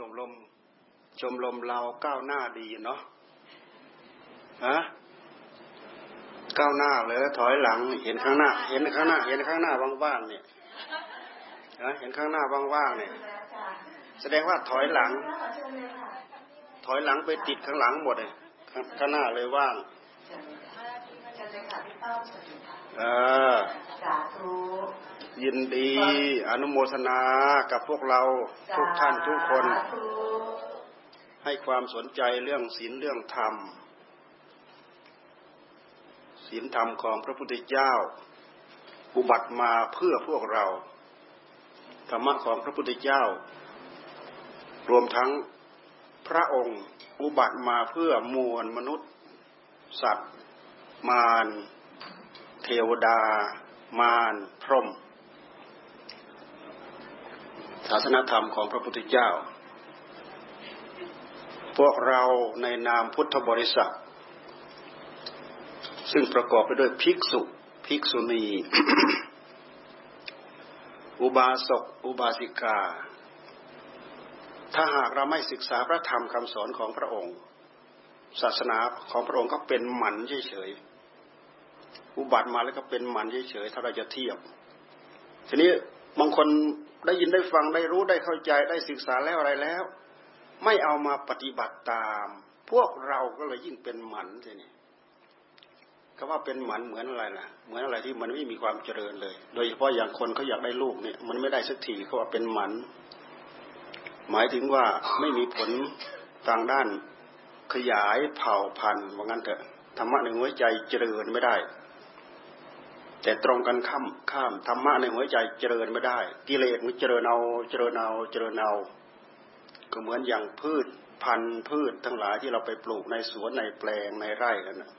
ชมรมชมรมเราก้าวหน้าดีเนาะฮะก้าวหน้าเลยถอยหลัง เห็นข้างหน้า เห็นข้างหน้า เห็นข้างหน้าว่างๆเนี่ยฮะเห็นข้างหน้าว่างๆเนี่ย แสดงว่าถอยหลัง ถอยหลังไปติดข้างหลังหมดเลยข้างหน้าเลยว่างเออ ยินดี อนุโมทนากับพวกเราทุกท่านทุกคน ให้ความสนใจเรื่องศีลเรื่องธรรมศีลธรรมของพระพุทธเจ้า อุบัติมาเพื่อพวกเราธรรมะของพระพุทธเจ้า รวมทั้งพระองค์อุบัติมาเพื่อมวลมนุษย์ สัตว์ มาร เทวดา มารพรหม ศาสนธรรมของพระพุทธเจ้า พวกเราในนามพุทธบริษัท ซึ่งประกอบไปด้วยภิกษุ ภิกษุณี อุบาสก อุบาสิกา ถ้าหากเราไม่ศึกษาพระธรรมคำสอนของพระองค์ ศาสนาของพระองค์ก็เป็นหมันเฉยๆอุบัติมาแล้วก็เป็นหมันเฉยๆถ้าเราจะเทียบทีนี้ บางคนได้ยินได้ฟังได้รู้ได้เข้าใจได้ศึกษาแล้วอะไรแล้ว ไม่เอามาปฏิบัติตาม พวกเราก็เลยยิ่งเป็นหมันทีนี้คำว่าเป็นหมันเหมือนอะไรนะเหมือนอะไรที่มันไม่มีความเจริญเลย โดยเฉพาะอย่างคนเขาอยากได้ลูกเนี่ย มันไม่ได้สักทีเขาว่าเป็นหมัน หมายถึงว่าไม่มีผลทางด้านขยายเผ่าพันธุ์ว่างั้นเถอะธรรมะในหัวใจเจริญไม่ได้ แต่ตรงกันข้ามข้ามธรรมะในหัวใจเจริญไม่ได้ กิเลสมันเจริญเอาเจริญเอาเจริญเอา ก็เหมือนอย่างพืชพันธุ์พืชทั้งหลายที่เราไปปลูกในสวนในแปลงในไร่กันนะ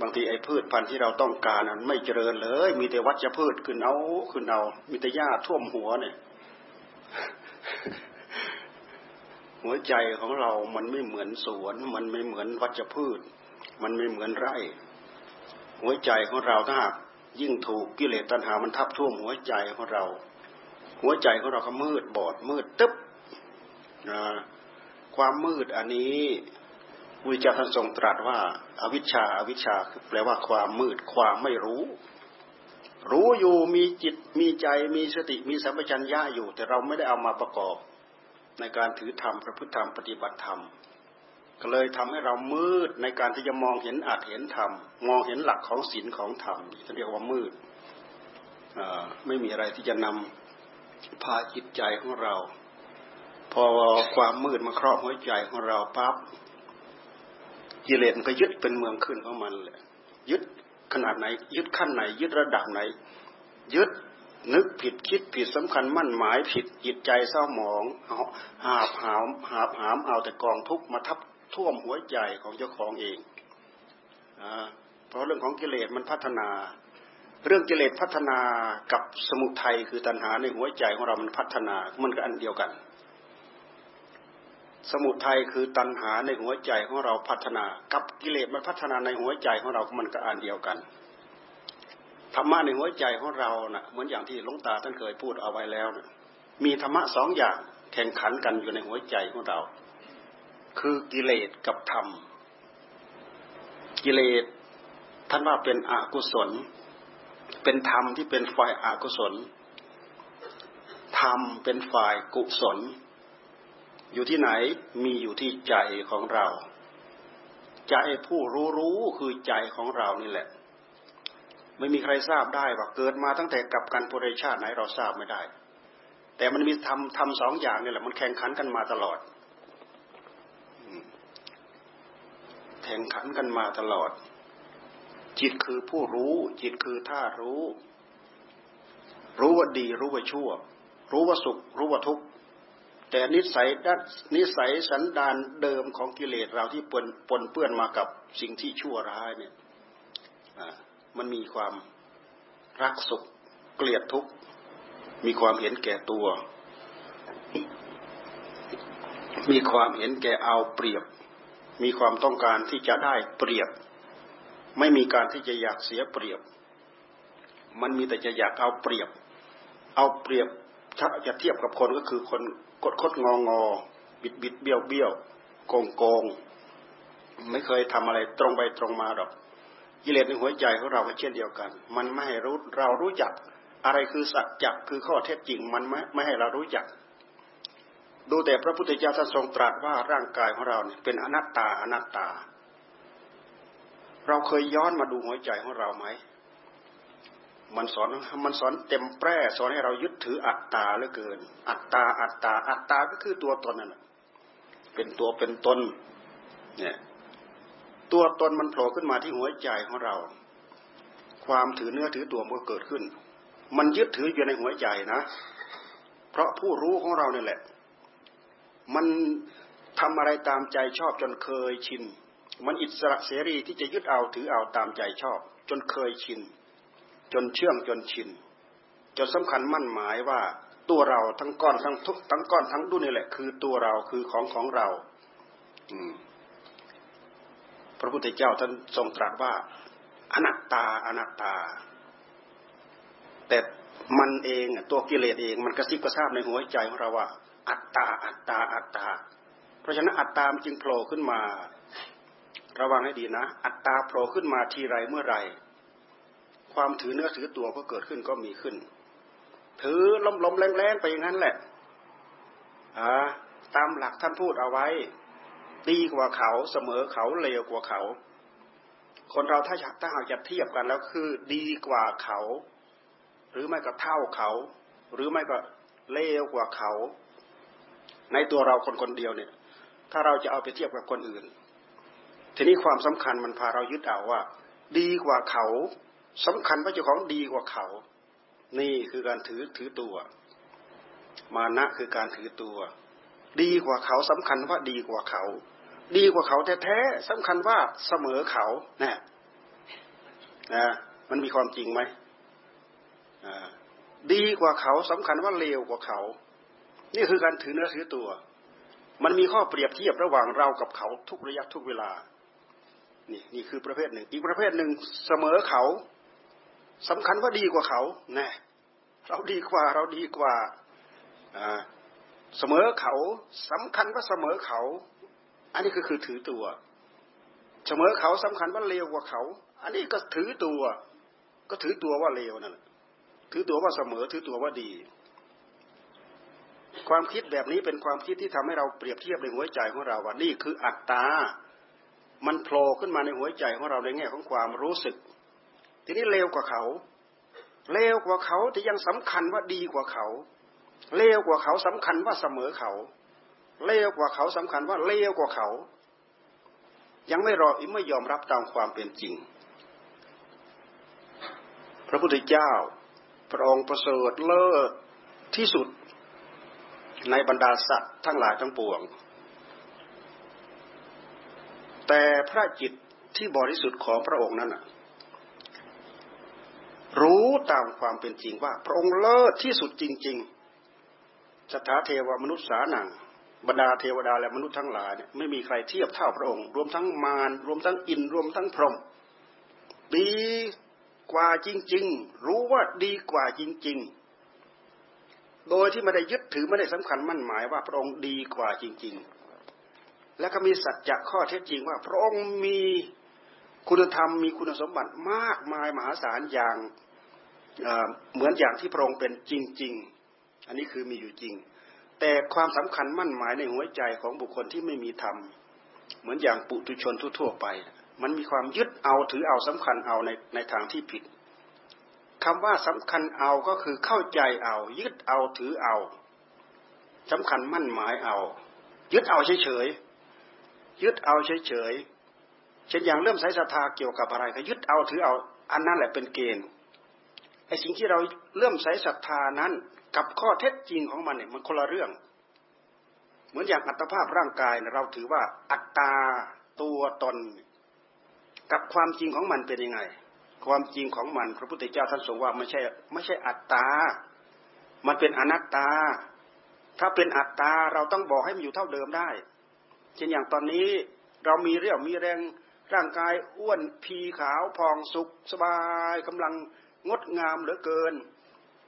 บางทีไอ้พืชพันธุ์ที่เราต้องการนั้นไม่เจริญเลย มีแต่วัชพืชขึ้นเอาขึ้นเอา มีแต่หญ้าท่วมหัวเนี่ย หัวใจของเรามันไม่เหมือนสวน มันไม่เหมือนวัชพืช มันไม่เหมือนไร่ หัวใจของเราถ้าหาก ยิ่งถูกกิเลสตัณหามันทับท่วมหัวใจของเรา หัวใจของเราก็มืดบอดมืดตึ๊บนะความมืดอันนี้พุทธเจ้าท่านทรงตรัสว่าอาวิชชาอาวิชชาคือแปลว่าความมืดความไม่รู้ รู้อยู่มีจิตมีใจมีสติมีสัมปชัญญะอยู่ แต่เราไม่ได้เอามาประกอบ ในการถือธรรมพระพุทธธรรมปฏิบัติธรรม ก็เลยทำให้เรามืดในการที่จะมองเห็นอาจเห็นธรรมมองเห็นหลักของศีลของธรรมที่เรียกว่ามืดไม่มีอะไรที่จะนำพาจิตใจของเรา พอความมืดมาครอบหัวใจของเราปั๊บกิเลสมันก็ยึดเป็นเมืองขึ้นของมันเลยยึดขนาดไหน ยึดขั้นไหน ยึดระดับไหน ยึดนึกผิดคิดผิดสำคัญมั่นหมายผิดจิตใจเศร้าหมองหาบหามหาบหามเอาแต่กองทุกข์มาทับ ท่วมหัวใจของเจ้าของเองเพราะเรื่องของกิเลสมันพัฒนา เรื่องกิเลสพัฒนากับสมุทัยคือตัณหาในหัวใจของเรามันพัฒนามันก็อันเดียวกัน สมุทัยคือตัณหาในหัวใจของเราพัฒนา กับกิเลสมันพัฒนาในหัวใจของเรา มันก็อันเดียวกันธรรมะในหัวใจของเรานะ่ะเหมือนอย่างที่หลวงตาท่านเคยพูดเอาไว้แล้วนะมีธรรมะสองอย่างแข่งขันกันอยู่ในหัวใจของเรา คือกิเลสกับธรรม กิเลสท่านว่าเป็นอกุศล เป็นธรรมที่เป็นฝ่ายอากุศล ธรรมเป็นฝ่ายกุศล อยู่ที่ไหนมีอยู่ที่ใจของเรา ใจผู้รู้รู้คือใจของเรานี่แหละ ไม่มีใครทราบได้ว่าเกิดมาตั้งแต่กับกันปุริชาติไหนเราทราบไม่ได้ แต่มันมีทำทำสองอย่างนี่แหละ มันแข่งขันกันมาตลอด แข่งขันกันมาตลอด จิตคือผู้รู้ จิตคือท่ารู้ รู้ว่าดี รู้ว่าชั่ว รู้ว่าสุข รู้ว่าทุกข์แต่นิสัยด้านนิสัยสันดานเดิมของกิเลสเราที่ปนปนเปื้อนมากับสิ่งที่ชั่วร้ายเนี่ยมันมีความรักสุข เกลียดทุกข์ มีความเห็นแก่ตัว มีความเห็นแก่เอาเปรียบ มีความต้องการที่จะได้เปรียบ ไม่มีการที่จะอยากเสียเปรียบ มันมีแต่จะอยากเอาเปรียบ เอาเปรียบถ้าจะเทียบกับคนก็คือคนกดคดงองอบิดบิดเบี้ยวเบี้ยวโกงโกงไม่เคยทำอะไรตรงไปตรงมาหรอกกิเลสในหัวใจของเราก็เช่นเดียวกัน มันไม่ให้รู้เรารู้จัก อะไรคือสัจจะคือข้อเท็จจริง มันไม่ไม่ให้เรารู้จัก ดูแต่พระพุทธเจ้าท่านทรงตรัสว่าร่างกายของเราเนี่ยเป็นอนัตตาอนัตตา เราเคยย้อนมาดูหัวใจของเราไหมมันสอนมันสอนเต็มแปร่สอนให้เรายึดถืออัตตาเหลือเกิน อัตตาอัตตาอัตตาก็คือตัวตนนั่นแหละเป็นตัวเป็นตนเนี่ยตัวตนมันโผล่ขึ้นมาที่หัวใจของเรา ความถือเนื้อถือตัวมันก็เกิดขึ้น มันยึดถืออยู่ในหัวใจนะ เพราะผู้รู้ของเราเนี่ยแหละ มันทำอะไรตามใจชอบจนเคยชิน มันอิสระเสรีที่จะยึดเอาถือเอาตามใจชอบ จนเคยชิน จนเชื่องจนชิน จนสำคัญมั่นหมายว่าตัวเราทั้งก้อนทั้งทุกทั้งก้อนทั้งดุนี่แหละ คือตัวเราคือของของเรา อืมพระพุทธเจ้าท่านทรงตรัสว่า อนัตตาอนัตตา แต่มันเองตัวกิเลสเองมันกระซิบกระซาบในหัวใจของเราว่า อัตตาอัตตาอัตตา เพราะฉะนั้นอัตตามจึงโผล่ขึ้นมา ระวังให้ดีนะ อัตตาโผล่ขึ้นมาทีไรเมื่อไรความถือเนื้อถือตัวก็เกิดขึ้นก็มีขึ้น ถือล้มล้มแรงแรงไปอย่างนั้นแหละอ่าตามหลักท่านพูดเอาไว้ ดีกว่าเขาเสมอเขาเลวกว่าเขา คนเราถ้าถ้าหากจะเทียบกันแล้วคือดีกว่าเขา หรือไม่ก็เท่าเขา หรือไม่ก็เลวกว่าเขา ในตัวเราคนคนเดียวเนี่ย ถ้าเราจะเอาไปเทียบกับคนอื่น ทีนี้ความสำคัญมันพาเรายึดเอาว่า ดีกว่าเขาสำคัญว่าเจ้าของดีกว่าเขา นี่คือการถือถือตัว มานะคือการถือตัว ดีกว่าเขาสำคัญว่าดีกว่าเขา ดีกว่าเขาแท้ๆสำคัญว่าเสมอเขานะนะมันมีความจริงไหมดีกว่าเขาสำคัญว่าเลวกว่าเขา นี่คือการถือเนื้อถือตัว มันมีข้อเปรียบเทียบระหว่างเรากับเขาทุกระยะทุกเวลา นี่นี่คือประเภทหนึ่ง อีกประเภทหนึ่งเสมอเขาสำคัญว่าดีกว่าเขาแน่เราดีกว่าเราดีกว่าเสมอเขาสำคัญว่าเสมอเขา อันนี้ก็คือถือตัว เสมอเขาสำคัญว่าเลวกว่าเขา อันนี้ก็ถือตัว ก็ถือตัวว่าเลวนั่นแหละถือตัวว่าเสมอถือตัวว่าดี ความคิดแบบนี้เป็นความคิดที่ทำให้เราเปรียบเทียบในหัวใจของเราว่านี่คืออัตตา มันโผล่ขึ้นมาในหัวใจของเราในแง่ของความรู้สึก ทีนี้เลวกว่าเขา เลวกว่าเขาแต่ยังสำคัญว่าดีกว่าเขา เลวกว่าเขาสำคัญว่าเสมอเขา เลวกว่าเขาสำคัญว่าเลวกว่าเขา ยังไม่รอไม่ยอมรับตามความเป็นจริง พระพุทธเจ้า พระองค์ประเสริฐเลิศที่สุด ในบรรดาสัตว์ทั้งหลายทั้งปวง แต่พระจิตที่บริสุทธิ์ของพระองค์นั้นรู้ตามความเป็นจริงว่า พระองค์เลิศที่สุดจริง ๆ สถาเทวมนุษย์สานังบรรดาเทวดาและมนุษย์ทั้งหลายเนี่ยไม่มีใครเทียบเท่าพระองค์ รวมทั้งมารรวมทั้งอินรวมทั้งพรหมดีกว่าจริง ๆ รู้ว่าดีกว่าจริง ๆ โดยที่ไม่ได้ยึดถือไม่ได้สำคัญมั่นหมายว่าพระองค์ดีกว่าจริง ๆ และก็มีสัจจะข้อเท็จจริงว่า พระองค์มีคุณธรรมมีคุณสมบัติมากมายมหาศาลอย่างเหมือนอย่างที่พระองค์เป็นจริง ๆ อันนี้คือมีอยู่จริง แต่ความสำคัญมั่นหมายในหัวใจของบุคคลที่ไม่มีธรรม เหมือนอย่างปุถุชนทั่วๆไป มันมีความยึดเอาถือเอาสำคัญเอาในในทางที่ผิด คำว่าสำคัญเอาก็คือเข้าใจเอา ยึดเอาถือเอาสำคัญมั่นหมายเอา ยึดเอาเฉยๆยึดเอาเฉยๆเช่นอย่างเริ่มใช้ศรัทธาเกี่ยวกับอะไรก็ยึดเอาถือเอา อันนั้นแหละเป็นเกณฑ์ไอ้สิ่งที่เราเริ่มใช้ศรัทธานั้น กับข้อเท็จจริงของมันเนี่ยมันคนละเรื่อง เหมือนอย่างอัตภาพร่างกายเราถือว่าอัตตาตัวตน กับความจริงของมันเป็นยังไง ความจริงของมัน พระพุทธเจ้าท่านทรงว่าไม่ใช่ไม่ใช่อัตตา มันเป็นอนัตตา ถ้าเป็นอัตตาเราต้องบอกให้มันอยู่เท่าเดิมได้ เช่นอย่างตอนนี้เรามีเรี่ยวมีแรงร่างกายอ้วนพีขาวพองสุขสบายกำลังงดงามเหลือเกิน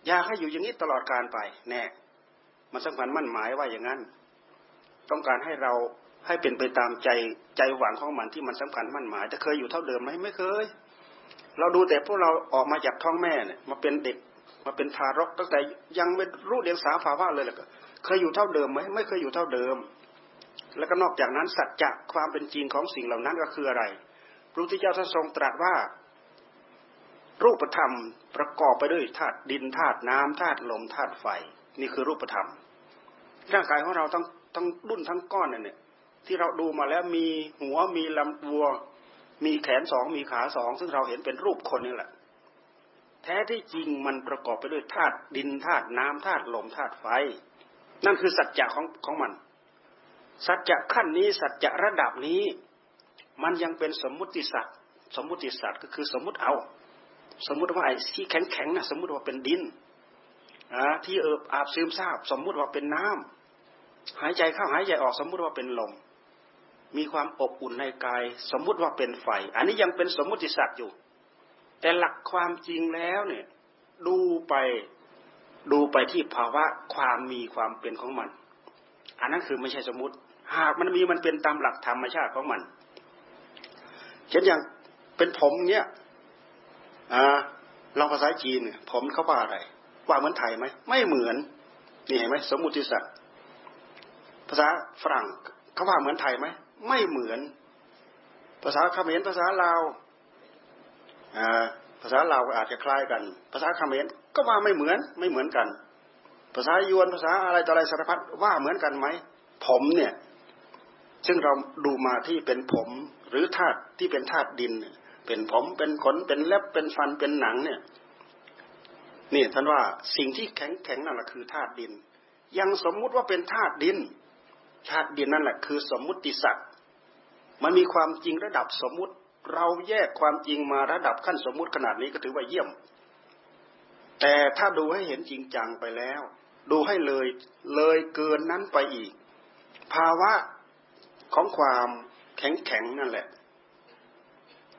อยากให้อยู่อย่างนี้ตลอดการไปแน่มันสำคัญมั่นหมายว่าอย่างนั้น ต้องการให้เราให้เป็นไปตามใจใจหวังของมันที่มันสำคัญมั่นหมายจะเคยอยู่เท่าเดิมไหมไม่เคย เราดูแต่พวกเราออกมาจากท้องแม่เนี่ยมาเป็นเด็กมาเป็นทารกตั้งแต่ยังไม่รู้เดียงสาภาวะเลยแหละเคยอยู่เท่าเดิมไหมไม่เคยอยู่เท่าเดิม แล้วก็นอกจากนั้นสัจจะความเป็นจริงของสิ่งเหล่านั้นก็คืออะไรพระพุทธเจ้าท่านทรงตรัสว่า รูปธรรมประกอบไปด้วยธาตุดินธาตุน้ำธาตุลมธาตุไฟ นี่คือรูปธรรม ร่างกายของเราทั้งทั้งดุนทั้งก้อนเนี่ยที่เราดูมาแล้วมีหัวมีลำตัว มีแขนสองมีขาสองซึ่งเราเห็นเป็นรูปคนนี่แหละ แท้ที่จริงมันประกอบไปด้วยธาตุดินธาตุน้ำธาตุลมธาตุไฟ นั่นคือสัจจะของของมัน สัจจะขั้นนี้สัจจะระดับนี้ มันยังเป็นสมมุติสัตว์สมมุติสัตว์ก็คือสมมุติเอา สมมุติว่าไอ้ที่แข็งแข็งนะสมมุติว่าเป็นดินอ่าที่เอิบอาบซึมซาบ สมมุติว่าเป็นน้ำหายใจเข้าหายใจออกสมมุติว่าเป็นลม มีความอบอุ่นในกาย สมมุติว่าเป็นไฟ อันนี้ยังเป็นสมมุติสัตว์อยู่ แต่หลักความจริงแล้วเนี่ยดูไปดูไปที่ภาวะความมีความเป็นของมัน อันนั้นคือไม่ใช่สมมติ หากมันมีมันเป็นตามหลักธรรมชาติของมัน เช่นอย่างเป็นผมเนี้ยอ่าลองภาษาจีน ผมเขาว่าอะไร ว่าเหมือนไทยไหม ไม่เหมือน นี่เห็นไหมสมมติสัตว์ภาษาฝรั่งเขาว่าเหมือนไทยไหม ไม่เหมือน ภาษาเขมรภาษาลาวภาษาลาวอาจจะคล้ายกัน ภาษาเขมรก็ว่าไม่เหมือนไม่เหมือนกัน ภาษายวนภาษาอะไรต่ออะไรสารพัดว่าเหมือนกันไหมผมเนี่ย ซึ่งเราดูมาที่เป็นผมหรือธาตุที่เป็นธาตุดิน เป็นผมเป็นขนเป็นเล็บเป็นฟันเป็นหนังเนี่ยนี่ท่านว่าสิ่งที่แข็งแข็งนั่นแหละคือธาตุดิน ยังสมมุติว่าเป็นธาตุดินธาตุดินนั่นแหละคือสมมุติสัตว์ มันมีความจริงระดับสมมุติ เราแยกความจริงมาระดับขั้นสมมุติขนาดนี้ก็ถือว่าเยี่ยม แต่ถ้าดูให้เห็นจริงจังไปแล้ว ดูให้เลยเลยเกินนั้นไปอีก ภาวะของความแข็งแข็งนั่นแหละ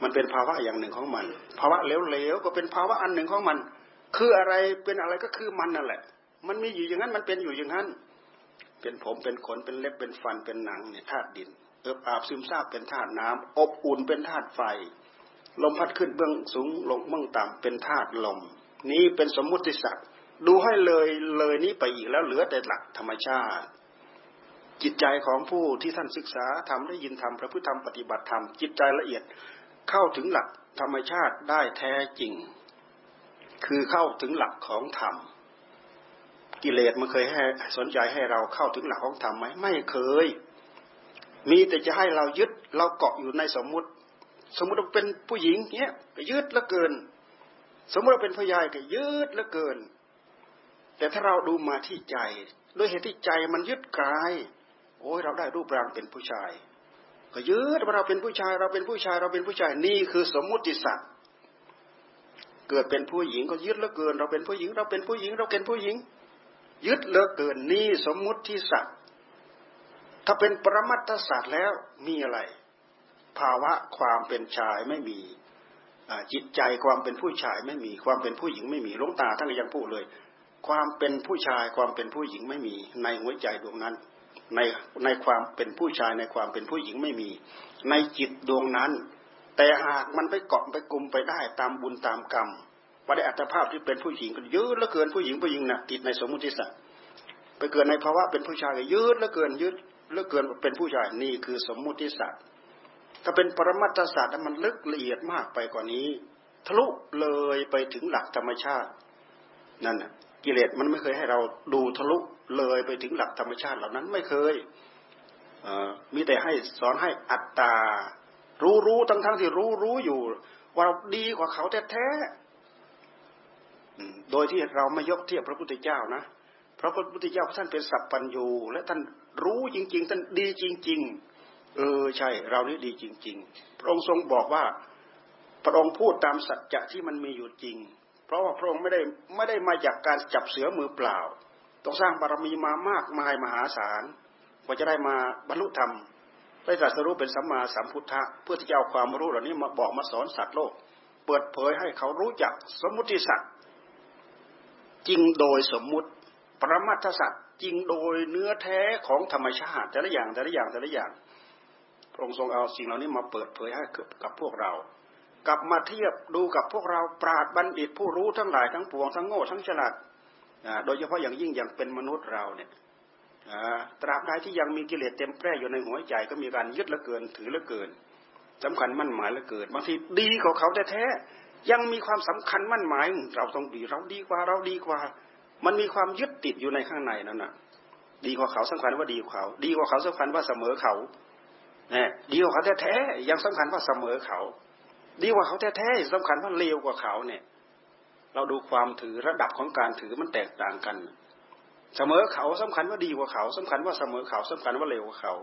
มันเป็นภาวะอย่างหนึ่งของมัน ภาวะเหลวๆก็เป็นภาวะอันหนึ่งของมัน คืออะไรเป็นอะไรก็คือมันนั่นแหละ มันมีอยู่อย่างนั้นมันเป็นอยู่อย่างนั้น เป็นผมเป็นขนเป็นเล็บเป็นฟันเป็นหนังเนี่ยธาตุดิน บอาบซึมซาบเป็นธาตุน้ำอบอุ่นเป็นธาตุไฟ ลมพัดขึ้นเบื้องสูงลงเบื้องต่ำเป็นธาตุลม นี้เป็นสมมุติศักดิ์ดูให้เลยเลยนี้ไปอีกแล้วเหลือแต่หลักธรรมชาติ จิตใจของผู้ที่ท่านศึกษาทำได้ยินทำพระพุทธธรรมปฏิบัติธรรมจิตใจละเอียดเข้าถึงหลักธรรมชาติได้แท้จริง คือเข้าถึงหลักของธรรมกิเลสมันเคยให้สนใจให้เราเข้าถึงหลักของธรรมไหมไม่เคย มีแต่จะให้เรายึดเราเกาะอยู่ในสมมุติ สมมุติเราเป็นผู้หญิงเนี้ยก็ยึดละเกิน สมมติเราเป็นผู้ชายก็ยึดละเกิน แต่ถ้าเราดูมาที่ใจด้วยเหตุที่ใจมันยึดกาย โอ้ยเราได้รูปร่างเป็นผู้ชาย ก็ยึดว่าเราเป็นผู้ชาย เราเป็นผู้ชาย เราเป็นผู้ชายนี่คือสมมุติสัตว์เกิดเป็นผู้หญิงก็ยึดลือเกิน เราเป็นผู้หญิง เราเป็นผู้หญิง เราเป็นผู้หญิง ยึดลือเกินนี่สมมุติที่สัตว์ ถ้าเป็นปรมัตถศาสตร์แล้วมีอะไร ภาวะความเป็นชายไม่มีจิตใจความเป็นผู้ชายไม่มีความเป็นผู้หญิงไม่มีลุงตาท่านยังพูดเลย ความเป็นผู้ชายความเป็นผู้หญิงไม่มี ในหัวใจดวงนั้น ในในความเป็นผู้ชายในความเป็นผู้หญิงไม่มี ในจิตดวงนั้น แต่หากมันไปเกาะไปกลุ่มไปได้ตามบุญตามกรรมว่าได้อัตภาพที่เป็นผู้หญิงก็ยืดแล้วเกินผู้หญิงผู้หญิงนะติดในสมมุติสัตว์ไปเกิดในภาวะเป็นผู้ชายก็ยืดแล้วเกินยืด แล้วเกินเป็นผู้ชายนี่คือสมมุติศาสตว์ถ้าเป็นปรมัตถศาสตร์มันลึกละเอียดมากไปกว่านี้ ทะลุเลยไปถึงหลักธรรมชาตินั่นน่ะกิเลสมันไม่เคยให้เราดูทะลุเลยไปถึงหลักธรรมชาติเหล่านั้นไม่เคยมีแต่ให้สอนให้อัตตา รู้รู้ทั้งทั้งที่รู้รู้อยู่ ว่าเราดีกว่าเขาแท้ๆโดยที่เราไม่ยกเทียบพระพุทธเจ้านะพระพุทธเจ้าท่านเป็นสัพพัญญูและท่าน รู้จริง ๆ ท่านดีจริง ๆ เออใช่ เรานี่ดีจริง ๆ พระองค์ทรงบอกว่า พระองค์พูดตามสัจจะที่มันมีอยู่จริง เพราะว่าพระองค์ไม่ได้ไม่ได้มาจากการจับเสือมือเปล่า ต้องสร้างบารมีมามากมายมหาศาลกว่าจะได้มาบรรลุธรรมได้ตรัสรู้เป็นสัมมาสัมพุทธะเพื่อที่จะเอาความรู้เหล่านี้มาบอกมาสอนสัตว์โลก เปิดเผยให้เขารู้จักสมมุติสัตว์จริงโดยสมมุติ ปรมัตถสัตว์ จริงโดยเนื้อแท้ของธรรมชาติ แต่ละอย่างแต่ละอย่างแต่ละอย่างพระองค์ทรงเอาสิ่งเหล่านี้มาเปิดเผยให้กับพวกเรา กลับมาเทียบดูกับพวกเราปราดบัณฑิตผู้รู้ทั้งหลายทั้งปวงทั้งโง่ทั้งฉลาดโดยเฉพาะอย่างยิ่งอย่างเป็นมนุษย์เราเนี่ยตราบใดที่ยังมีกิเลสเต็มแปร่อยู่ในหัวใจก็มีการยึดละเกินถือละเกินสำคัญมั่นหมายละเกินบางทีดีของเขาแท้ๆยังมีความสำคัญมั่นหมายเราต้องดีเราดีกว่าเราดีกว่า มันมีความยึดติดอยู่ในข้างในนั่นน่ะ ดีกว่าเขาสำคัญว่าดีกว่าเขา ดีกว่าเขาสำคัญว่าเสมอเขาเนี่ยดีกว่าเขาแท้ๆยังสำคัญว่าเสมอเขา ดีกว่าเขาแท้ๆสำคัญว่าเลวกว่าเขาเนี่ย เราดูความถือระดับของการถือมันแตกต่างกัน เสมอเขาสำคัญว่าดีกว่าเขาสำคัญว่าเสมอเขาสำคัญว่าเลวกว่าเขา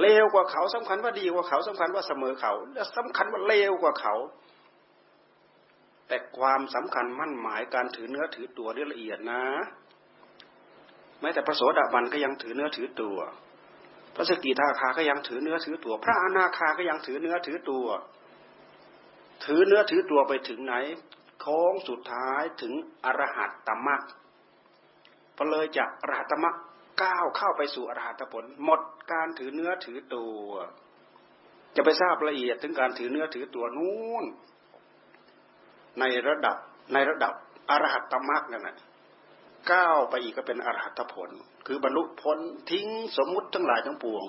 เลวกว่าเขาสำคัญว่าดีกว่าเขาสำคัญว่าเสมอเขาและสำคัญว่าเลวกว่าเขา แต่ความสำคัญมั่นหมายการถือเนื้อถือตัวเรื่องละเอียดนะ แม้แต่พระโสดาบันก็ยังถือเนื้อถือตัว พระสกิทาคาก็ยังถือเนื้อถือตัว พระอนาคาก็ยังถือเนื้อถือตัว ถือเนื้อถือตัวไปถึงไหนโค้งสุดท้ายถึงอรหัตตมรรคพอเลยจากอรหัตมรรคก้าวเข้าไปสู่อรหัตผล หมดการถือเนื้อถือตัว จะไปทราบละเอียดถึงการถือเนื้อถือตัวนู้น ในระดับในระดับอรหัตตมรรคนั่นแหละก้าวไปอีกก็เป็นอรหัตผล คือบรรลุพ้นทิ้งสมมุติทั้งหลายทั้งปวง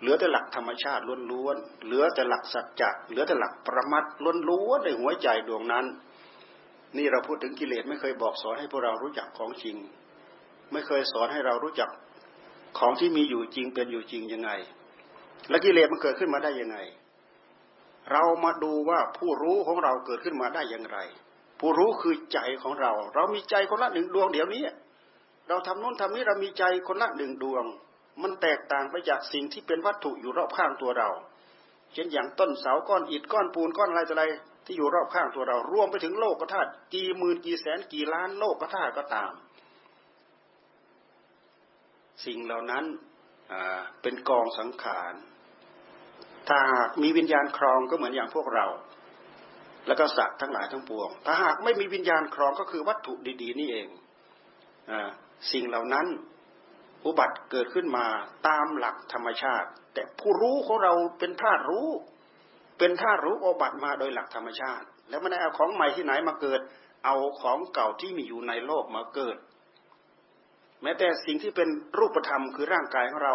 เหลือแต่หลักธรรมชาติล้วนๆ เหลือแต่หลักสัจจะเหลือแต่หลักประมัดล้วนๆในหัวใจดวงนั้น นี่เราพูดถึงกิเลสไม่เคยบอกสอนให้พวกเรารู้จักของจริง ไม่เคยสอนให้เรารู้จักของที่มีอยู่จริงเป็นอยู่จริงยังไง และกิเลสมันเกิดขึ้นมาได้ยังไง เรามาดูว่าผู้รู้ของเราเกิดขึ้นมาได้อย่างไร ผู้รู้คือใจของเรา เรามีใจคนละหนึ่งดวงเดี๋ยวนี้ เราทำนู้นทำนี้เรามีใจคนละหนึ่งดวง มันแตกต่างไปจากสิ่งที่เป็นวัตถุอยู่รอบข้างตัวเรา เช่นอย่างต้นเสาก้อนอิฐก้อนปูนก้อนอะไรต่ออะไรที่อยู่รอบข้างตัวเรา รวมไปถึงโลกธาตุกี่หมื่นกี่แสนกี่ล้านโลกธาตุก็ตาม สิ่งเหล่านั้นเป็นกองสังขาร ถ้าหากมีวิญญาณครองก็เหมือนอย่างพวกเรา แล้วก็สัตว์ทั้งหลายทั้งปวง ถ้าหากไม่มีวิญญาณครองก็คือวัตถุดีๆ นี่เองอสิ่งเหล่านั้นอุบัติเกิดขึ้นมาตามหลักธรรมชาติ แต่ผู้รู้ของเราเป็นธาตุรู้ เป็นธาตุรู้อุบัติมาโดยหลักธรรมชาติ แล้วไม่ได้เอาของใหม่ที่ไหนมาเกิด เอาของเก่าที่มีอยู่ในโลกมาเกิด แม้แต่สิ่งที่เป็นรูปธรรมคือร่างกายของเรา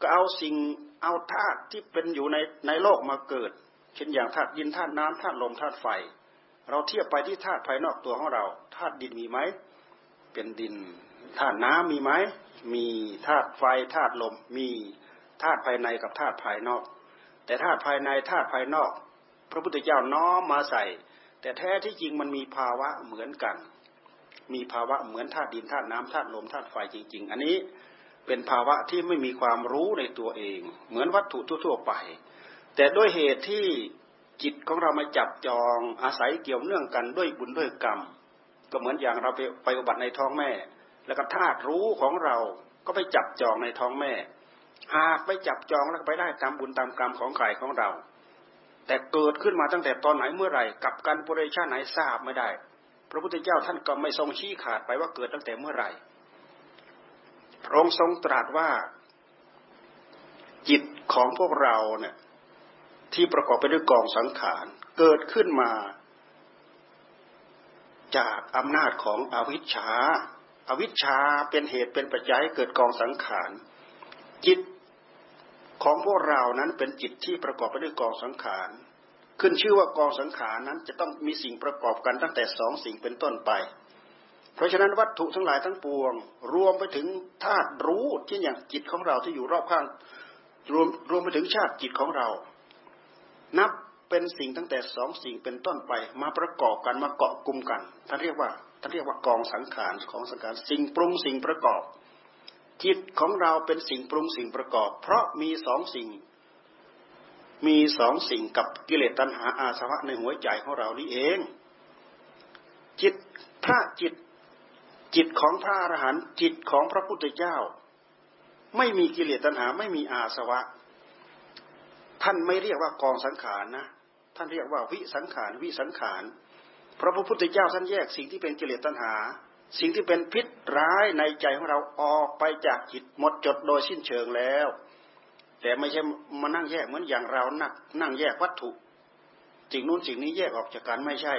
ก็เอาสิ่ง เอาธาตุที่เป็นอยู่ในในโลกมาเกิด เช่นอย่างธาตุดินธาตุน้ำธาตุลมธาตุไฟ เราเทียบไปที่ธาตุภายนอกตัวของเราธาตุดินมีไหมเป็นดินธาตุน้ำมีไหมมีธาตุไฟธาตุลมมีธาตุภายในกับธาตุภายนอก แต่ธาตุภายในธาตุภายนอก พระพุทธเจ้าน้อมมาใส่ แต่แท้ที่จริงมันมีภาวะเหมือนกัน มีภาวะเหมือนธาตุดินธาตุน้ำธาตุลมธาตุไฟจริง ๆ อันนี้ เป็นภาวะที่ไม่มีความรู้ในตัวเอง เหมือนวัตถุทั่วๆไป แต่ด้วยเหตุที่จิตของเรามาจับจองอาศัยเกี่ยวเนื่องกันด้วยบุญด้วยกรรม ก็เหมือนอย่างเราไปไปอุบัติในท้องแม่ แล้วก็ธาตุรู้ของเราก็ไปจับจองในท้องแม่ หากไปจับจองแล้วไปได้ตามบุญตามกรรมของใครของเรา แต่เกิดขึ้นมาตั้งแต่ตอนไหนเมื่อไหร่กับการปุเรชาไหนทราบไม่ได้ พระพุทธเจ้าท่านก็ไม่ทรงชี้ขาดไปว่าเกิดตั้งแต่เมื่อไหร่ พระองค์ทรงตรัสว่าจิตของพวกเราเนี่ยที่ประกอบไปด้วยกองสังขารเกิดขึ้นมา จากอำนาจของอวิชชาอาวิชชาเป็นเหตุเป็นปัจจัยเกิดกองสังขาร จิตของพวกเรานั้นเป็นจิตที่ประกอบไปด้วยกองสังขาร ขึ้นชื่อว่ากองสังขารนั้นจะต้องมีสิ่งประกอบกันตั้งแต่สองสิ่งเป็นต้นไป เพราะฉะนั้นวัตถุทั้งหลายทั้งปวง รวมไปถึงธาตุรู้ที่อย่างจิตของเราที่อยู่รอบข้างรวมรวมไปถึงชาติจิตของเรา นับเป็นสิ่งตั้งแต่สองสิ่งเป็นต้นไปมาประกอบกันมาเกาะกลุ่มกันท่านเรียกว่าท่านเรียกว่ากองสังขารของสังขารสิ่งปรุงสิ่งประกอบ จิตของเราเป็นสิ่งปรุงสิ่งประกอบ เพราะมีสองสิ่ง มีสองสิ่งกับกิเลสตัณหาอาสวะในหัวใจของเรานี่เอง จิตพระจิต จิตของพระอรหันต์จิตของพระพุทธเจ้า ไม่มีกิเลสตัณหาไม่มีอาสวะ ท่านไม่เรียกว่ากองสังขารนะ ท่านเรียกว่าวิสังขารวิสังขารพระพุทธเจ้าท่านแยกสิ่งที่เป็นกิเลสตัณหา สิ่งที่เป็นพิษร้ายในใจของเราออกไปจากจิตหมดจดโดยสิ้นเชิงแล้ว แต่ไม่ใช่มานั่งแยกเหมือนอย่างเรานักนั่งแยกวัตถุสิ่งนู้นสิ่งนี้แยกออกจากกันไม่ใช่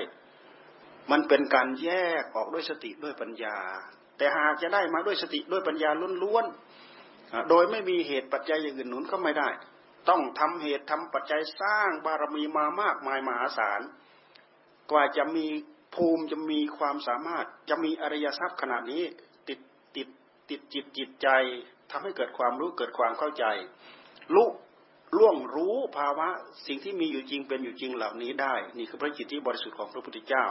มันเป็นการแยกออกด้วยสติด้วยปัญญา แต่หากจะได้มาด้วยสติด้วยปัญญาล้วนๆโดยไม่มีเหตุปัจจัยอย่างอื่นหนุนก็ไม่ได้ ต้องทำเหตุทำปัจจัยสร้างบารมีมามากมายมหาศาลกว่าจะมีภูมิจะมีความสามารถจะมีอริยทรัพย์ขนาดนี้ติดติดติดจิตจิตใจทำให้เกิดความรู้เกิดความเข้าใจลุล่วงรู้ภาวะสิ่งที่มีอยู่จริงเป็นอยู่จริงเหล่านี้ได้ นี่คือพระจิตที่บริสุทธิ์ของพระพุทธเจ้า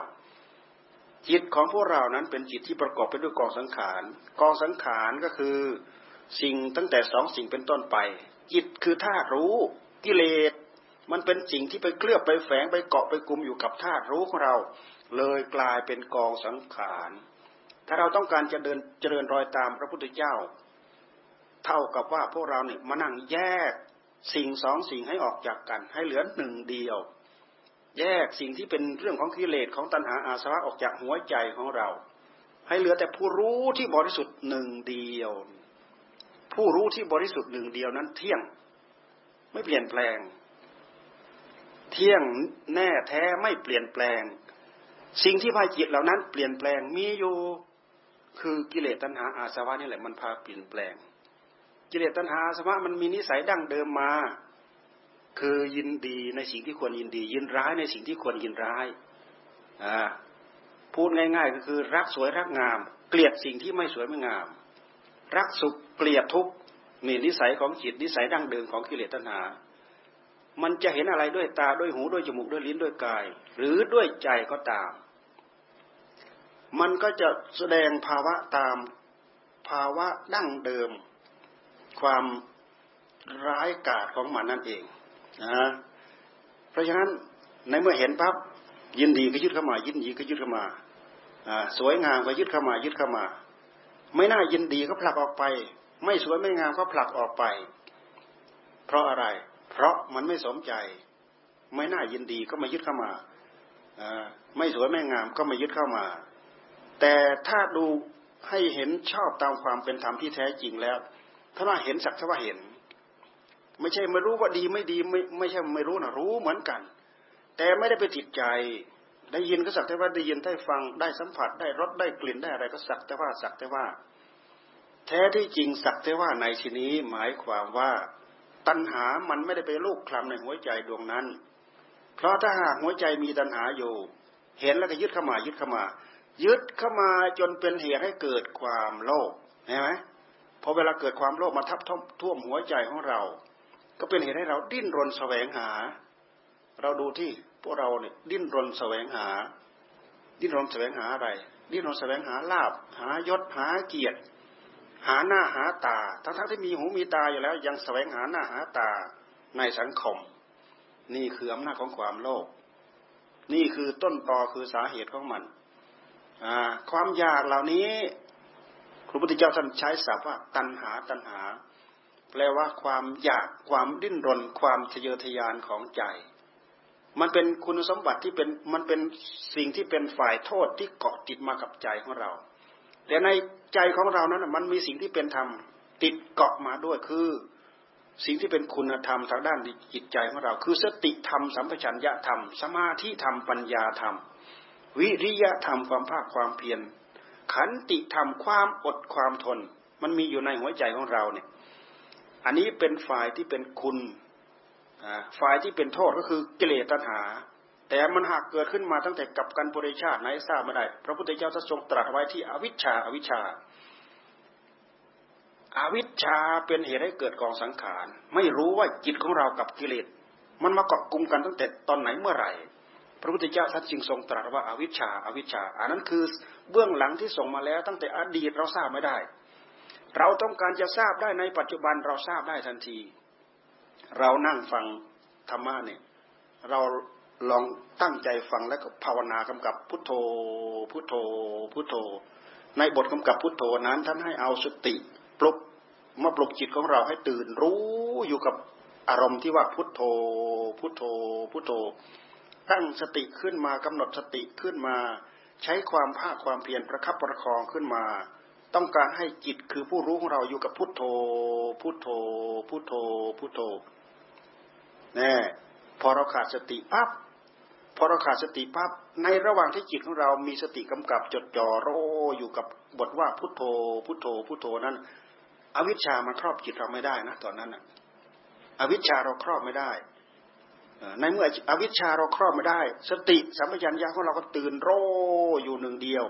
จิตของพวกเรานั้นเป็นจิตที่ประกอบไปด้วยกองสังขาร กองสังขารก็คือสิ่งตั้งแต่สองสิ่งเป็นต้นไป จิตคือธาตุรู้กิเลสมันเป็นสิ่งที่ไปเคลือบไปแฝงไปเกาะไปกลุ่มอยู่กับธาตุรู้ของเรา เลยกลายเป็นกองสังขารถ้าเราต้องการจะเดินเจริญรอยตามพระพุทธเจ้า เท่ากับว่าพวกเราเนี่ยมานั่งแยกสิ่งสองสิ่งให้ออกจากกัน ให้เหลือหนึ่งเดียว แยกสิ่งที่เป็นเรื่องของกิเลสของตัณหาอาสวะออกจากหัวใจของเรา ให้เหลือแต่ผู้รู้ที่บริสุทธิ์หนึ่งเดียว ผู้รู้ที่บริสุทธิ์หนึ่งเดียวนั้นเที่ยงไม่เปลี่ยนแปลง เที่ยงแน่แท้ไม่เปลี่ยนแปลง สิ่งที่พาจิตเหล่านั้น เปลี่ยนแปลงมีอยู่คือกิเลสตัณหาอาสวะนี่แหละมันพาเปลี่ยนแปลง กิเลสตัณหาอาสมะมันมีนิสัยดั้งเดิมมา คือยินดีในสิ่งที่ควรยินดี ยินร้ายในสิ่งที่ควรยินร้ายอ่าพูดง่าย ๆ ก็คือรักสวยรักงาม เกลียดสิ่งที่ไม่สวยไม่งาม รักสุขเกลียดทุกข์นี่นิสัยของจิตนิสัยดั้งเดิมของกิเลสตัณหา มันจะเห็นอะไรด้วยตาด้วยหูด้วยจมูกด้วยลิ้นด้วยกาย หรือด้วยใจก็ตาม มันก็จะแสดงภาวะตามภาวะดั้งเดิม ความร้ายกาจของมันนั่นเอง นะเพราะฉะนั้นในเมื่อเห็นปั๊บยินดีก็ยึดเข้ามา ยินดีก็ยึดเข้ามาสวยงามก็ยึดเข้ามายึดเข้ามา ไม่น่ายินดีก็ผลักออกไป ไม่สวยไม่งามก็ผลักออกไป เพราะอะไร เพราะมันไม่สมใจ ไม่น่ายินดีก็มายึดเข้ามาไม่สวยไม่งามก็มายึดเข้ามา แต่ถ้าดูให้เห็นชอบตามความเป็นธรรมที่แท้จริงแล้ว ถ้าว่าเห็นสักแต่ว่าเห็น ไม่ใช่ไม่รู้ว่าดีไม่ดีไม่ไม่ใช่ไม่รู้นะรู้เหมือนกัน แต่ไม่ได้ไปติดใจ ได้ยินก็สักแต่ว่าได้ยินได้ฟังได้สัมผัสได้รสได้กลิ่นได้อะไรก็สักแต่ว่าสักแต่ว่า แท้ที่จริงสักแต่ว่าในที่นี้หมายความว่าตัณหามันไม่ได้ไปลูกคลำในหัวใจดวงนั้น เพราะถ้าหากหัวใจมีตัณหาอยู่ เห็นแล้วก็ยึดเข้ามายึดเข้ามา ยึดเข้ามาจนเป็นเหตุให้เกิดความโลภเห็นไหมพอเวลาเกิดความโลภมาทับท่วมหัวใจของเรา ก็เป็นเหตุให้เราดิ้นรนแสวงหา เราดูที่พวกเราเนี่ยดิ้นรนแสวงหา ดิ้นรนแสวงหาอะไร ดิ้นรนแสวงหาลาบหายศหาเกียรติ หาหน้าหาตา ทั้งๆทที่มีหูมีตาอยู่แล้ว ยังแสวงหาหน้าหาตาในสังคม นี่คืออำนาจของความโลภนี่คือต้นตอคือสาเหตุของมันความอยากเหล่านี้พระพุทธเจ้าท่านใช้ศัพท์ว่าตัณหาตัณหา แปลว่าความอยากความดิ้นรน ความทะเยอทะยานของใจ มันเป็นคุณสมบัติที่เป็นมันเป็นสิ่งที่เป็นฝ่ายโทษที่เกาะติดมากับใจของเรา แต่ในใจของเรานั้นมันมีสิ่งที่เป็นธรรมติดเกาะมาด้วยคือ สิ่งที่เป็นคุณธรรมทางด้านจิตใจของเรา คือสติธรรมสัมปชัญญะธรรม สมาธิธรรมปัญญาธรรม วิริยะธรรมความภาคความเพียรขันติธรรมความอดความทน มันมีอยู่ในหัวใจของเราเนี่ย อันนี้เป็นฝ่ายที่เป็นคุณฝ่ายที่เป็นโทษก็คือกิเลสตัณหา แต่มันหากเกิดขึ้นมาตั้งแต่กับกันบริชาติไหนทราบไม่ได้ พระพุทธเจ้าทรงตรัสไว้ที่อวิชชาอวิชชาอาวิชชาเป็นเหตุให้เกิดกองสังขาร ไม่รู้ว่าจิตของเรากับกิเลสมันมาเกาะกลุ่มกันตั้งแต่ตอนไหนเมื่อไหร่ พระพุทธเจ้าท่านจึงทรงตรัสว่าอาวิชชาอาวิชชาอันนั้นคือเบื้องหลังที่ส่งมาแล้วตั้งแต่อดีตเราทราบไม่ได้ เราต้องการจะทราบได้ในปัจจุบันเราทราบได้ทันที เรานั่งฟังธรรมะเนี่ย เราลองตั้งใจฟังแล้วก็ภาวนากำกับพุทโธ พุทโธ พุทโธ ในบทกำกับพุทโธนั้นท่านให้เอาสติปลุกมาปลุกจิตของเราให้ตื่นรู้อยู่กับอารมณ์ที่ว่าพุทโธ พุทโธ พุทโธ ตั้งสติขึ้นมากำหนดสติขึ้นมา ใช้ความภาคความเพียรประคับประคองขึ้นมา ต้องการให้จิตคือผู้รู้ของเราอยู่กับพุทโธ พุทโธ พุทโธ พุทโธแน่พอเราขาดสติปั๊บพอเราขาดสติปั๊บในระหว่างที่จิตของเรามีสติกำกับจดจ่อโรอยู่กับบทว่าพุทโธ พุทโธ พุทโธนั้น อวิชชามันครอบจิตเราไม่ได้นะตอนนั้นนะอวิชชาเราครอบไม่ได้ในเมื่ออวิชชาเราครอบไม่ได้ สติสัมปชัญญะของเราก็ตื่นโรอยู่หนึ่งเดียว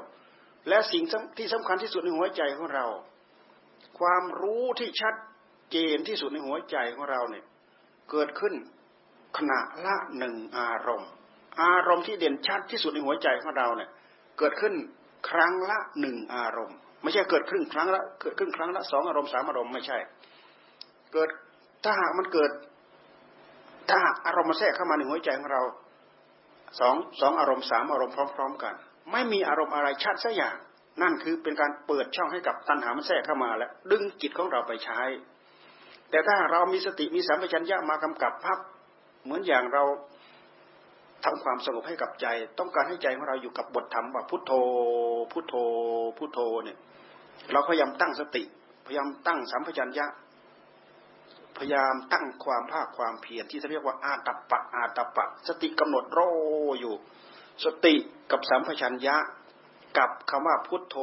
และสิ่งที่สำคัญที่สุดในหัวใจของเรา ความรู้ที่ชัดเจนที่สุดในหัวใจของเราเนี่ย เกิดขึ้นขณะละหนึ่งอารมณ์ อารมณ์ที่เด่นชัดที่สุดในหัวใจของเราเนี่ย เกิดขึ้นครั้งละหนึ่งอารมณ์ ไม่ใช่เกิดครึ่งครั้งละเกิดครึ่งครั้งละสองอารมณ์สามอารมณ์ไม่ใช่ เกิดถ้าหากมันเกิด ถ้าอารมณ์มาแทรกเข้ามาในหัวใจของเราสองสองอารมณ์สามอารมณ์พร้อม ๆ กัน ไม่มีอารมณ์อะไรชัดสักอย่าง นั่นคือเป็นการเปิดช่องให้กับตัณหามันแทรกเข้ามาแล้วดึงจิตของเราไปใช้ แต่ถ้าเรามีสติมีสัมปชัญญะมากำกับพับเหมือนอย่างเราทำความสงบให้กับใจ ต้องการให้ใจของเราอยู่กับบทธรรมว่าพุทโธ พุทโธ พุทโธเนี่ย เราพยายามตั้งสติ พยายามตั้งสัมปชัญญะ พยายามตั้งความภาคความเพียรที่เรียกว่าอาตปะอาตปะ สติกำหนดโรอยู่ สติกับสัมปชัญญะ กับคำว่าพุทโธ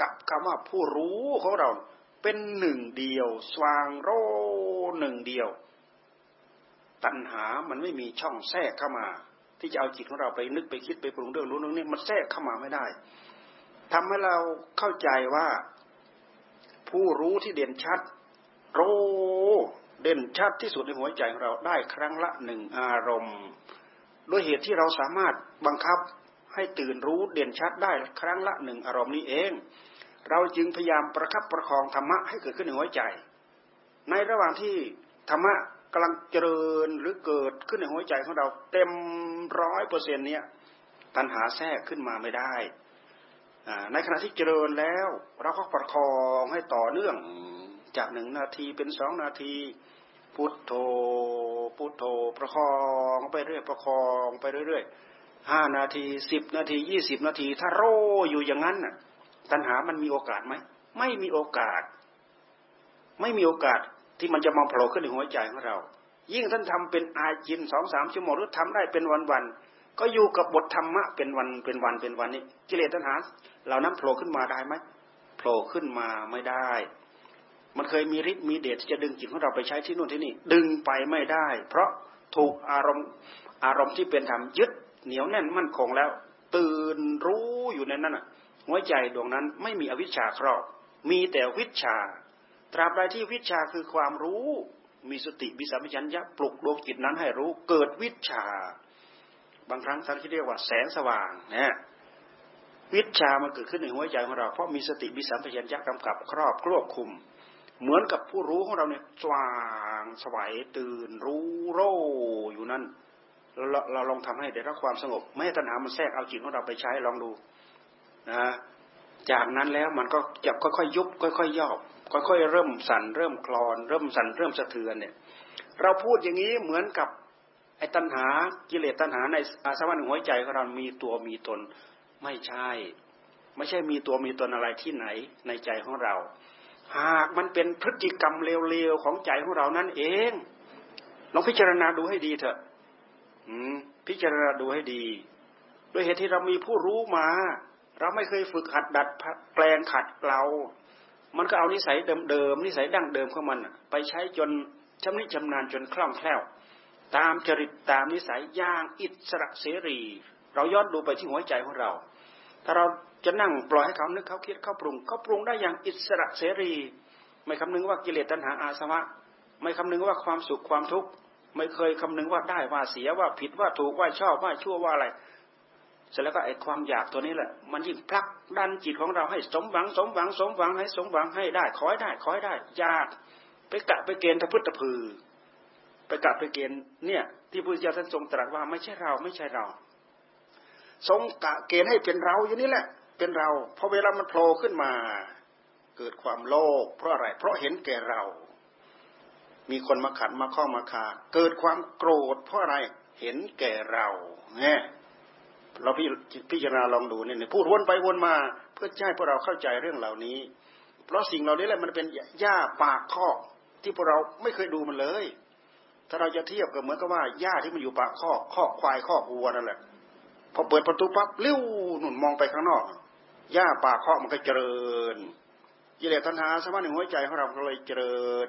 กับคำว่าผู้รู้ของเราเป็นหนึ่งเดียว สว่างโรหนึ่งเดียว ตัณหามันไม่มีช่องแทรกเข้ามา ที่จะเอาจิตของเราไปนึกไปคิดไปปรุงเรื่องรู้เรื่องนี้มันแทรกเข้ามาไม่ได้ทำให้เราเข้าใจว่า ผู้รู้ที่เด่นชัด โรเด่นชัดที่สุดในหัวใจของเราได้ครั้งละหนึ่งอารมณ์ ด้วยเหตุที่เราสามารถบังคับให้ตื่นรู้เด่นชัดได้ครั้งละหนึ่งอารมณ์นี้เอง เราจึงพยายามประคับประคองธรรมะให้เกิดขึ้นในหัวใจ ในระหว่างที่ธรรมะกำลังเจริญหรือเกิดขึ้นในหัวใจของเราเต็มร้อยเปอร์เซ็นต์เนี้ยตัณหาแทรกขึ้นมาไม่ได้ในขณะที่เจริญแล้ว เราก็ประคองให้ต่อเนื่องจากหนึ่งนาทีเป็นสองนาที พุทโธพุทโธประคองไปเรื่อยประคองไปเรื่อยห้านาทีสิบนาทียี่สิบนาที ถ้าโรอยู่อย่างนั้นน่ะ ตัณหามันมีโอกาสไหมไม่มีโอกาส ไม่มีโอกาสที่มันจะมาโผล่ขึ้นในหัวใจของเรา ยิ่งท่านทำเป็นอาจินสองสามชั่วโมงหรือทำได้เป็นวันวันก็อยู่กับบทธรรมะเป็นวันเป็นวันเป็นวันนี้กิเลสตัณหาเหล่านั้นโผล่ขึ้นมาได้ไหมโผล่ขึ้นมาไม่ได้ มันเคยมีฤทธิ์มีเดชที่จะดึงจิตของเราไปใช้ที่นู่นที่นี่ ดึงไปไม่ได้ เพราะถูกอารมณ์อารมณ์ที่เป็นธรรมยึดเหนียวแน่นมั่นคงแล้ว ตื่นรู้อยู่ในนั้นอะหัวใจดวงนั้นไม่มีอวิชชาครอบ มีแต่วิชา ตราบใดที่วิชาคือความรู้ มีสติมีสัมผัสัญญะปลุกดวงจิตนั้นให้รู้เกิดวิชา บางครั้งท่านเรียกว่าแสงสว่างนะวิชามันเกิดขึ้นในหัวใจของเราเพราะมีสติมีสัมผัสัญญะกำกับครอบครอบคุม เหมือนกับผู้รู้ของเราเนี่ยสว่างสวัยตื่นรู้โรอยู่นั่นเราเราลองทำให้ได้รับความสงบ ไม่ให้ตัณหามันแทรกเอาจิตของเราไปใช้ลองดูนะจากนั้นแล้วมันก็จะค่อยๆยุบค่อยๆย่อค่อยๆเริ่มสั่นเริ่มคลอน เริ่มสั่นเริ่มสะเทือนเนี่ย เราพูดอย่างนี้เหมือนกับไอ้ตัณหากิเลสตัณหาในอาสวะในหัวใจของเรามีตัวมีตนไม่ใช่ ไม่ใช่มีตัวมีตนอะไรที่ไหนในใจของเรา หากมันเป็นพฤติกรรมเลวๆของใจของเรานั่นเองลองพิจารณาดูให้ดีเถอะพิจารณาดูให้ดี ด้วยเหตุที่เรามีผู้รู้มา เราไม่เคยฝึกหัดดัดแปลงขัดเกลามันก็เอานิสัยเดิมๆนิสัยดั้งเดิมของมันไปใช้จนชำนิชำนาญจนคล่องแคล่ว ตามจริตตามนิสัยย่างอิสระเสรี เราย้อนดูไปที่หัวใจของเรา ถ้าเรา จะนั่งปล่อยให้เขานึกเขาคิดเขาปรุงเขาปรุงได้อย่างอิสระเสรี ไม่คำนึงว่ากิเลสตัณหาอาสวะ ไม่คำนึงว่าความสุขความทุกข์ไม่เคยคำนึงว่าได้ว่าเสียว่าผิดว่าถูกว่าชอบว่าชั่วว่าอะไรเสร็จแล้วก็ไอ้ความอยากตัวนี้แหละ มันยิ่งพลักดันจิตของเราให้สมหวังสมหวังสมหวังให้สมหวังให้ได้ขอให้ได้ขอให้ได้ยากไปกะไปเกณฑ์ทพุทธพือ ไปกะไปเกณฑ์เนี่ย ที่พระเจ้าท่านทรงตรัสว่าไม่ใช่เราไม่ใช่เรา ทรงกะเกณฑ์ให้เป็นเราอยู่นี่แหละ เป็นเราพอเวลามันโผล่ขึ้นมา เกิดความโลภเพราะอะไร เพราะเห็นแก่เรา มีคนมาขัดมาข้อมาขาเกิดความโกรธ เพราะอะไรเห็นแก่เราเนี่ยเราพี่พิจารณาลองดูเนี่ยพูดวนไปวนมา เพื่อให้พวกเราเข้าใจเรื่องเหล่านี้ เพราะสิ่งเหล่านี้แหละมันเป็นหญ้าปากคอกที่พวกเราไม่เคยดูมันเลย ถ้าเราจะเทียบกับเหมือนกับว่าหญ้าที่มันอยู่ปากคอกคอกควายคอกวัวนั่นแหละพอเปิดประตูปั๊บเลี้ยวหนุนมองไปข้างนอก หญ้าปากคอกมันก็เจริญกิเลสตัณหาสมาธิหัวใจของเราก็เลยเจริญ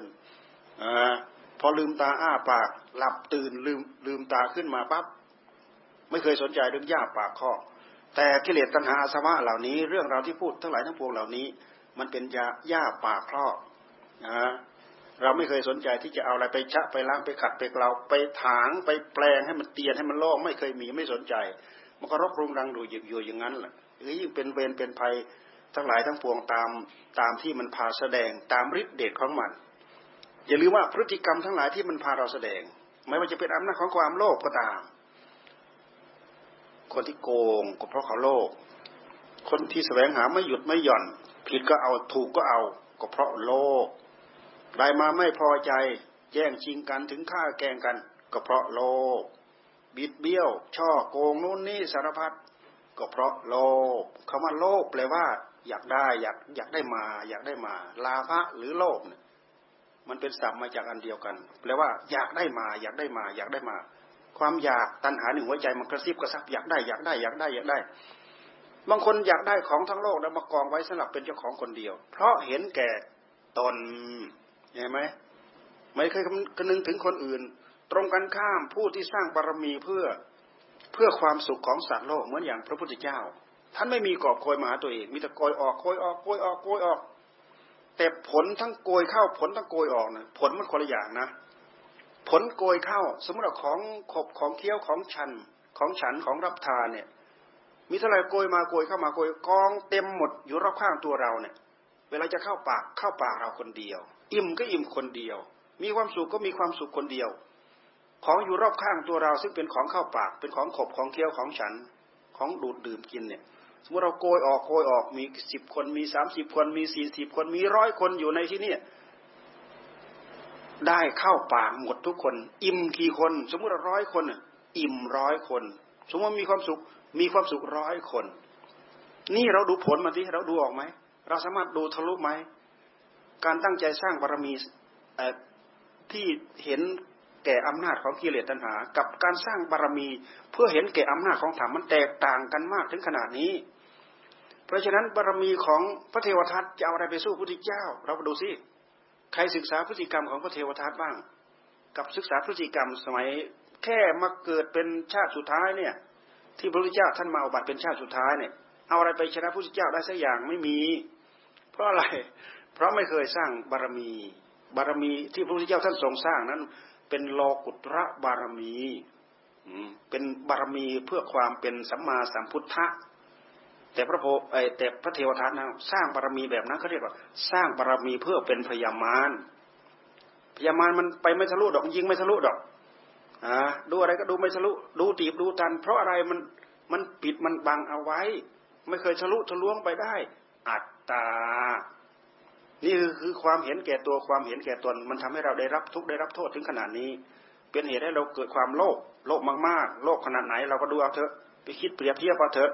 อ่าพอลืมตาอ้าปากหลับตื่นลืมลืมตาขึ้นมาปั๊บไม่เคยสนใจเรื่องหญ้าปากคอกแต่กิเลสตัณหาอาสวะเหล่านี้ เรื่องราวที่พูดทั้งหลายทั้งปวงเหล่านี้ มันเป็นยาหญ้าปากคอกนะเราไม่เคยสนใจที่จะเอาอะไรไปชะไปล้างไปขัดไปเกลาไปถางไปแปลงให้มันเตียนให้มันโล่งไม่เคยมีไม่สนใจ มันก็รบรุงรังดูอยู่อย่างนั้นแหละ หรือยิ่งเป็นเวรเป็นภัยทั้งหลายทั้งปวงตามตามที่มันพาแสดงตามฤทธิเดชของมัน อย่าลืมว่าพฤติกรรมทั้งหลายที่มันพาเราแสดง ไม่ว่าจะเป็นอำนาจของความโลภก็ตาม คนที่โกงก็เพราะเขาโลภคนที่แสวงหาไม่หยุดไม่หย่อน ผิดก็เอาถูกก็เอา ก็เพราะโลภใครมาไม่พอใจแย่งชิงกันถึงฆ่าแกงกัน ก็เพราะโลภบิดเบี้ยว ช่อโกงนู่นนี่สารพัด ก็เพราะโลภคำว่าโลภแปลว่า อยากได้อยากอยากได้มา อยากได้มา ลาภะหรือโลภเนี่ยมันเป็นสัมมาจากอันเดียวกัน แปลว่า อยากได้มา อยากได้มา อยากได้มา ความอยากตัณหาหนึ่งหัวใจมันกระซิบกระซับอยากได้อยากได้อยากได้อยากได้ บางคนอยากได้ของทั้งโลกแล้วมากองไว้สำหรับเป็นเจ้าของคนเดียว เพราะเห็นแก่ตนเห็นไหมไม่เคยคำนึงถึงคนอื่น ตรงกันข้ามผู้ที่สร้างบารมีเพื่อ เพื่อความสุขของสัตว์โลกเหมือนอย่างพระพุทธเจ้า ท่านไม่มีกอบโกยมาหาตัวเองมีแต่โกยออกโกยออกโกยออกโกยออก แต่ผลทั้งโกยเข้าผลทั้งโกยออกนะผลมันคนละอย่างนะ ผลโกยเข้า สมมติว่าของขบของเคี้ยวของชันของฉันของรับทานเนี่ยมีเท่าไรโกยมาโกยเข้ามาโกยกองเต็มหมดอยู่รอบข้างตัวเราเนี่ย เวลาจะเข้าปากเข้าปากเราคนเดียว อิ่มก็อิ่มคนเดียว มีความสุขก็มีความสุขคนเดียว ของอยู่รอบข้างตัวเราซึ่งเป็นของเข้าปาก เป็นของขบของเคี้ยวของฉันของดูดดื่มกินเนี่ยสมมติเราโกยออกโกยออกมีสิบคนมีสามสิบคนมีสี่สิบคนมีร้อยคนอยู่ในที่นี้ได้เข้าปากหมดทุกคน อิ่มกี่คน สมมติเราร้อยคนอิ่มร้อยคน สมมติมีความสุขมีความสุขร้อยคน นี่เราดูผลมาที่เราดูออกไหมเราสามารถดูทะลุไหมการตั้งใจสร้างบารมีที่เห็น แก่อำนาจของกิเลสตัณหา กับการสร้างบารมี เพื่อเห็นแก่อำนาจของธรรมมันแตกต่างกันมากถึงขนาดนี้ เพราะฉะนั้นบารมีของพระเทวทัตจะเอาอะไรไปสู้พระพุทธเจ้า เราไปดูสิใครศึกษาพฤติกรรมของพระเทวทัตบ้าง กับศึกษาพฤติกรรมสมัยแค่มาเกิดเป็นชาติสุดท้ายเนี่ย ที่พระพุทธเจ้าท่านมาอุบัติเป็นชาติสุดท้ายเนี่ยเอาอะไรไปชนะพระพุทธเจ้าได้สักอย่างไม่มี เพราะอะไร เพราะไม่เคยสร้างบารมี บารมีที่พระพุทธเจ้าท่านทรงสร้างนั้น เป็นโลกุตระบารมีเป็นบารมีเพื่อความเป็นสัมมาสัมพุทธะแต่พระโพแต่พระเทวทัตนะสร้างบารมีแบบนั้นเขาเรียกว่า สร้างบารมีเพื่อเป็นพยามารพยามารมันไปไม่ทะลุดอกยิงไม่ทะลุดอกอ่าดูอะไรก็ดูไม่ทะลุดูตีบดูตัน เพราะอะไรมันมันปิดมันบังเอาไว้ ไม่เคยทะลุทะลวงไปได้ อัตตา นี่คือความเห็นแก่ตัวความเห็นแก่ตน มันทำให้เราได้รับทุกข์ได้รับโทษถึงขนาดนี้ เป็นเหตุให้เราเกิดความโลภโลภมากๆ โลภขนาดไหนเราก็ดูเอาเถอะไปคิดเปรียบเทียบเอาเถอะ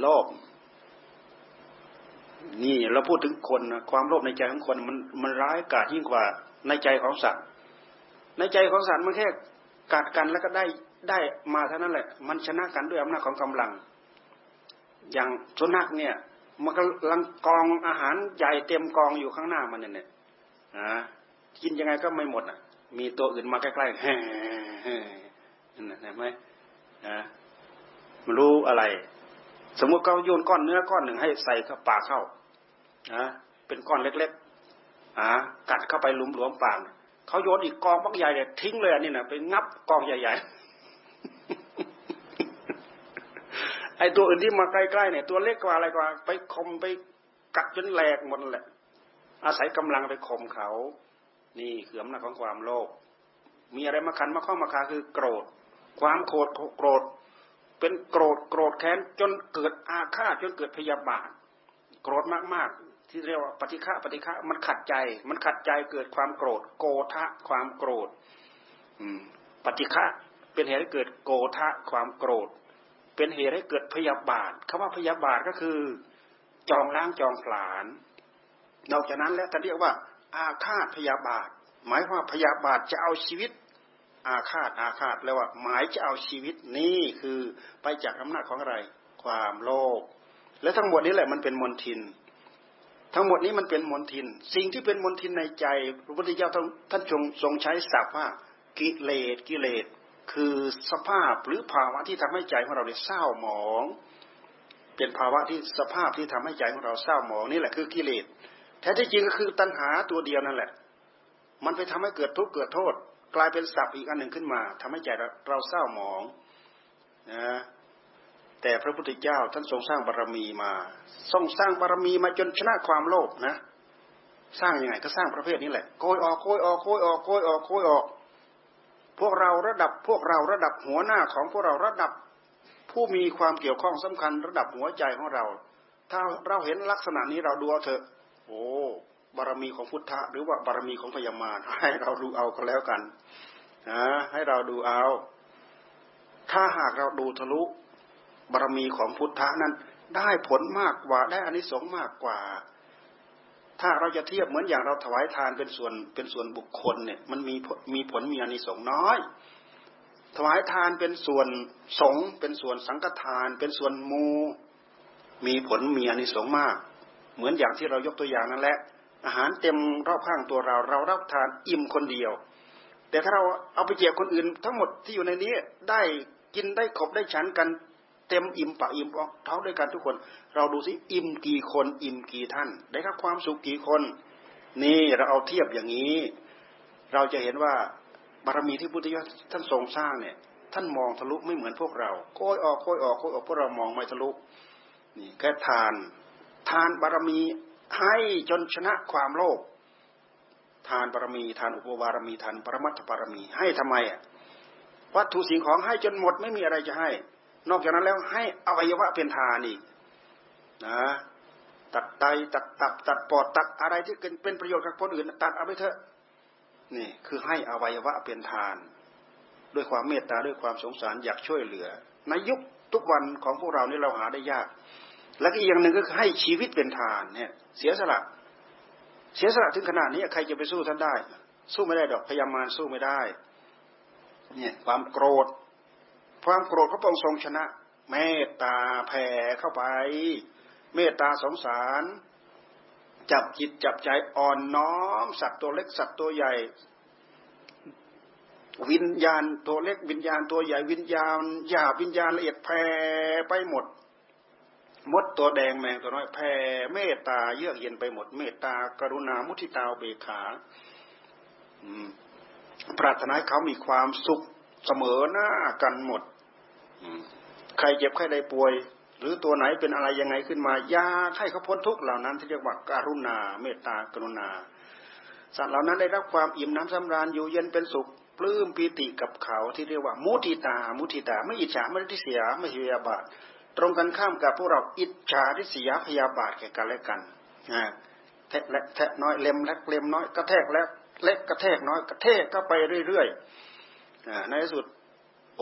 โลภนี่เราพูดถึงคนความโลภในใจของคนมันมันร้ายกาจยิ่งกว่าในใจของสัตว์ในใจของสัตว์มันแค่กัดกันแล้วก็ได้ได้มาเท่านั้นแหละ มันชนะกันด้วยอำนาจของกำลัง อย่างสุนัขเนี่ย มันกำลังกองอาหารใหญ่เต็มกองอยู่ข้างหน้ามันเนี่ยนะกินยังไงก็ไม่หมดอะ มีตัวอื่นมาใกล้ๆแฮ่นั่นเห็นไหมนะมันรู้อะไร สมมติเขาโยนก้อนเนื้อก้อนหนึ่งให้ใส่เข้าปากเข้านะเป็นก้อนเล็กๆอ่ากัดเข้าไปลุมหลวมปากเขาโยนอีกกองบักใหญ่เนี่ยทิ้งเลยอันนี้นะไปงับกองใหญ่ๆ ไอ้ตัวอื่นที่มาใกล้ๆเนี่ยตัวเล็กกว่าอะไรกว่า ไปคมไปกัดจนแหลกหมดแหละ อาศัยกำลังไปข่มเขา นี่คืออำนาจของความโลภมีอะไรมาขันมาข้องมาคาคือโกรธ ความโกรธโกรธ เป็นโกรธโกรธแค้นจนเกิดอาฆาตจนเกิดพยาบาท โกรธมากๆ ที่เรียกว่าปฏิฆะปฏิฆะมันขัดใจ มันขัดใจเกิดความโกรธ โกทะความโกรธอืมปฏิฆะเป็นเหตุให้เกิดโกทะความโกรธ เป็นเหตุให้เกิดพยาบาทคำว่าพยาบาทก็คือ จองล้างจองผลาญนอกจากนั้นแล้วท่านเรียกว่า อาฆาตพยาบาท หมายว่าพยาบาทจะเอาชีวิต อาฆาตอาฆาตแล้วว่า หมายจะเอาชีวิตนี่คือไปจากอำนาจของอะไร ความโลภและทั้งหมดนี้แหละมันเป็นมนทิน ทั้งหมดนี้มันเป็นมนทิน สิ่งที่เป็นมนทินในใจพระพุทธเจ้าท่านทรงใช้ศัพท์ว่ากิเลสกิเลส คือสภาพหรือภาวะที่ทำให้ใจของเราเนี่ยเศร้าหมอง เป็นภาวะที่สภาพที่ทำให้ใจของเราเศร้าหมองนี่แหละคือกิเลสแท้ที่จริงก็คือตัณหาตัวเดียวนั่นแหละ มันไปทำให้เกิดทุกข์เกิดโทษ กลายเป็นศัพท์อีกอันหนึ่งขึ้นมาทำให้ใจเราเศร้าหมองนะแต่พระพุทธเจ้าท่านทรงสร้างบารรมีมา ทรงสร้างบารรมีมาจนชนะความโลภนะ สร้างยังไงก็สร้างประเภทนี้แหละโกยออกโกยออกโกยออกโกยออกโกยออก พวกเราระดับพวกเราระดับหัวหน้าของพวกเราระดับผู้มีความเกี่ยวข้องสำคัญระดับหัวใจของเรา ถ้าเราเห็นลักษณะนี้เราดูเอาเถอะ โอ้บารมีของพุทธะหรือว่าบารมีของพญามารให้เราดูเอาก็แล้วกันนะให้เราดูเอา ถ้าหากเราดูทะลุบารมีของพุทธะนั้นได้ผลมากกว่าได้อานิสงส์มากกว่า ถ้าเราจะเทียบเหมือนอย่างเราถวายทานเป็นส่วนเป็นส่วนบุคคลเนี่ยมันมีมีผลมีอานิสงส์น้อย ถวายทานเป็นส่วนสงเป็นส่วนสังฆทาน เป็นส่วนมู มีผลมีอานิสงส์มาก เหมือนอย่างที่เรายกตัวอย่างนั่นแหละ อาหารเต็มรอบข้างตัวเรา เรารับทานอิ่มคนเดียว แต่ถ้าเราเอาไปแจกคนอื่น ทั้งหมดที่อยู่ในนี้ได้กินได้ขบได้ฉันกัน เต็มอิ่มปะอิ่มออกท้องด้วยกันทุกคน เราดูสิอิ่มกี่คน อิ่มกี่ท่าน ได้รับความสุขกี่คน นี่เราเอาเทียบอย่างนี้ เราจะเห็นว่าบารมีที่พุทธเจ้าท่านทรงสร้างเนี่ย ท่านมองทะลุไม่เหมือนพวกเราโค้ยออกโค้ยออกโค้ยออกพวกเรามองไม่ทะลุนี่แค่ทาน ทานบารมีให้จนชนะความโลภทานบารมีทานอุปบารมีทานปรมัตถบารมีให้ทำไมอะวัตถุสิ่งของให้จนหมดไม่มีอะไรจะให้ นอกจากนั้นแล้วให้อวัยวะเป็นทานอีกนะตัดไตตัดตับตัดปอดตัดอะไรที่เป็นประโยชน์กับคนอื่น ตัดเอาไปเถอะนี่คือให้อวัยวะเป็นทาน ด้วยความเมตตาด้วยความสงสารอยากช่วยเหลือ ในยุคทุกวันของพวกเรานี่เราหาได้ยาก แล้วก็อีกอย่างหนึ่งก็คือให้ชีวิตเป็นทานเนี่ย เสียสละ เสียสละถึงขนาดนี้ใครจะไปสู้ท่านได้ สู้ไม่ได้ดอกพยายามาสู้ไม่ได้ เนี่ยความโกรธ ความโกรธพระองค์ทรงชนะ เมตตาแผ่เข้าไป เมตตาสงสาร จับจิตจับใจอ่อนน้อม สัตว์ตัวเล็กสัตว์ตัวใหญ่ วิญญาณตัวเล็กวิญญาณตัวใหญ่วิญญาณหยาบวิญญาณละเอียดแผ่ไปหมดมดตัวแดงแมงตัวน้อยแผ่เมตตาเยือกเย็นไปหมด เมตตากรุณามุทิตาเบขาปรารถนาเขามีความสุขเสมอหน้ากันหมด ใครเจ็บใครได้ป่วย หรือตัวไหนเป็นอะไรยังไงขึ้นมายาให้เขาพ้นทุกเหล่านั้นที่เรียกว่าการุณา เมตตากรุณา สัตว์เหล่านั้นได้รับความอิ่มน้ำสำราญอยู่เย็นเป็นสุขปลื้มปีติกับเขาที่เรียกว่า มุทิตา มุทิตา ไม่อิจฉาไม่ทิเสียไม่พยาบาท ตรงกันข้ามกับพวกเราอิจฉาทิเสียพยาบาทแก่กันและกันแทะเล็กแทะน้อยเล็มเล็กเล็มน้อยกระแทกแล้วเล็กกระแทกน้อยกระแทกก็ไปเรื่อยๆในที่สุด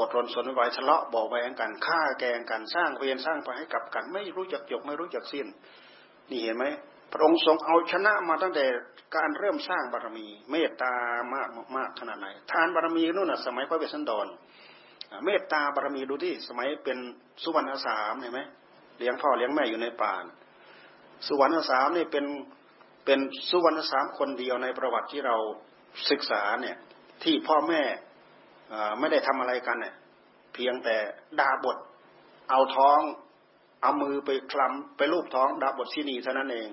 อดรนสนไหวทะเลาะบอกแวงกันฆ่าแกงกันสร้างเวรสร้างไปให้กับกัน ไม่รู้จักจบไม่รู้จักสิ้น นี่เห็นไหมพระองค์ทรงเอาชนะมาตั้งแต่การเริ่มสร้างบารมี เมตตามากมากขนาดไหนทานบารมีนู่นน่ะสมัยพระเวสสันดร เมตตาบารมีดูที่สมัยเป็นสุวรรณสามเห็นไหมเลี้ยงพ่อเลี้ยงแม่อยู่ในป่าสุวรรณสามนี่เป็นเป็นสุวรรณสามคนเดียวในประวัติที่เราศึกษาเนี่ยที่พ่อแม่ ไม่ได้ทำอะไรกันเนี่ยเพียงแต่ดาบท เอาท้องเอามือไปคลำไปลูบท้องดาบทชินีเท่านั้นเอง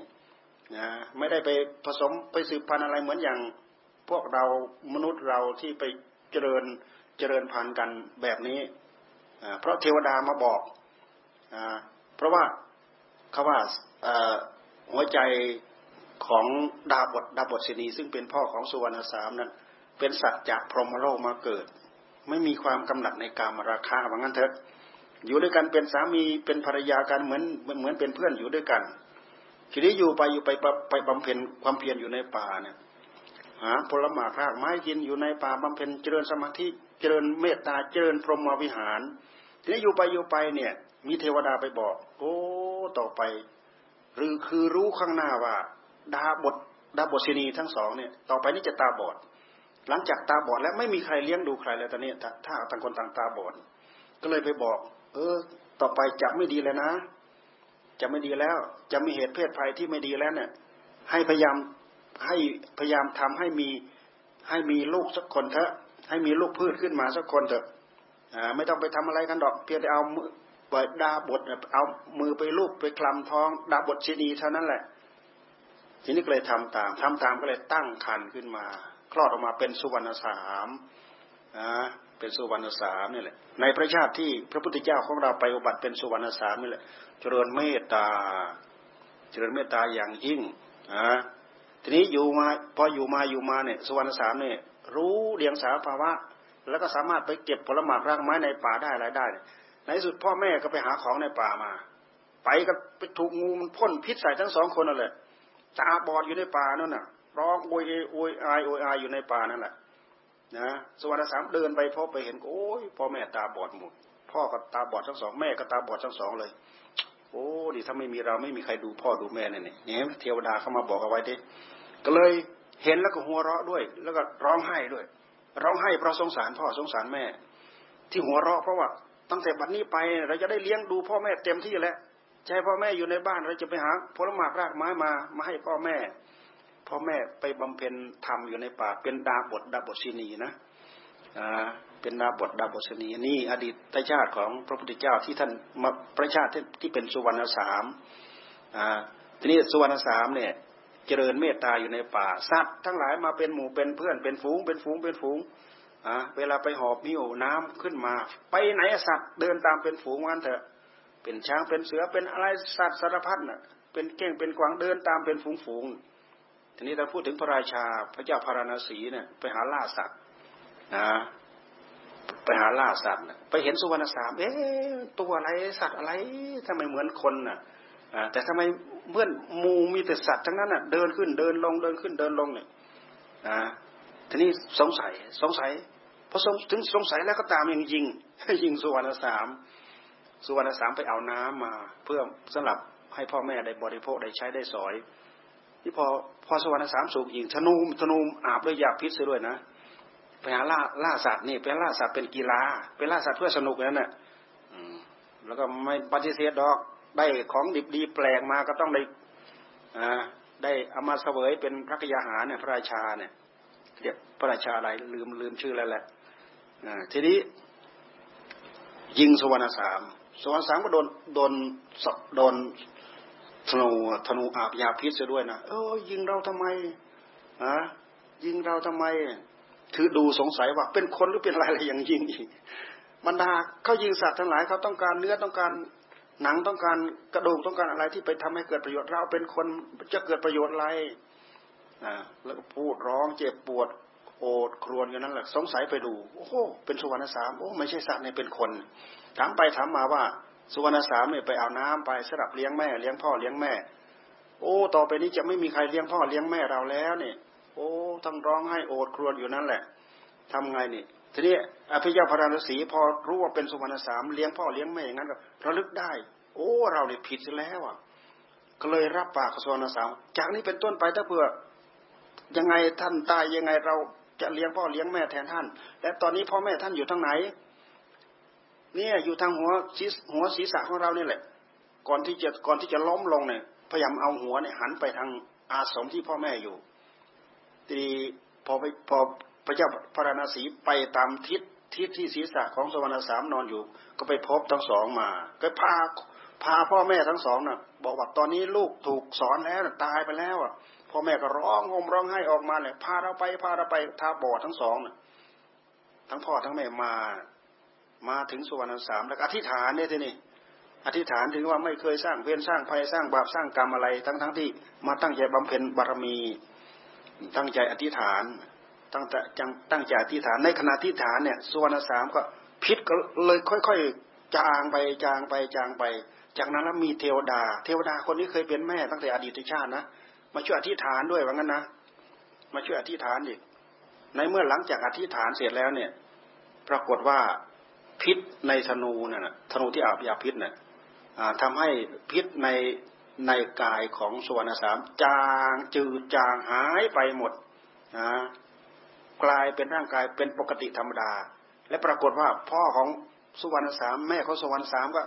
นะไม่ได้ไปผสมไปสืบพันธุ์อะไรเหมือนอย่างพวกเรามนุษย์เราที่ไปเจริญเจริญพันธุ์กันแบบนี้เพราะเทวดามาบอกเพราะว่าเขาว่าหัวใจของดาบทดาบทศินีซึ่งเป็นพ่อของสุวรรณสามนั้นเป็นสัตว์จากพรหมโลกมาเกิด ไม่มีความกำหนัดในการมราคาว่างั้นเถอะ อยู่ด้วยกันเป็นสามีเป็นภรรยากันเหมือนเหมือนเป็นเพื่อนอยู่ด้วยกัน ทีนี้อยู่ไปอยู่ไปไปบำเพ็ญความเพียรอยู่ในป่าเนี่ยหาผลไม้รากไม้กินอยู่ในป่าบำเพ็ญเจริญสมาธิเจริญเมตตาเจริญพรหมวิหาร ทีนี้อยู่ไปอยู่ไปเนี่ย มีเทวดาไปบอก โอ้ต่อไป หรือคือรู้ข้างหน้าว่าดาบทดาบทศินีทั้งสองเนี่ย ต่อไปนี้จะตาบอด หลังจากตาบอดแล้วไม่มีใครเลี้ยงดูใครแล้วตอนนี้ถ้าต่างคนต่างตาบอด ก็เลยไปบอก เออ ต่อไปจะไม่ดีเลยนะ จะไม่ดีแล้ว จะมีเหตุเพศภัยที่ไม่ดีแล้วเนี่ย ให้พยายามให้พยายามทำให้มีให้มีลูกสักคนเถอะ ให้มีลูกพืชขึ้นมาสักคนเถอะอ่าไม่ต้องไปทำอะไรกันดอก เพียงแต่เอาเปิดดาบทเอามือไปลูบไปคลำท้อง ดาบทชีดีเท่านั้นแหละ ทีนี้ก็เลยทำตามทำตามก็เลยตั้งคันขึ้นมา ลอดออกมาเป็นสุวรรณสามอ่าเป็นสุวรรณสามนี่แหละในพระชาติที่พระพุทธเจ้าของเราไปอุบัติเป็นสุวรรณสามนี่แหละเจริญเมตตา เจริญเมตตาอย่างยิ่งอ่าทีนี้อยู่มาพออยู่มาอยู่มาเนี่ยสุวรรณสามเนี่ยรู้เดียงสาภาวะ แล้วก็สามารถไปเก็บผลไม้รากไม้ในป่าได้อะไรได้ ในสุดพ่อแม่ก็ไปหาของในป่ามา ไปก็ไปถูกงูมันพ่นพิษใส่ทั้งสองคนนั่นแหละตาบอดอยู่ในป่านั่นน่ะ ร้องโวยโวยอายโวยอายอยู่ในป่านั่นแหละนะสวรรณสามเดินไปพบไปเห็นโอ้ยพ่อแม่ตาบอดหมด พ่อก็ตาบอดทั้งสองแม่ก็ตาบอดทั้งสองเลย โอ้ดิถ้าไม่มีเราไม่มีใครดูพ่อดูแม่เนี่ยเนี่ยเทวดาเข้ามาบอกเอาไว้ดิก็เลยเห็นแล้วก็หัวเราะด้วย แล้วก็ร้องไห้ด้วย ร้องไห้เพราะสงสารพ่อสงสารแม่ ที่หัวเราะเพราะว่าตั้งแต่บัดนี้ไปเราจะได้เลี้ยงดูพ่อแม่เต็มที่แล้วใช่พ่อแม่อยู่ในบ้านเราจะไปหาผลไม้รากไม้มามาให้พ่อแม่ พ่อแม่ไปบำเพ็ญธรรมอยู่ในป่า เป็นดาบทดาบทศินีนะอ่าเป็นดาบทดาบทศินีนี่อดีตชาติของพระพุทธเจ้าที่ท่านมาประชาติที่เป็นสุวรรณสามอ่าทีนี้สุวรรณสามเนี่ยเจริญเมตตาอยู่ในป่าสัตว์ทั้งหลายมาเป็นหมู่เป็นเพื่อนเป็นฝูงเป็นฝูงเป็นฝูงอ่าเวลาไปหอบมิ้วน้ำขึ้นมา ไปไหนสัตว์เดินตามเป็นฝูงวันเถอะ เป็นช้างเป็นเสือเป็นอะไรสัตว์สารพัดน่ะ เป็นเก้งเป็นกวางเดินตามเป็นฝูงฝูง ทีนี้เราพูดถึงพระราชาพระเจ้าพาราณสีเนี่ยไปหาล่าสัตว์นะไปหาล่าสัตว์ไปเห็นสุวรรณสามเอ๊ะตัวอะไรสัตว์อะไรทำไมเหมือนคนน่ะแต่ทำไมเมื่อนมูมีแต่สัตว์ทั้งนั้นอะเดินขึ้นเดินลงเดินขึ้นเดินลงเนี่ยนะทีนี้สงสัยสงสัยพอถึงสงสัยแล้วก็ตามยิงยิงยิงสุวรรณสามสุวรรณสามไปเอาน้ำมา เพื่อสำหรับให้พ่อแม่ได้บริโภคได้ใช้ได้สอย ที่พอพอสวรรณสามสูบยิงธนูธนูอาบด้วยยาพิษด้วยนะไปหาล่าล่าสัตว์นี่ไปล่าสัตว์เป็นกีฬาไปล่าสัตว์เพื่อสนุกนั่นแหละแล้วก็ไม่ปฏิเสธดอกได้ของดิบดีแปลงมาก็ต้องได้อ่าได้เอามาเสวยเป็นพระกยาหารเนี่ยพระราชาเนี่ยเรียกพระราชาอะไรลืมลืมชื่อแล้วแหละทีนี้ยิงสวรรณสามสวรรณสามก็โดนโดนโดน ธนูธนูอาบยาพิษซะด้วยนะเออยิงเราทำไมอะยิงเราทำไม คือดูสงสัยว่าเป็นคนหรือเป็นอะไรอะไรอย่างยิงอีกบรรดาเขายิงสัตว์ทั้งหลายเขาต้องการเนื้อต้องการหนังต้องการกระดูกต้องการอะไรที่ไปทำให้เกิดประโยชน์เราเป็นคนจะเกิดประโยชน์อะไรอ่าแล้วก็พูดร้องเจ็บปวดโอดครวญกันนั้นแหละสงสัยไปดู โอ้โหเป็นสุวรรณสามโอ้ไม่ใช่สัตว์เนี่ยเป็นคนถามไปถามมาว่า สุวรรณสามเนี่ยไปเอาน้ำไปสลับเลี้ยงแม่เลี้ยงพ่อเลี้ยงแม่ โอ้ ต่อไปนี้จะไม่มีใครเลี้ยงพ่อเลี้ยงแม่เราแล้วเนี่ยโอ้ต้งร้องให้โอดครวญอยู่นั่นแหละทำไงนี่ทีนี้อภิญญาพราณสีพอรู้ว่าเป็นสุวรรณสามเลี้ยงพ่อเลี้ยงแม่อย่างนั้นก็ระลึกได้ โอ้เราเนี่ยผิดแล้วอะก็เลยรับปากสุวรรณสามจากนี้เป็นต้นไปถ้าเผื่อยังไงท่านตายยังไงเราจะเลี้ยงพ่อเลี้ยงแม่แทนท่าน และตอนนี้พ่อแม่ท่านอยู่ทางไหน เนี่ยอยู่ทางหัวหัวศีรษะของเราเนี่ยแหละ ก่อนที่จะก่อนที่จะล้มลงเนี่ยพยายามเอาหัวเนี่ยหันไปทางอาสมที่พ่อแม่อยู่ ทีพอไปพอพระเจ้าพระราณสีไปตามทิศทิศที่ศีรษะของสวรรณสามนอนอยู่ ก็ไปพบทั้งสองมา ก็พาพาพ่อแม่ทั้งสองน่ะ บอกว่าตอนนี้ลูกถูกสอนแล้วตายไปแล้วอะพ่อแม่ก็ร้องห่มร้องไห้ออกมาเลยพาเราไปพาเราไปทาบอดทั้งสองน่ะทั้งพ่อทั้งแม่มา มาถึงสวรรณสามแล้วอธิษฐานเนี่ยทีนี่อธิษฐานถึงว่าไม่เคยสร้างเวรสร้างภัยสร้างบาปสร้างกรรมอะไร ทั้งทั้งที่มาตั้งใจบำเพ็ญบารมี ตั้งใจอธิษฐาน ตั้งแต่จังตั้งใจอธิษฐานในขณะที่ฐานเนี่ยสุวรรณสามก็พิษก็เลยค่อยๆจางไปจางไปจางไป จากนั้นแล้วมีเทวดา เทวดาคนนี้เคยเป็นแม่ตั้งแต่อดีตชาตินะมาช่วยอธิษฐานด้วยว่างั้นนะมาช่วยอธิษฐานอีกในเมื่อหลังจากอธิษฐานเสร็จแล้วเนี่ย ปรากฏว่า พิษในธนูน่ะธนูที่อาบยาพิษน่ะทำให้พิษในในกายของสวรรณสามจางจืดจางหายไปหมดนะกลายเป็นร่างกายเป็นปกติธรรมดา และปรากฏว่าพ่อของสุวรรณสามแม่ของสุวรรณสามก็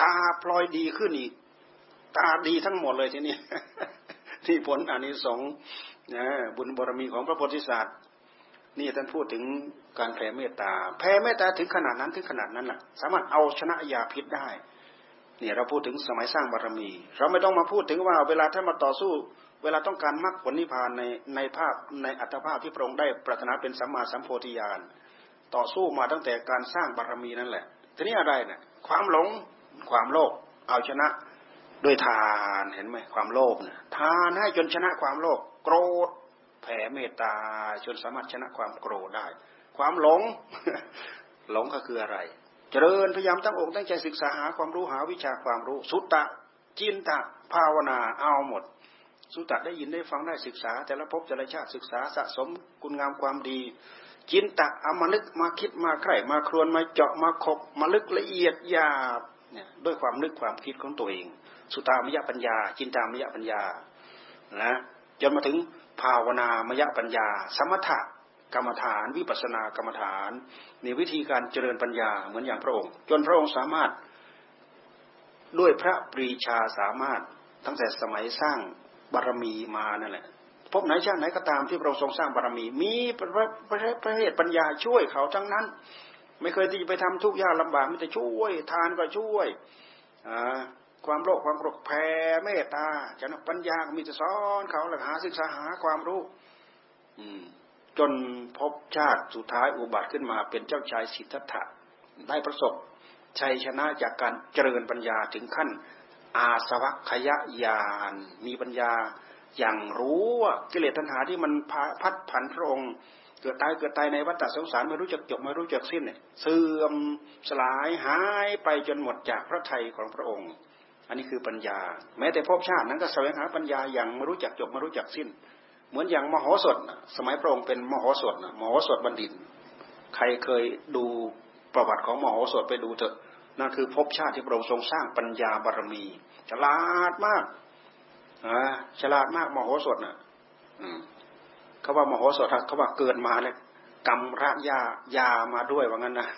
ตาพลอยดีขึ้นอีก ตาดีทั้งหมดเลยทีนี้ที่ผลอันนี้สงนะบุญบารมีของพระโพธิสัตว์ นี่ท่านพูดถึงการแผ่เมตตา แผ่เมตตาถึงขนาดนั้นถึงขนาดนั้นแหละสามารถเอาชนะยาพิษได้ เนี่ยเราพูดถึงสมัยสร้างบารมี เราไม่ต้องมาพูดถึงว่าเวลาท่านมาต่อสู้ เวลาต้องการมรรคผลนิพพานในในภาพในอัตภาพที่พระองค์ได้ปรารถนาเป็นสัมมาสัมโพธิญาณต่อสู้มาตั้งแต่การสร้างบารมีนั่นแหละ ทีนี้อะไรเนี่ยความหลงความโลภเอาชนะด้วยทานเห็นไหมความโลภเนี่ยทานให้จนชนะความโลภโกรธ แผ่เมตตาจนสามารถชนะความโกรธได้ ความหลง หลงก็คืออะไร เจริญพยายามตั้งอกตั้งใจศึกษาหาความรู้หาวิชาความรู้ สุตตะ จินตะ ภาวนาเอาหมด สุตตะได้ยินได้ฟังได้ศึกษา แต่ละภพแต่ละชาติศึกษาสะสมคุณงามความดี จินตะเอามานึกมาคิดมาใคร่มาครวนมาเจาะมาขบมาลึกละเอียดหยาบเนี่ยด้วยความนึกความคิดของตัวเอง สุตามยปัญญา จินตามยปัญญานะจนมาถึง ภาวนามยปัญญา สมถะกรรมฐาน วิปัสนากรรมฐานในวิธีการเจริญปัญญาเหมือนอย่างพระองค์ จนพระองค์สามารถด้วยพระปรีชาสามารถตั้งแต่สมัยสร้างบารมีมานั่นแหละพบไหนชาติไหนก็ตามที่พระองค์ทรงสร้างบารมี มีพระพระเหตุปัญญาช่วยเขาทั้งนั้น ไม่เคยที่จะไปทำทุกข์ยากลำบากมิแต่ช่วย ทานก็ช่วย ความโลภความโกรธแผ่เมตตาจะนปัญญาก็มีจะสอนเขาหลักหาศึกษาหาความรู้ อืม จนพบชาติสุดท้ายอุบัติขึ้นมาเป็นเจ้าชายสิทธัตถะได้ประสบชัยชนะจากการเจริญปัญญาถึงขั้น อาสวัคยญาณมีปัญญาอย่างรู้ว่ากิเลสตัณหาที่มันพัดผันพระองค์ เกิดตายเกิดตายในวัฏสงสารไม่รู้จักจบไม่รู้จักสิ้นเนี่ยเสื่อมสลายหายไปจนหมดจากพระทัยของพระองค์ อันนี้คือปัญญา แม้แต่ภพชาตินั้นก็แสวงหาปัญญาอย่างไม่รู้จักจบไม่รู้จักสิ้น เหมือนอย่างมโหสถสมัยพระองค์เป็นมโหสถมโหสถบัณฑิต ใครเคยดูประวัติของมโหสถไปดูเถอะนั่นคือภพชาติที่พระองค์ทรงสร้างปัญญาบารมี ฉลาดมากอ่าฉลาดมากมโหสถน่ะเขาว่ามโหสถเขาว่าเกิดมาเนี่ยกรรมรากยายามาด้วยว่างั้นนะ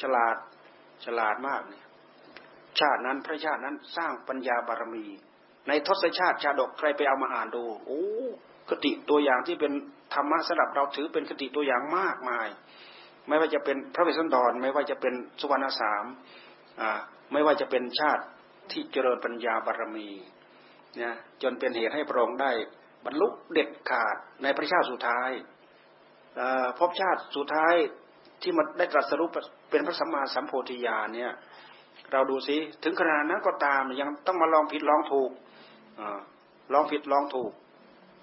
ฉลาดฉลาดมากเนี่ย ชาตินั้นพระชาตินั้นสร้างปัญญาบารมี ในทศชาติชาดกใครไปเอามาอ่านดู โอ้คติตัวอย่างที่เป็นธรรมะสำหรับเราถือเป็นคติตัวอย่างมากมาย ไม่ว่าจะเป็นพระเวสสันดร ไม่ว่าจะเป็นสุวรรณสามอ่าไม่ว่าจะเป็นชาติที่เจริญปัญญาบารมีเนี่ยจนเป็นเหตุให้พระองค์ได้บรรลุเด็ดขาดในพระชาติสุดท้ายพบชาติสุดท้ายที่มันได้ตรัสรู้เป็นพระสัมมาสัมโพธิญาณเนี่ย เราดูสิถึงขนาดนั้นก็ตามยังต้องมาลองผิดลองถูกอลองผิดลองถูก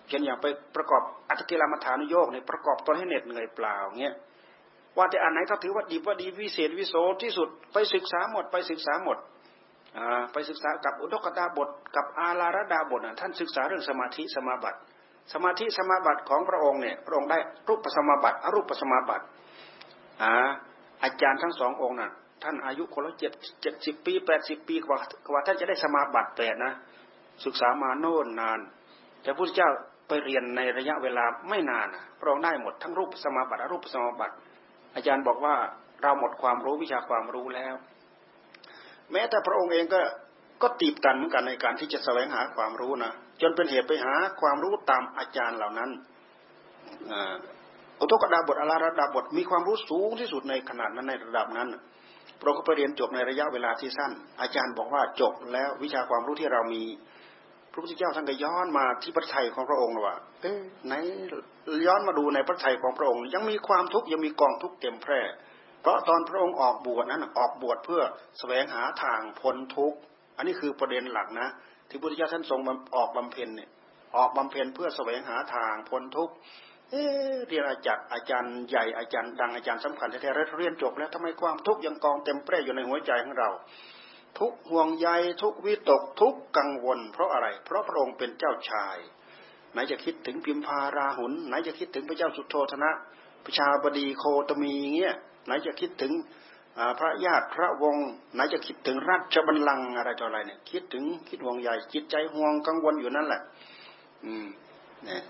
เช่นอย่างไปประกอบอัตติลามัฐานุโยกเนี่ยประกอบตนให้เหน็ดเหนื่อยเปล่าเงี้ยว่าแต่อันไหนก็ถือว่าดีว่าดีวิเศษวิโสที่สุดไปศึกษาหมดไปศึกษาหมดไปศึกษากับอุดกตาบทกับอาลาระดาบทท่านศึกษาเรื่องสมาธิสมาบัติสมาธิสมาบัติของพระองค์เนี่ยพระองค์ได้รูปสมาบัติอรูปสมาบัติอาจารย์ทั้งสององค์น่ะ ท่านอายุคนละเจ็ดเจ็ดสิบปีแปดสิบปีกว่ากว่าท่านจะได้สมาบัติแปดนะ ศึกษามาโน่นนาน แต่พระพุทธเจ้าไปเรียนในระยะเวลาไม่นานพระองค์ได้หมดทั้งรูปสมาบัติรูปสมาบัติ อาจารย์บอกว่าเราหมดความรู้วิชาความรู้แล้ว แม้แต่พระองค์เองก็ก็ตีบตันเหมือนกันในการที่จะแสวงหาความรู้นะจนเป็นเหตุไปหาความรู้ตามอาจารย์เหล่านั้นอุทกดาบทอาราดาบทมีความรู้สูงที่สุดในขนาดนั้นในระดับนั้น พระองค์ก็ไปเรียนจบในระยะเวลาที่สั้น อาจารย์บอกว่าจบแล้ววิชาความรู้ที่เรามีพระพุทธเจ้าท่านก็ย้อนมาที่พระไทยของพระองค์ว่า เอ๊ะไหนย้อนมาดูในพระไทยของพระองค์ ยังมีความทุกข์ยังมีกองทุกข์เต็มแพร่ เพราะตอนพระองค์ออกบวชนั้นออกบวชเพื่อแสวงหาทางพ้นทุกข์อันนี้คือประเด็นหลักนะที่พระพุทธเจ้าท่านทรงออกบำเพ็ญเนี่ยออกบำเพ็ญเพื่อแสวงหาทางพ้นทุกข์ เอ๊เรียนอาจารย์อาจารย์ใหญ่อาจารย์ดังอาจารย์สำคัญแท้ๆเรียนจบแล้วทำไมความทุกข์ยังกองเต็มแปร่อยู่ในหัวใจของเรา ทุกห่วงใยทุกวิตกทุกกังวล เพราะอะไร เพราะพระองค์เป็นเจ้าชาย ไหนจะคิดถึงพิมพาราหุนไหนจะคิดถึงพระเจ้าสุโธธนะประชาบดีโคตมีเงี้ยไหนจะคิดถึงพระญาติพระวงศ์ไหนจะคิดถึงราชบัลลังก์อะไรต่ออะไรเนี่ยคิดถึงคิดห่วงใหญ่จิตใจห่วงกังวลอยู่นั่นแหละ อืมเนี่ย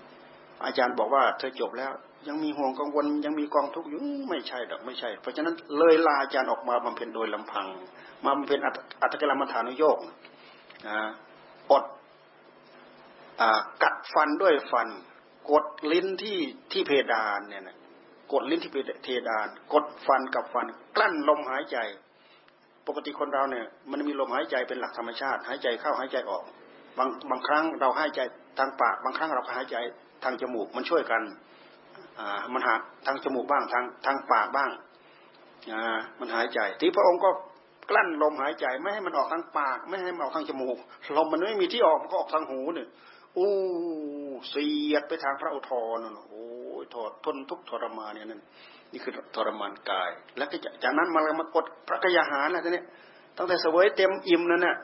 อาจารย์บอกว่าเธอจบแล้ว ยังมีห่วงกังวลยังมีกองทุกข์อยู่ไม่ใช่ดอกไม่ใช่ เพราะฉะนั้นเลยลาอาจารย์ออกมาบำเพ็ญโดยลำพัง มาบำเพ็ญอัตตกรรมฐานุโยกอดกัดฟันด้วยฟัน กดลิ้นที่ที่เพดานเนี่ยนะกดลิ้นที่เพดาน กดฟันกับฟัน กลั้นลมหายใจ ปกติคนเราเนี่ย มันมีลมหายใจเป็นหลักธรรมชาติ หายใจเข้าหายใจออก บางบางครั้งเราหายใจทางปาก บางครั้งเราหายใจ ทางจมูกมันช่วยกันอ่ามันหาทางจมูกบ้างทางทางปากบ้างอ่ามันหายใจที่พระองค์ก็กลั้นลมหายใจไม่ให้มันออกทางปาก ไม่ให้มันออกทางจมูกลมมันไม่มีที่ออกมันก็ออกทางหูเนี่ยอู้เสียดไปทางพระอุทธรโอ้ยททนทุกทรมานเนี่ยนั่นนี่คือทรมานกาย แล้วก็จากนั้นมามากดพระกยาหารนะทีนี้ตั้งแต่เสวยเต็มอิ่มนั่นน่ะ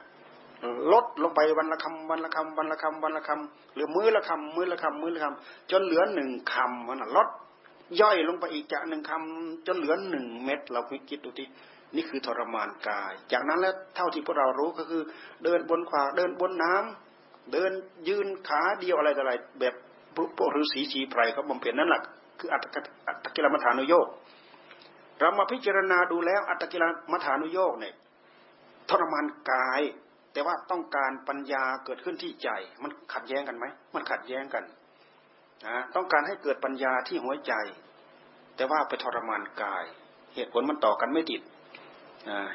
ลดลงไปวันละคำวันละคำวันละคำวันละคำหลือมื้อละคำมื้อละคำมื้อละคำจนเหลือหนึ่งคำมันลดย่อยลงไปอีกจากหนึ่งคำจนเหลือหนึ่งเม็ดเราคิดดูที่นี่คือทรมานกาย จากนั้นแล้วเท่าที่พวกเรารู้ก็คือ เดินบนขวาเดินบนน้ำเดินยืนขาเดียวอะไรต่ออะไร แบบพวกฤาษีชีไพรเขาบำเพ็ญนั่นแหละคืออัตตกิลมัฐานุโยกเรามาพิจารณาดูแล้วอัตตกิลมัฐานุโยกเนี่ยทรมานกาย แต่ว่าต้องการปัญญาเกิดขึ้นที่ใจ มันขัดแย้งกันไหม มันขัดแย้งกันนะต้องการให้เกิดปัญญาที่หัวใจ แต่ว่าไปทรมานกาย เหตุผลมันต่อกันไม่ติด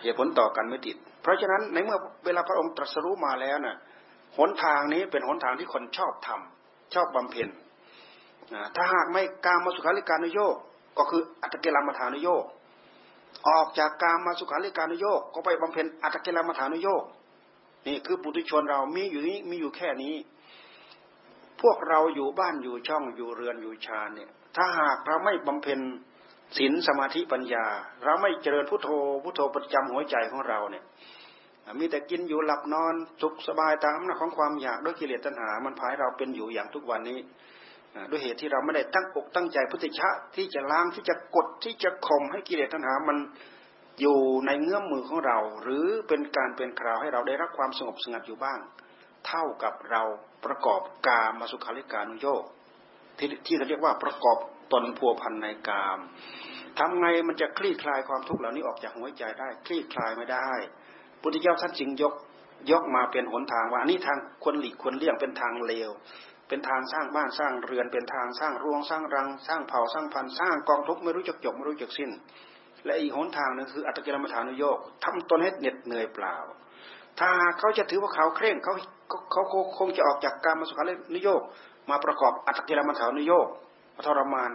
เหตุผลต่อกันไม่ติด เพราะฉะนั้นในเมื่อเวลาพระองค์ตรัสรู้มาแล้วนะ่ะหนทางนี้เป็นหนทางที่คนชอบทำชอบบำเพ็ญถ้าหากไม่การมาสุขาริการนโยกก็คืออัตเกลามฐานโยกออกจากการมาสุขาริการนโยกก็ไปบำเพ็ญอัตเกลามฐานโยก นี่คือปุถุชนเรามีอยู่นี้มีอยู่แค่นี้ พวกเราอยู่บ้านอยู่ช่องอยู่เรือนอยู่ชาเนี่ย ถ้าหากเราไม่บำเพ็ญศีลสมาธิปัญญา เราไม่เจริญพุทโธพุทโธประจำหัวใจของเราเนี่ย มีแต่กินอยู่หลับนอนสุขสบายตามอำนาจของความอยากด้วยกิเลสตัณหา มันพายเราเป็นอยู่อย่างทุกวันนี้ด้วยเหตุที่เราไม่ได้ตั้งอกตั้งใจพุทธิชะที่จะล้างที่จะกดที่จะข่มให้กิเลสตัณหามัน อยู่ในเงื้อมมือของเรา หรือเป็นการเป็นคราวให้เราได้รับความสงบสงัดอยู่บ้าง เท่ากับเราประกอบกามาสุขาริการุโยกที่ที่เขาเรียกว่าประกอบตนพัวพันในกามทำไงมันจะคลี่คลายความทุกข์เหล่านี้ออกจากหัวใจได้ คลี่คลายไม่ได้พุทธเจ้าท่านจึงยกยกมาเป็นหนทางว่าอันนี้ทางควรหลีกควรเลี่ยงเป็นทางเลว เป็นทางสร้างบ้านสร้างเรือนเป็นทางสร้างรวงสร้างรัง สร้างเผ่าสร้างพันธุ์สร้างกองทุกข์ไม่รู้จักจบไม่รู้จักสิ้น และอีกหนทางนึงคืออัตกิลมัฐานุโยกทำตนให้เหน็ดเหนื่อยเปล่า ถ้าเขาจะถือว่าเขาเคร่งเขาเขาคงจะออกจากการมาสุขานุโยกมาประกอบอัตกิลมัฐานุโยกมาทรมาน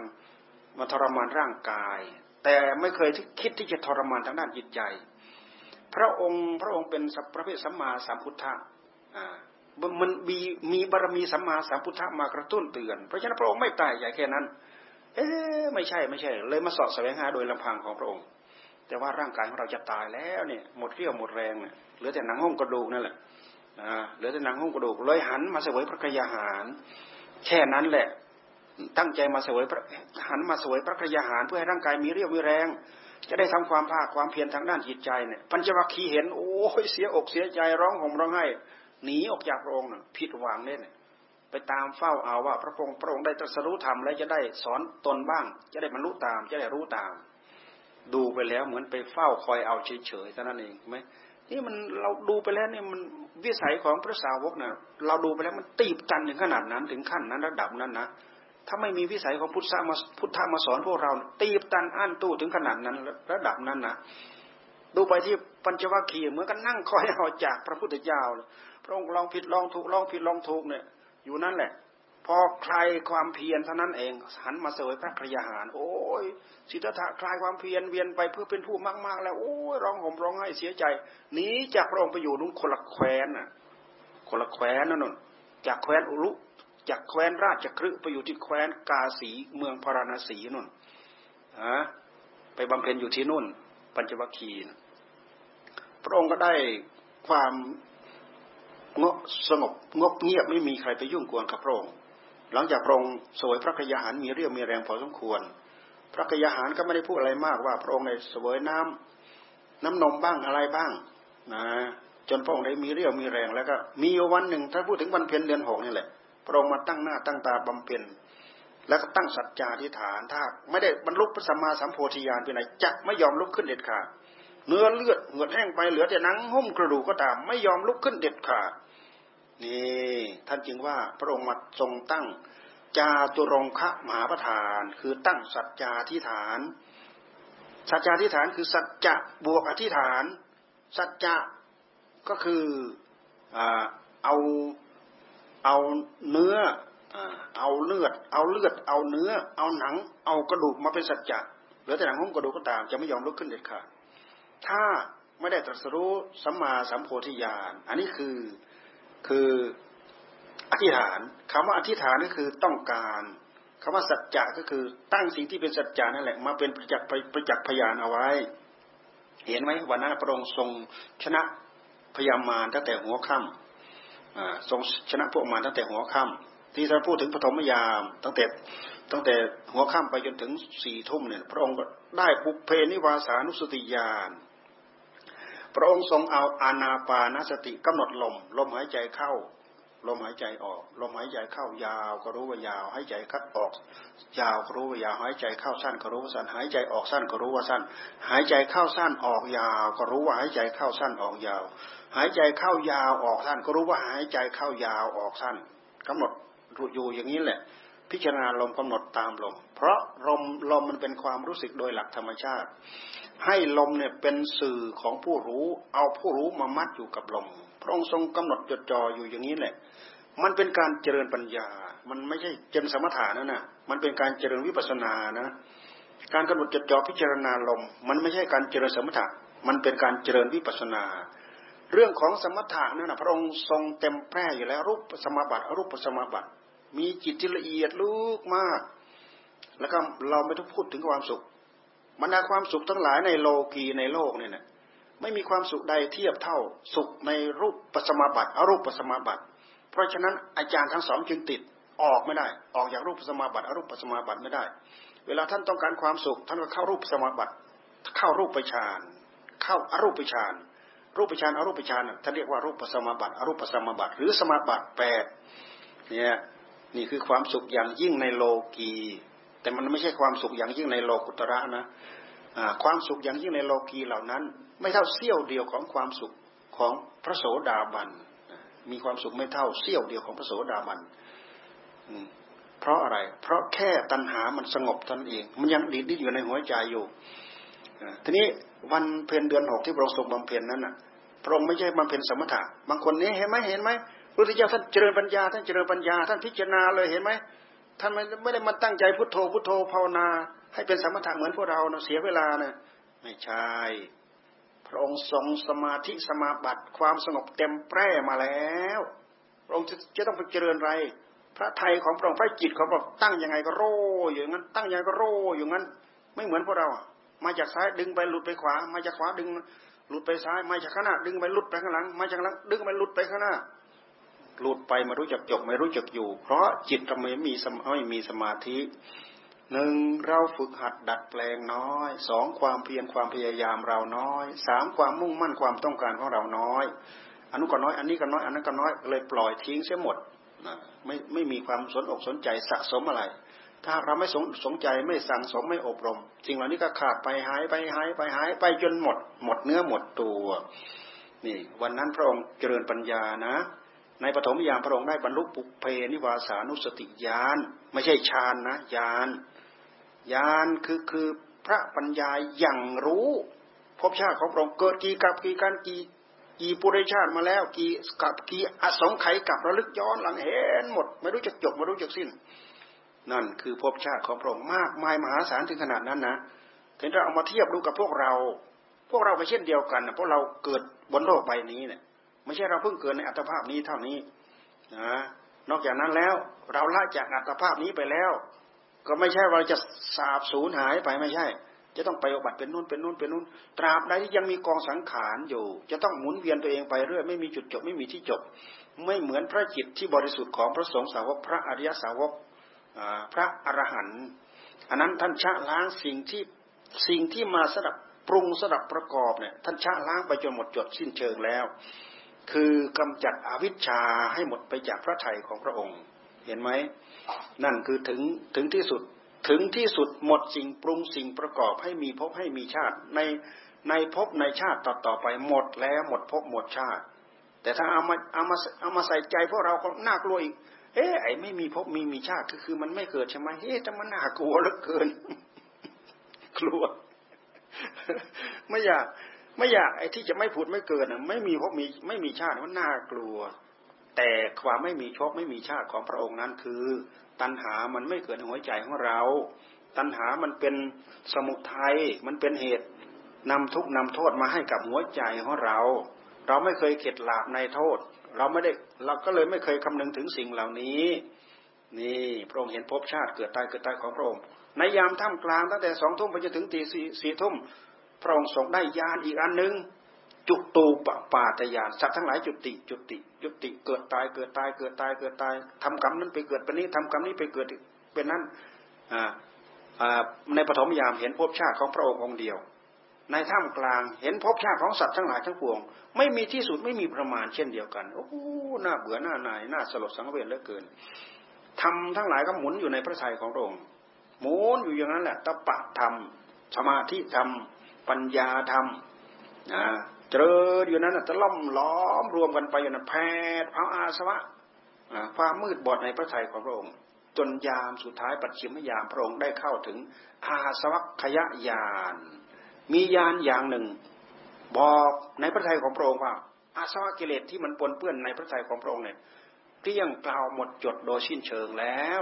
มาทรมานร่างกาย แต่ไม่เคยคิดที่จะทรมานทางด้านจิตใจ พระองค์พระองค์เป็นพระเพศสัมมาสัมพุทธะมันมีมีบารมีสัมมาสัมพุทธะมากระตุ้นเตือน เพราะฉะนั้นพระองค์ไม่ตายใหญ่แค่นั้น เอ๊ไม่ใช่ไม่ใช่ เลยมาสอบแสวงหาโดยลำพังของพระองค์ แต่ว่าร่างกายของเราจะตายแล้วเนี่ยหมดเรี่ยวหมดแรงเนี่ยเหลือแต่หนังห้องกระดูกนั่นแหละเหลือแต่หนังห้องกระดูกเลยหันมาเสวยพระกยาหาร แค่นั้นแหละ ตั้งใจมาเสวยหันมาเสวยพระกยาหาร เพื่อให้ร่างกายมีเรี่ยวมีแรง จะได้ทำความภาคความเพียรทางด้านจิตใจเนี่ยปัญจวัคคีย์เห็นโอ้ยเสียอกเสียใจร้องห่มร้องไห้หนีออกจากพระองค์ผิดหวังเนี่ย ไปตามเฝ้าเอาว่า พระองค์พระองค์ได้ตรัสรู้ธรรมแล้วจะได้สอนตนบ้าง จะได้บรรลุตามจะได้รู้ตาม ดูไปแล้วเหมือนไปเฝ้าคอยเอาเฉยๆเท่านั้นเองไหมนี่มันเราดูไปแล้วเนี่ยมันวิสัยของพระสาวกเนี่ยเราดูไปแล้วมันตีบกันถึงขนาดนั้นถึงขั้นนั้นระดับนั้นนะถ้าไม่มีวิสัยของพุทธะมาพุทธะมาสอนพวกเรา ตีบตันอั้นตู้ถึงขนาดนั้นระดับนั้นนะดูไปที่ปัญจวัคคีย์เหมือนกันนั่งคอยเอาจากพระพุทธเจ้าพระองค์ลองผิดลองถูกลองผิดลองถูกเนี่ย อยู่นั่นแหละ พอใครความเพียรเท่านั้นเองหันมาเสวยพระกริยาหาร โอ้ยสิทธัตถะคลายความเพียรเวียนไปเพื่อเป็นผู้มากๆ แล้วโอ้ยร้องห่มร้องไห้เสียใจหนีจากพระองค์ไปอยู่นุ่งคนละแคว้นน่ะ คนละแคว้นนั่นน่ะจากแคว้นอุลุจากแคว้นราชครึไปอยู่ที่แคว้นกาสีเมืองพาราณสีนุ่นฮะไปบำเพ็ญอยู่ที่นุ่น ปัญจวัคคีย์พระองค์ก็ได้ความ งบสงบงบเงียบไม่มีใครไปยุ่งกวนกับพระองค์หลังจากพระองค์สวยพระกยาหารมีเรี่ยวมีแรงพอสมควร พระกยาหารก็ไม่ได้พูดอะไรมากว่าพระองค์ในสวยน้น้ำนมบ้างอะไรบ้างนะจนพระองค์ได้มีเรี่ยวมีแรงแล้วก็มีวันหนึ่งถ้าพูดถึงวันเพ็ญเดือนหกนี่แหละพระองค์มาตั้งหน้าตั้งตาบำเพ็ญแล้วก็ตั้งสัจจาธิฐานถ้าไม่ได้บรรลุพระสัมมาสัมโพธิญาณไปไหนจะไม่ยอมลุกขึ้นเด็ดขาดเนื้อเลือดเหงื่อแห้งไปเหลือแต่หนังหุ้มกระดูกก็ตามไม่ยอมลุกขึ้นเด็ดขาด นี่ท่านจึงว่าพระองค์มาทรงตั้งจาตุรงคะมหาประธาน คือตั้งสัจจาธิฐาน สัจจาธิฐานคือสัจจะบวกอธิฐาน สัจจะก็คือเอาเอาเนื้อเอาเลือด เอาเลือด เอาเนื้อ เอาหนัง เอากระดูกมาเป็นสัจจะเหลือแต่หนังหุ้มกระดูกก็ตามจะไม่ยอมลุกขึ้นเด็ดขาดถ้าไม่ได้ตรัสรู้สัมมาสัมโพธิญาณ อันนี้คือ คืออธิษฐานคำว่าอธิษฐานก็คือต้องการคำว่าสัจจะก็คือตั้งสิ่งที่เป็นสัจจะนั่นแหละมาเป็นประจักษ์ประจักษ์พยานเอาไว้ เห็นไหมวันนั้นพระองค์ทรงชนะพยามารตั้งแต่หัวค่ำทรงชนะพวกมารตั้งแต่หัวค่ำที่ท่านพูดถึงปฐมยาม ตั้งแต่ตั้งแต่หัวค่ำไปจนถึงสี่ทุ่มเนี่ย พระองค์ก็ได้ปุเพนิวาสานุสติญาณ พระองค์ทรงเอาอานาปานสติกำหนดลม ลมหายใจเข้า ลมหายใจออก ลมหายใจเข้ายาวก็รู้ว่ายาว หายใจคัดออก ยาวก็รู้ว่ายาว หายใจเข้าสั้นก็รู้ว่าสั้น หายใจออกสั้นก็รู้ว่าสั้น หายใจเข้าสั้นออกยาว ก็รู้ว่าหายใจเข้าสั้นออกยาว หายใจเข้ายาวออกสั้นก็รู้ว่าหายใจเข้ายาวออกสั้นกำหนดอยู่อย่างนี้แหละพิจารณาลมกำหนดตามลม เพราะลมลมมันเป็นความรู้สึกโดยหลักธรรมชาติ ให้ลมเนี่ยเป็นสื่อของผู้รู้ เอาผู้รู้มามัดอยู่กับลม พระองค์ทรงกำหนดจดจ่ออยู่อย่างนี้แหละ มันเป็นการเจริญปัญญา มันไม่ใช่เจริญสมถะนั่นนะมันเป็นการเจริญวิปัสสนานะ การกำหนดจดจ่อพิจารณาลม มันไม่ใช่การเจริญสมถะ มันเป็นการเจริญวิปัสสนา เรื่องของสมถะนั่นนะพระองค์ทรงเต็มแพร่อยู่แล้วรูปสมาบัติอรูปสมาบัติ มีจิตที่ละเอียดลึกมาก แล้วก็เราไม่ต้องพูดถึงความสุข บรรดาความสุขทั้งหลายในโลกีในโลกเนี่ยนะไม่มีความสุขใดเทียบเท่าสุขในรูปปัสมาบัติอรูปปัสมาบัติ เพราะฉะนั้นอาจารย์ทั้งสองจึงติดออกไม่ได้ ออกจากรูปปัสมาบัติอรูปปัสมาบัติไม่ได้ เวลาท่านต้องการความสุข ท่านก็เข้ารูปปัสมาบัติ เข้ารูปปฌานเข้าอรูปปฌานรูปปฌานอรูปฌานท่านเรียกว่ารูปปัสมาบัติอรูปปัสมาบัติ หรือสมาบัติแปดเนี่ยนี่คือความสุขอย่างยิ่งในโลกี แต่มันไม่ใช่ความสุขอย่างยิ่งในโลกุตระนะความสุขอย่างยิ่งในโลกีเหล่านั้น ไม่เท่าเสี้ยวเดียวของความสุขของพระโสดาบันมีความสุขไม่เท่าเสี้ยวเดียวของพระโสดาบันเพราะอะไร เพราะแค่ตัณหามันสงบตนเอง มันยังดีดดิ้นอยู่ในหัวใจอยู่ทีนี้วันเพ็ญเดือนหกที่พระองค์ทรงบำเพ็ญนั้นน่ะ พระองค์ไม่ใช่บำเพ็ญสมถะ บางคนนี้เห็นไหมเห็นไหมพระพุทธเจ้าท่านเจริญปัญญาท่านเจริญปัญญาท่านพิจารณาเลยเห็นไหม ท่านไม่ไม่ได้มาตั้งใจพุทโธพุทโธภาวนา ให้เป็นสมถะเหมือนพวกเราเนาะเสียเวลานะไม่ใช่พระองค์ทรงสมาธิสมาบัติความสงบเต็มแปร่มาแล้วพระองค์จะจะต้องไปเจริญอะไร พระไทยของพระองค์พระจิตของพระองค์ตั้งยังไงก็โร่อยู่งั้น ตั้งยังไงก็โร่อยู่งั้น ไม่เหมือนพวกเรา มาจากซ้ายดึงไปหลุดไปขวา มาจากขวาดึงหลุดไปซ้าย มาจากข้างหน้าดึงไปหลุดไปข้างหลัง มาจากหลังดึงไปหลุดไปข้างหน้า หลุดไปไม่รู้จักจบไม่รู้จักอยู่ เพราะจิตเราไม่มีไม่มีสมาธิหนึ่งเราฝึกหัดดัดแปลงน้อยสองความเพียรความพยายามเราน้อยสามความมุ่งมั่นความต้องการของเราน้อยอันนู้นก็น้อย อันนี้ก็น้อยอันนั้นก็น้อยเลยปล่อยทิ้งเสียหมดนะไม่ไม่มีความสนอกสนใจสะสมอะไร ถ้าเราไม่สนสนใจไม่สั่งสมไม่อบรมสิ่งเหล่านี้ก็ขาดไปหายไปหายไปหายไปจนหมด หมดเนื้อหมดตัว นี่ วันนั้นพระองค์เจริญปัญญานะ ในปฐมยามพระองค์ได้บรรลุปุเพนิวาสานุสติญาณไม่ใช่ฌานนะญาณญาณคือคือพระปัญญาอย่างรู้ภพชาติของพระองค์เกิดกี่กับกี่การกี่กี่ปุริชาติมาแล้วกี่กับกี่อสงไขยกับระลึกย้อนหลังเห็นหมด ไม่รู้จักจบไม่รู้จักสิ้น นั่นคือภพชาติของพระองค์มากมายมหาศาลถึงขนาดนั้นนะถึงเราเอามาเทียบดูกับพวกเรา พวกเราก็เช่นเดียวกันนะพวกเราเกิดบนโลกใบนี้เนี่ย ไม่ใช่เราเพิ่งเกิดในอัตภาพนี้เท่านี้นะนอกจากนั้นแล้วเราละจากอัตภาพนี้ไปแล้ว ก็ไม่ใช่เราจะสาบสูญหายไปไม่ใช่ จะต้องไปอบัติเป็นนู่นเป็นนู่นเป็นนู่นตราบใดที่ยังมีกองสังขารอยู่ จะต้องหมุนเวียนตัวเองไปเรื่อยไม่มีจุดจบไม่มีที่จบ ไม่เหมือนพระจิตที่บริสุทธิ์ของพระสงฆ์สาวกพระอริยสาวกพระอรหันต์อันนั้นท่านชะล้างสิ่งที่สิ่งที่มาสลับปรุงสดับประกอบเนี่ยท่านชะล้างไปจนหมดจดสิ้นเชิงแล้ว คือกำจัดอวิชชาให้หมดไปจากพระทัยของพระองค์ เห็นไหมนั่นคือถึงถึงที่สุดถึงที่สุดหมดสิ่งปรุงสิ่งประกอบให้มีภพให้มีชาติ ในในภพในชาติต่อต่อไปหมดแล้วหมดภพหมดชาติ แต่ถ้าเอามาเอามาเอามาใส่ใจพวกเราก็น่ากลัวอีก เอ๊ะไอ้ไม่มีภพมีมีชาติคือคือมันไม่เกิดใช่ไหมเอ๊ะแต่มันน่ากลัวเหลือเกิน กลัว ไม่อยาก ไม่อยากไอ้ที่จะไม่ผุดไม่เกิดอะไม่มีภพมีไม่มีชาติมันน่ากลัว แต่ความไม่มีชพไม่มีชาติของพระองค์นั้นคือ ตัณหามันไม่เกิดในหัวใจของเรา ตัณหามันเป็นสมุทัยมันเป็นเหตุนำทุกนำโทษมาให้กับหัวใจของเรา เราไม่เคยเข็ดหลาบในโทษ เราไม่ได้เราก็เลยไม่เคยคำนึงถึงสิ่งเหล่านี้ นี่พระองค์เห็นภพชาติเกิดตายเกิดตายของพระองค์ในยามท่ามกลางตั้งแต่สองทุ่มไปจนถึงตีสี่ทุ่ม ระองค์ทรงได้ยานอีกอันหนึ่งจุตูปปาตยานสัตว์ทั้งหลายจุติ จุติ จุติเกิดตายเกิดตายเกิดตายเกิดตายทำกรรมนั้นไปเกิดเป็นนี้ทำกรรมนี้ไปเกิดเป็นนั้นในปฐมยามเห็นภพชาติของพระองค์องค์เดียว ในท่ามกลางเห็นภพชาติของสัตว์ทั้งหลายทั้งปวง ไม่มีที่สุดไม่มีประมาณเช่นเดียวกันโอ้หน้าเบื่อหน้าหน่ายหน้าสลดสังเวชเหลือเกินทำทั้งหลายก็หมุนอยู่ในพระทัยของพระองค์หมุนอยู่อย่างนั้นแหละตปะธรรมสมาธิธรรม ปัญญาธรรมนะเจริญอยู่นั้นจะล่อมล้อมรวมกันไปอยู่นั้นแผดเอาอาสวะความมืดบอดในพระทัยของพระองค์ จนยามสุดท้ายปัจฉิมยามพระองค์ได้เข้าถึงอาสวัคยญาณมีญาณอย่างหนึ่ง บอกในพระทัยของพระองค์ว่า อาสวะกิเลสที่มันปนเปื้อนในพระทัยของพระองค์เนี่ยเกลี้ยงกล่าหมดจดโดยสิ้นเชิงแล้ว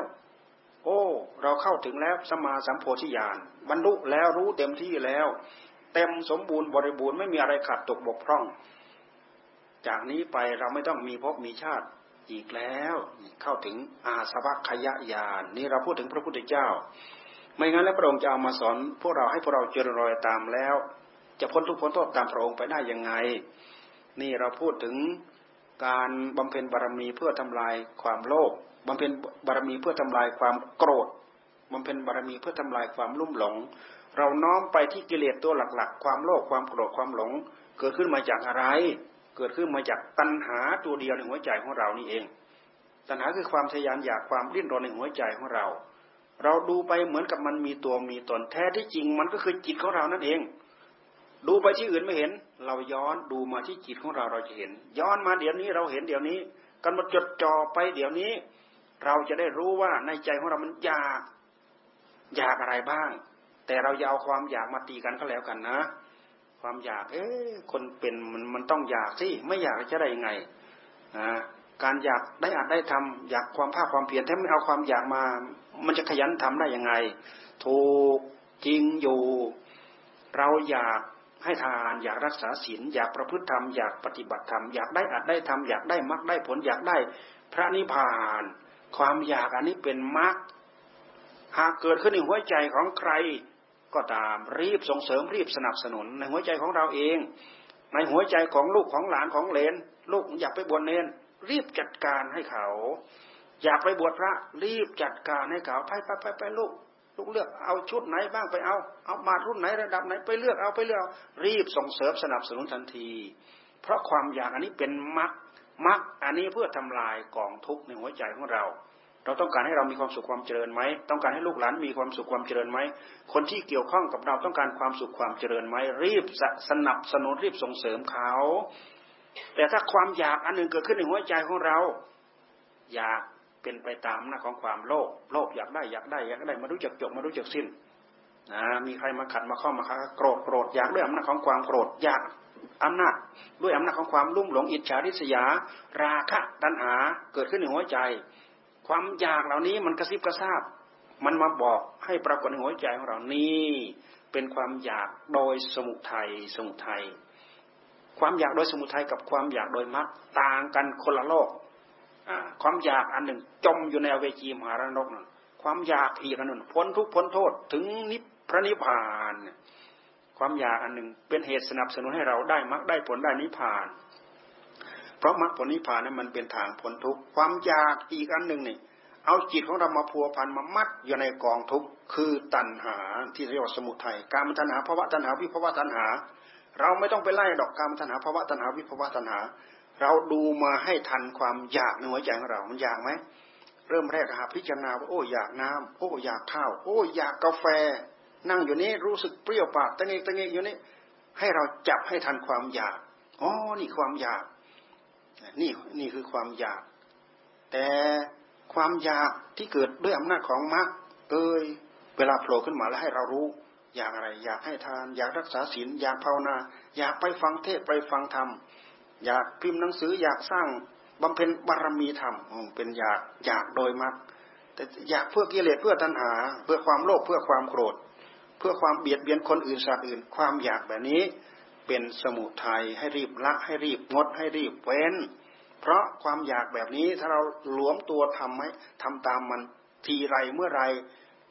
โอ้ เราเข้าถึงแล้วสมาสัมโพธิญาณบรรลุแล้วรู้เต็มที่แล้ว เต็มสมบูรณ์บริบูรณ์ไม่มีอะไรขาดตกบกพร่อง จากนี้ไปเราไม่ต้องมีภพมีชาติอีกแล้วเข้าถึงอาสวัคยญาณนี่เราพูดถึงพระพุทธเจ้า ไม่งั้นแล้วพระองค์จะเอามาสอน พวกเราให้พวกเราเจริญรอยตามแล้ว จะพ้นทุกพ้นโทษตามพระองค์ไปได้ยังไง นี่เราพูดถึงการบำเพ็ญบารมีเพื่อทำลายความโลภบำเพ็ญบารมีเพื่อทำลายความโกรธบำเพ็ญบารมีเพื่อทำลายความลุ่มหลง เราน้อมไปที่กิเลสตัวหลักๆ ความโลภความโกรธความหลง เกิดขึ้นมาจากอะไร เกิดขึ้นมาจากตัณหาตัวเดียวในหัวใจของเรานี่เอง ตัณหาคือความทยานอยากความดิ้นรนในหัวใจของเรา เราดูไปเหมือนกับมันมีตัวมีตนแท้ที่จริงมันก็คือจิตของเรานั่นเอง ดูไปที่อื่นไม่เห็น เราย้อนดูมาที่จิตของเราเราจะเห็น ย้อนมาเดี๋ยวนี้เราเห็นเดี๋ยวนี้กันมาจดจ่อไปเดี๋ยวนี้ เราจะได้รู้ว่าในใจของเรามันอยาก อยากอะไรบ้าง แต่เราอย่าเอาความอยากมาตีกันก็แล้วกันนะ ความอยาก เอ๊ะคนเป็นมันมันต้องอยากสิไม่อยากจะได้ยังไงอ่าการอยากได้อาจได้ทำอยากความภาคความเพียรถ้าไม่เอาความอยากมา มันจะขยันทำได้ยังไง ถูกจริงอยู่ เราอยากให้ทานอยากรักษาศีลอยากประพฤติธรรมอยากปฏิบัติธรรมอยากได้อาจได้ทำอยากได้มรรคได้ผลอยากได้พระนิพพาน ความอยากอันนี้เป็นมรรคหากเกิดขึ้นในหัวใจของใคร ก็ตามรีบส่งเสริมรีบสนับสนุน ในหัวใจของเราเอง ในหัวใจของลูกของหลานของเลนลูกอยากไปบวชเนนรีบจัดการให้เขา อยากไปบวชพระ รีบจัดการให้เขาไปไปไปไปลูกลูกเลือกเอาชุดไหนบ้างไปเอา เอามารุ่นไหนระดับไหนไปเลือกเอาไปเลือก รีบส่งเสริมสนับสนุนทันที เพราะความอยากอันนี้เป็นมรรคมรรคอันนี้เพื่อทำลายกองทุกข์ในหัวใจของเรา เราต้องการให้เรามีความสุขความเจริญไหมต้องการให้ลูกหลานมีความสุขความเจริญไหมคนที่เกี่ยวข้องกับเราต้องการความสุขความเจริญไหมรีบสนับสนุนรีบส่งเสริมเขา แต่ถ้าความอยากอันหนึ่งเกิดขึ้นในหัวใจของเรา อยากเป็นไปตามหน้าของความโลภโลภอยากได้อยากได้อยากได้มารู้จักจบมารู้จักสิ้นนะมีใครมาขัดมาข้อมาคัโกรธโกรธอยากด้วยอำนาจของความโกรธอยากอำนาจด้วยอำนาจของความลุ่มหลงอิจฉาริษยา ราคะตัณหาเกิดขึ้นในหัวใจ ความอยากเหล่านี้มันกระซิบกระซาบ มันมาบอกให้ปรากฏในหัวใจของเรานี่เป็นความอยากโดยสมุทัยสมุทัยความอยากโดยสมุทัยกับความอยากโดยมรรคต่างกันคนละโลกความอยากอันหนึ่งจมอยู่ในเวจีมหารนกนะความอยากอีกอันหนึ่งพ้นทุกพ้นโทษถึงนิพพระนิพพาน ความอยากอันหนึ่งเป็นเหตุสนับสนุนให้เราได้มรรคได้ผลได้นิพพาน เพราะมรรคผลนิพพานนั้นมันเป็นทางพ้นทุกข์ความอยากอีกอันหนึ่งนี่เอาจิตของเรามาพัวพันมามัดอยู่ในกองทุกข์คือตัณหาที่เรียกว่าสมุทัยการมตัณหาภาวะตัณหาวิภาวะตัณหา เราไม่ต้องไปไล่ดอกการมตัณหาภาวะตัณหาวิภาวะตัณหา เราดูมาให้ทันความอยากในหัวใจของเรา มันอยากไหมเริ่มแรกหาพิจารณาว่าโอ้อยากน้ำโอ้อยากข้าว โอ้อยากกาแฟ นั่งอยู่นี้รู้สึกเปรี้ยวปากตั้งเองตั้งเองอยู่นี้ให้เราจับให้ทันความอยากอ๋อนี่ความอยาก นี่นี่คือความอยาก แต่ความอยากที่เกิดด้วยอำนาจของมรรคเอ้ยเวลาโผล่ขึ้นมาแล้วให้เรารู้ อยากอะไร อยากให้ทาน อยากรักษาศีลอยากภาวนา อยากไปฟังเทศไปฟังธรรมอยากพิมพ์หนังสืออยากสร้างบำเพ็ญบารมีธรรมเป็นอยากอยากโดยมรรคแต่อยากเพื่อกิเลสเพื่อตัณหา เพื่อความโลภเพื่อความโกรธ เพื่อความเบียดเบียนคนอื่นสัตว์อื่น ความอยากแบบนี้ เป็นสมุทัยให้รีบละให้รีบงดให้รีบเว้น เพราะความอยากแบบนี้ถ้าเราหลวมตัวทำไหมทำตามมันทีไรเมื่อไร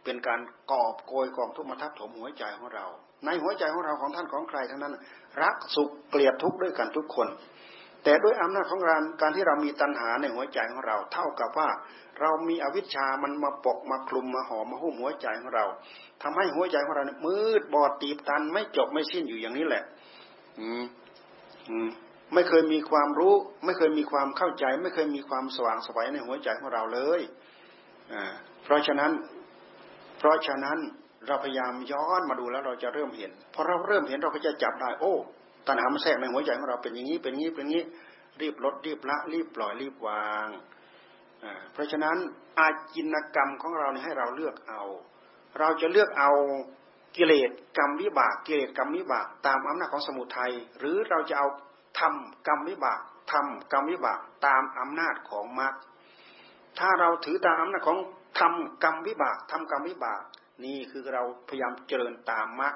เป็นการกอบโกยกองทุกมาทับถมหัวใจของเรา ในหัวใจของเราของท่านของใครทั้งนั้น รักสุขเกลียดทุกข์ด้วยกันทุกคน แต่ด้วยอำนาจของเราการที่เรามีตัณหาในหัวใจของเรา เท่ากับว่าเรามีอวิชชามันมาปกมาคลุมมาห่อมาหุ้มหัวใจของเราทำให้หัวใจของเรามืดบอดตีบตันไม่จบไม่สิ้นอยู่อย่างนี้แหละ ไม่เคยมีความรู้ ไม่เคยมีความเข้าใจ ไม่เคยมีความสว่างสวัยในหัวใจของเราเลยเพราะฉะนั้น เพราะฉะนั้นเราพยายามย้อนมาดูแล้วเราจะเริ่มเห็นพอเราเริ่มเห็นเราก็จะจับได้ โอ้ตัณหามันแทรกในหัวใจของเราเป็นอย่างนี้เป็นอย่างนี้เป็นอย่างนี้ รีบลดรีบละ รีบปล่อยรีบวางเพราะฉะนั้นอาจินกรรมของเราให้เราเลือกเอา เราจะเลือกเอา กิเลสกรรมวิบาก กิเลสกรรมวิบาก ตามอำนาจของสมุทัยหรือเราจะเอาทำกรรมวิบากทำกรรมวิบากตามอำนาจของมรรคถ้าเราถือตามอำนาจของทำกรรมวิบากทำกรรมวิบาก นี่คือเราพยายามเจริญตามมรรค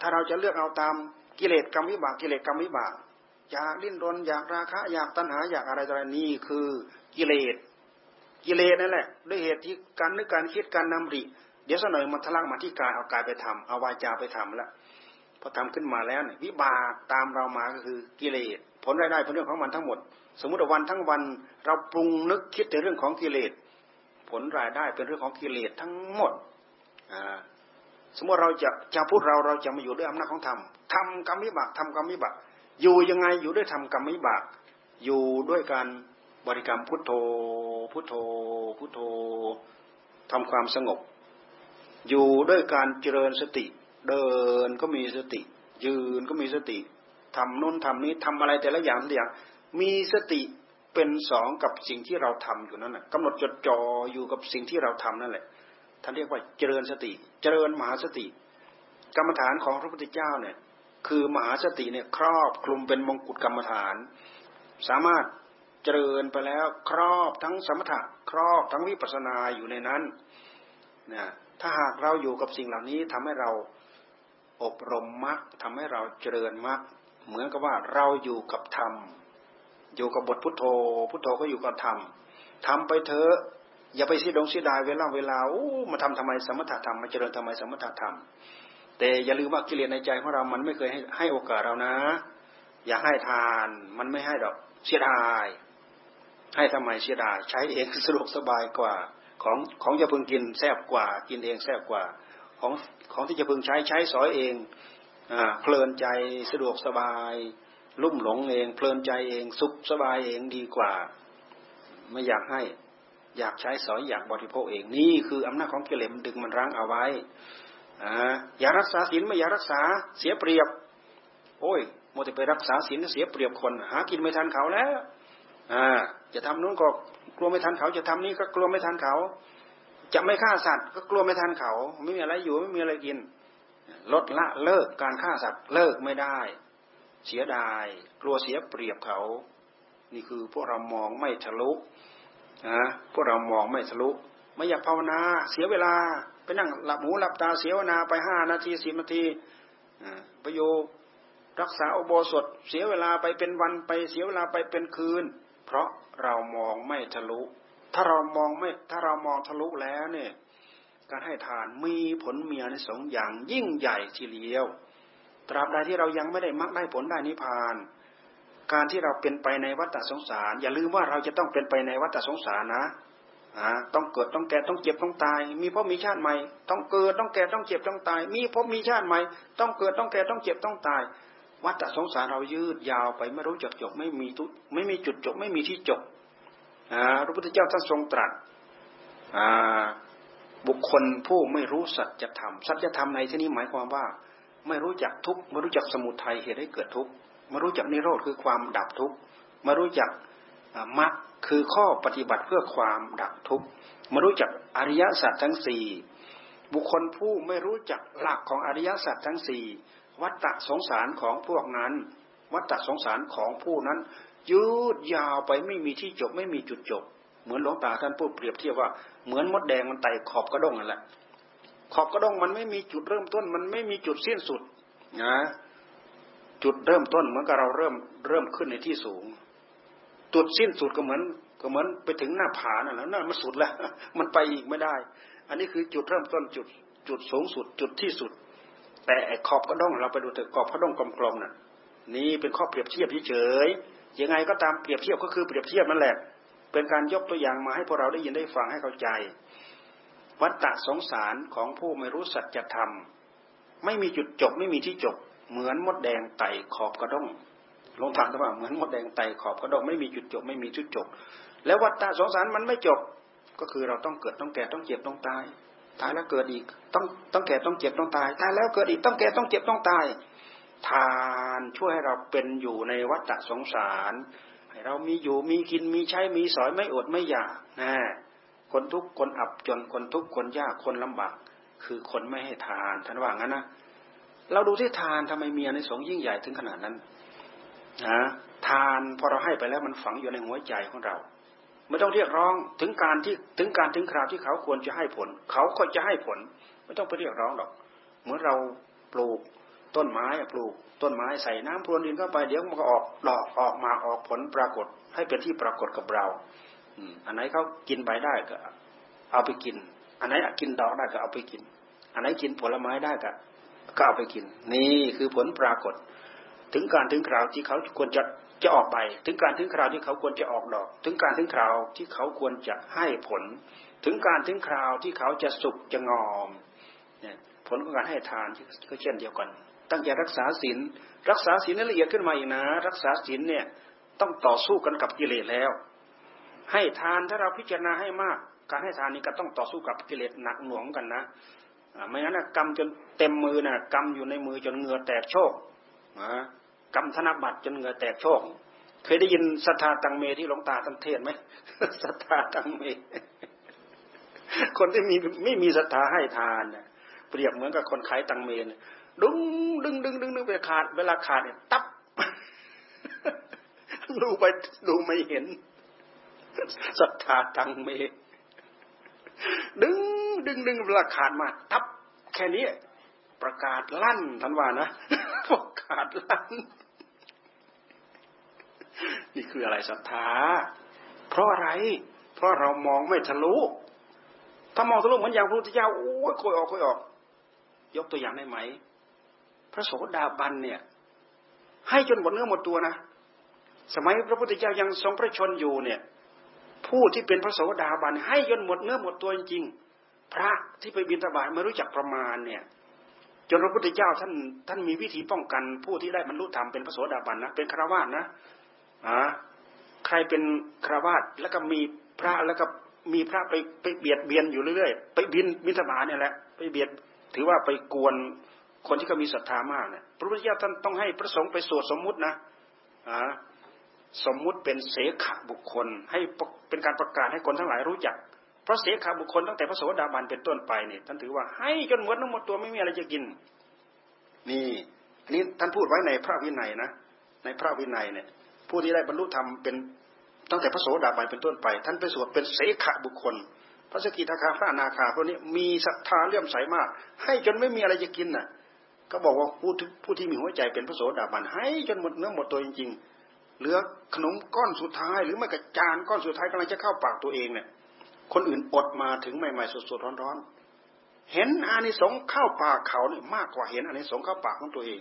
ถ้าเราจะเลือกเอาตามกิเลสกรรมวิบาก กิเลสกรรมวิบากอยากดิ้นรนอยากราคะอยากตัณหาอยากอะไรอะไรนี่คือกิเลสกิเลสนั่นแหละ ด้วยเหตุที่การนึกการคิดการนำริ เดี๋ยวสนอมันทะลักมาที่กายเอากายไปทำเอาวาจาไปทำแล้วพอทำขึ้นมาแล้วเนี่ยวิบากตามเรามาก็คือกิเลสผลรายได้เป็นเรื่องของมันทั้งหมด สมมติว่าวันทั้งวันเราปรุงนึกคิดในเรื่องของกิเลสผลรายได้เป็นเรื่องของกิเลสทั้งหมดอ่าสมมติเราจะจะพูดเราเราจะมาอยู่ด้วยอำนาจของธรรมทำกรรมวิบากทำกรรมวิบากอยู่ยังไงอยู่ด้วยทำกรรมวิบากอยู่ด้วยการบริกรรมพุทโธพุทโธพุทโธทำความสงบ อยู่ด้วยการเจริญสติ เดินก็มีสติ ยืนก็มีสติทำนู้นทำนี้ทำอะไรแต่ละอย่างแต่อย่างมีสติเป็นสองกับสิ่งที่เราทำอยู่นั่นแหละกำหนดจดจ่ออยู่กับสิ่งที่เราทำนั่นแหละท่านเรียกว่าเจริญสติ เจริญมหาสติ กรรมฐานของพระพุทธเจ้าเนี่ย คือมหาสติเนี่ยครอบคลุมเป็นมงกุฎกรรมฐาน สามารถเจริญไปแล้วครอบทั้งสมถะครอบทั้งวิปัสสนาอยู่ในนั้นนะ ถ้าหากเราอยู่กับสิ่งเหล่านี้ทำให้เราอบรมมรรคทำให้เราเจริญมรรคเหมือนกับว่าเราอยู่กับธรรม อยู่กับบทพุทโธ พุทโธก็อยู่กับธรรมทำไปเถอะอย่าไปเสียดงเสียดายเวลาเวลาโอ้มาทำทำไมสมถะธรรมมาเจริญทำไมสมถะธรรม แต่อย่าลืมว่ากิเลสในใจของเรามันไม่เคยให้ให้โอกาสเรานะ อย่าให้ทานมันไม่ให้ดอกเสียดาย ให้ทำไมเสียดาย ใช้เองสะดวกสบายกว่า ของของจะพึงกินแซ่บกว่า กินเองแซ่บกว่า ของของที่จะพึงใช้ใช้สอยเองอ่าเพลินใจสะดวกสบาย ลุ่มหลงเอง เพลินใจเองสุขสบายเองดีกว่า ไม่อยากให้อยากใช้สอยอยากบริโภคเองนี่คืออำนาจของกิเลสมันดึงมันรั้งเอาไว้ออยากรักษาศีลไม่อยากรักษาเสียเปรียบ โอ้ยโมติไปรักษาศีลเสียเปรียบคน หากินไม่ทันเขาแล้ว อ่าจะทำนู้นก็กลัวไม่ทันเขาจะทำนี้ก็กลัวไม่ทันเขา จะไม่ฆ่าสัตว์ ก็กลัวไม่ทันเขา ไม่มีอะไรอยู่ไม่มีอะไรกิน ลดละเลิกการฆ่าสัตว์เลิกไม่ได้ เสียดาย กลัวเสียเปรียบเขา นี่คือพวกเรามองไม่ทะลุนะพวกเรามองไม่ทะลุไม่อยากภาวนา เสียเวลา ไปนั่งหลับหูหลับตาเสียเวลาไปห้านาทีสิบนาทีประโยชน์รักษาอุโบสถเสียเวลาไปเป็นวันไปเสียเวลาไปเป็นคืน เพราะเรามองไม่ทะลุ ถ้าเรามองไม่ถ้าเรามองทะลุแล้วเนี่ยการให้ทานมีผลเมียในสองอย่างยิ่งใหญ่ทีเดียว ตราบใดที่เรายังไม่ได้มรรคได้ผลได้นิพพาน การที่เราเป็นไปในวัฏสงสาร อย่าลืมว่าเราจะต้องเป็นไปในวัฏสงสารนะต้องเกิดต้องแก่ต้องเจ็บต้องตาย มีพบมีชาติใหม่ ต้องเกิดต้องแก่ต้องเจ็บต้องตาย มีพบมีชาติใหม่ ต้องเกิดต้องแก่ต้องเจ็บต้องตาย วัฏสงสารเรายืดยาวไปไม่รู้จักจบไม่มีทุไม่มีจุดจบไม่มีที่จบพระพุทธเจ้าท่านทรงตรัสบุคคลผู้ไม่รู้สัจธรรมสัจธรรมในที่นี้หมายความว่า ไม่รู้จักทุกไม่รู้จักสมุทัยเหตุให้เกิดทุกไม่รู้จักนิโรธคือความดับทุกไม่รู้จักมรรคคือข้อปฏิบัติเพื่อความดับทุกข์มารู้จักอริยสัจทั้งสี่บุคคลผู้ไม่รู้จักหลักของอริยสัจทั้งสี่ วัฏฏะสงสารของพวกนั้น วัฏฏะสงสารของผู้นั้น ยืดยาวไปไม่มีที่จบไม่มีจุดจบ เหมือนหลวงตาท่านพูดเปรียบเทียบว่าเหมือนมดแดงมันไต่ขอบกระด้งนั่นแหละขอบกระด้งมันไม่มีจุดเริ่มต้น มันไม่มีจุดสิ้นสุดนะจุดเริ่มต้นเหมือนกับเราเริ่มเริ่มขึ้นในที่สูง จุดสิ้นสุดก็เหมือนก็เหมือนไปถึงหน้าผานั่นแหละนั่นมันสุดแล้ว มันไปอีกไม่ได้ อันนี้คือจุดเริ่มต้นจุดจุดสูงสุด จุดที่สุด แต่ขอบกระด้งเราไปดูแต่ขอบกระด้งกลมๆน่ะ นี่เป็นข้อเปรียบเทียบเฉยๆยังไงก็ตามเปรียบเทียบก็คือเปรียบเทียบนั่นแหละ เป็นการยกตัวอย่างมาให้พวกเราได้ยินได้ฟังให้เข้าใจ วัฏฏะสงสารของผู้ไม่รู้สัจธรรม ไม่มีจุดจบไม่มีที่จบ เหมือนมดแดงไต่ขอบกระด้งลงถามว่าเหมือนมดแดงไต่ขอบกระดองไม่มีจุดจบไม่มีจุดจบ แล้ววัฏฏะสงสารมันไม่จบก็คือเราต้องเกิดต้องแก่ต้องเจ็บต้องตาย ตายแล้วเกิดอีก ต้องต้องแก่ต้องเจ็บต้องตาย ตายแล้วเกิดอีกต้องแก่ต้องเจ็บต้องตาย ทานช่วยให้เราเป็นอยู่ในวัฏสงสารให้เรามีอยู่มีกินมีใช้มีสอยไม่อดไม่อยากนะคนทุกคนอับจนคนทุกคนยากคนลำบาก คือคนไม่ให้ทานท่านว่างั้นนะเราดูที่ทานทำไมมีในสงยิ่งใหญ่ถึงขนาดนั้นนะทานพอเราให้ไปแล้วมันฝังอยู่ในหัวใจของเรา ไม่ต้องเรียกร้องถึงการที่ถึงการถึงคราวที่เขาควรจะให้ผล เขาก็จะให้ผล ไม่ต้องไปเรียกร้องหรอก เหมือนเราปลูกต้นไม้ปลูก ต้นไม้ใส่น้ำพรวนดินเข้าไปเดี๋ยวมันก็ออกดอกออกมาออกผลปรากฏ ให้เป็นที่ปรากฏกับเราอันไหนเขากินใบได้ก็ เอาไปกิน อันไหนกินดอกได้ก็เอาไปกิน อันไหนกินผลไม้ได้ก็ก็เอาไปกิน นี่คือผลปรากฏ ถึงการถึงคราวที่เขาควรจะ จะออกไปถึงการถึงคราวที่เขาควรจะออกดอก ถึงการถึงคราวที่เขาควรจะให้ผล ถึงการถึงคราวที่เขาจะสุกจะงอมเนี่ยผลของการให้ทานก็เช่นเดียวกัน ตั้งใจรักษาศีลรักษาศีลนี่ละเอียดขึ้นมาอีกนะ รักษาศีลเนี่ยต้องต่อสู้กันกับกิเลสแล้ว ให้ทานถ้าเราพิจารณาให้มาก การให้ทานนี้ก็ต้องต่อสู้กับกิเลสหนักหน่วงกันนะไม่งั้นกรรมจนเต็มมือนะกรรมอยู่ในมือจนเหงื่อแตกโชกนะ กำธนบัตรจนเหงื่อแตกโชกเคยได้ยินศรัทธาตังเมที่หลวงตาตั้งเทศไหมศรัทธาตังเม คนที่มีไม่มีศรัทธาให้ทานเนี่ยเปรียบเหมือนกับคนขายตังเมนดึงดึงดึงดึงดึงไปขาด เวลาขาดเนี่ยตับดูไปดูไม่เห็นศรัทธาตังเม ดึงดึงดึงเวลาขาดมา ตับแค่นี้ ประกาศลั่นท่านว่านะประกาศลั่น นี่คืออะไรศรัทธา เพราะอะไร เพราะเรามองไม่ทะลุ ถ้ามองทะลุเหมือนอย่างพระพุทธเจ้าโอ้ยค่อยออกค่อยออก ยกตัวอย่างได้ไหม พระโสดาบันเนี่ย ให้จนหมดเนื้อหมดตัวนะสมัยพระพุทธเจ้ายังทรงพระชนอยู่เนี่ย ผู้ที่เป็นพระโสดาบันให้จนหมดเนื้อหมดตัวจริงๆพระที่ไปบิณฑบาตไม่รู้จักประมาณเนี่ย จนพระพุทธเจ้าท่านท่านมีวิธีป้องกันผู้ที่ได้บรรลุธรรมเป็นพระโสดาบันนะเป็นฆราวาสนะอะใครเป็นคราวาสแล้วก็มีพระแล้วก็มีพระไปไปเบียดเบียนอยู่เรื่อยๆไปบินบินธบาเนี่ยแหละไปเบียดถือว่าไปกวนคนที่เขามีศรัทธามากเนี่ยพระพุทธเจ้าท่านต้องให้พระสงฆ์ไปสวดสมมุตินะอ่าสมมุติเป็นเสขบุคคล ให้เป็นการประกาศให้คนทั้งหลายรู้จัก ราะเสขาบุคคลตั้งแต่พระโสดาบันเป็นต้นไปเนี่ยท่านถือว่าให้จนหมดทั้งหมดตัวไม่มีอะไรจะกิน นี่อันนี้ท่านพูดไว้ในพระวินัยนะ ในพระวินัยเนี่ย ผู้ที่ได้บรรลุธรรมเป็นตั้งแต่พระโสดาบันเป็นต้นไป ท่านไปสวดเป็นเสขบุคคล พระสกิทาคาพระนาคาพวกนี้มีศรัทธาเลื่อมใสมาก ให้จนไม่มีอะไรจะกินน่ะ ก็บอกว่าผู้ผู้ที่มีหัวใจเป็นพระโสดาบันให้จนหมดเนื้อหมดตัวจริง ๆ เหลือขนมก้อนสุดท้าย หรือไม่กระจานก้อนสุดท้ายกำลังจะเข้าปากตัวเองเนี่ย คนอื่นอดมาถึงใหม่ๆสดๆร้อนๆ เห็นอานิสงส์เข้าปากเขาเนี่ยมากกว่าเห็นอานิสงส์เข้าปากของตัวเอง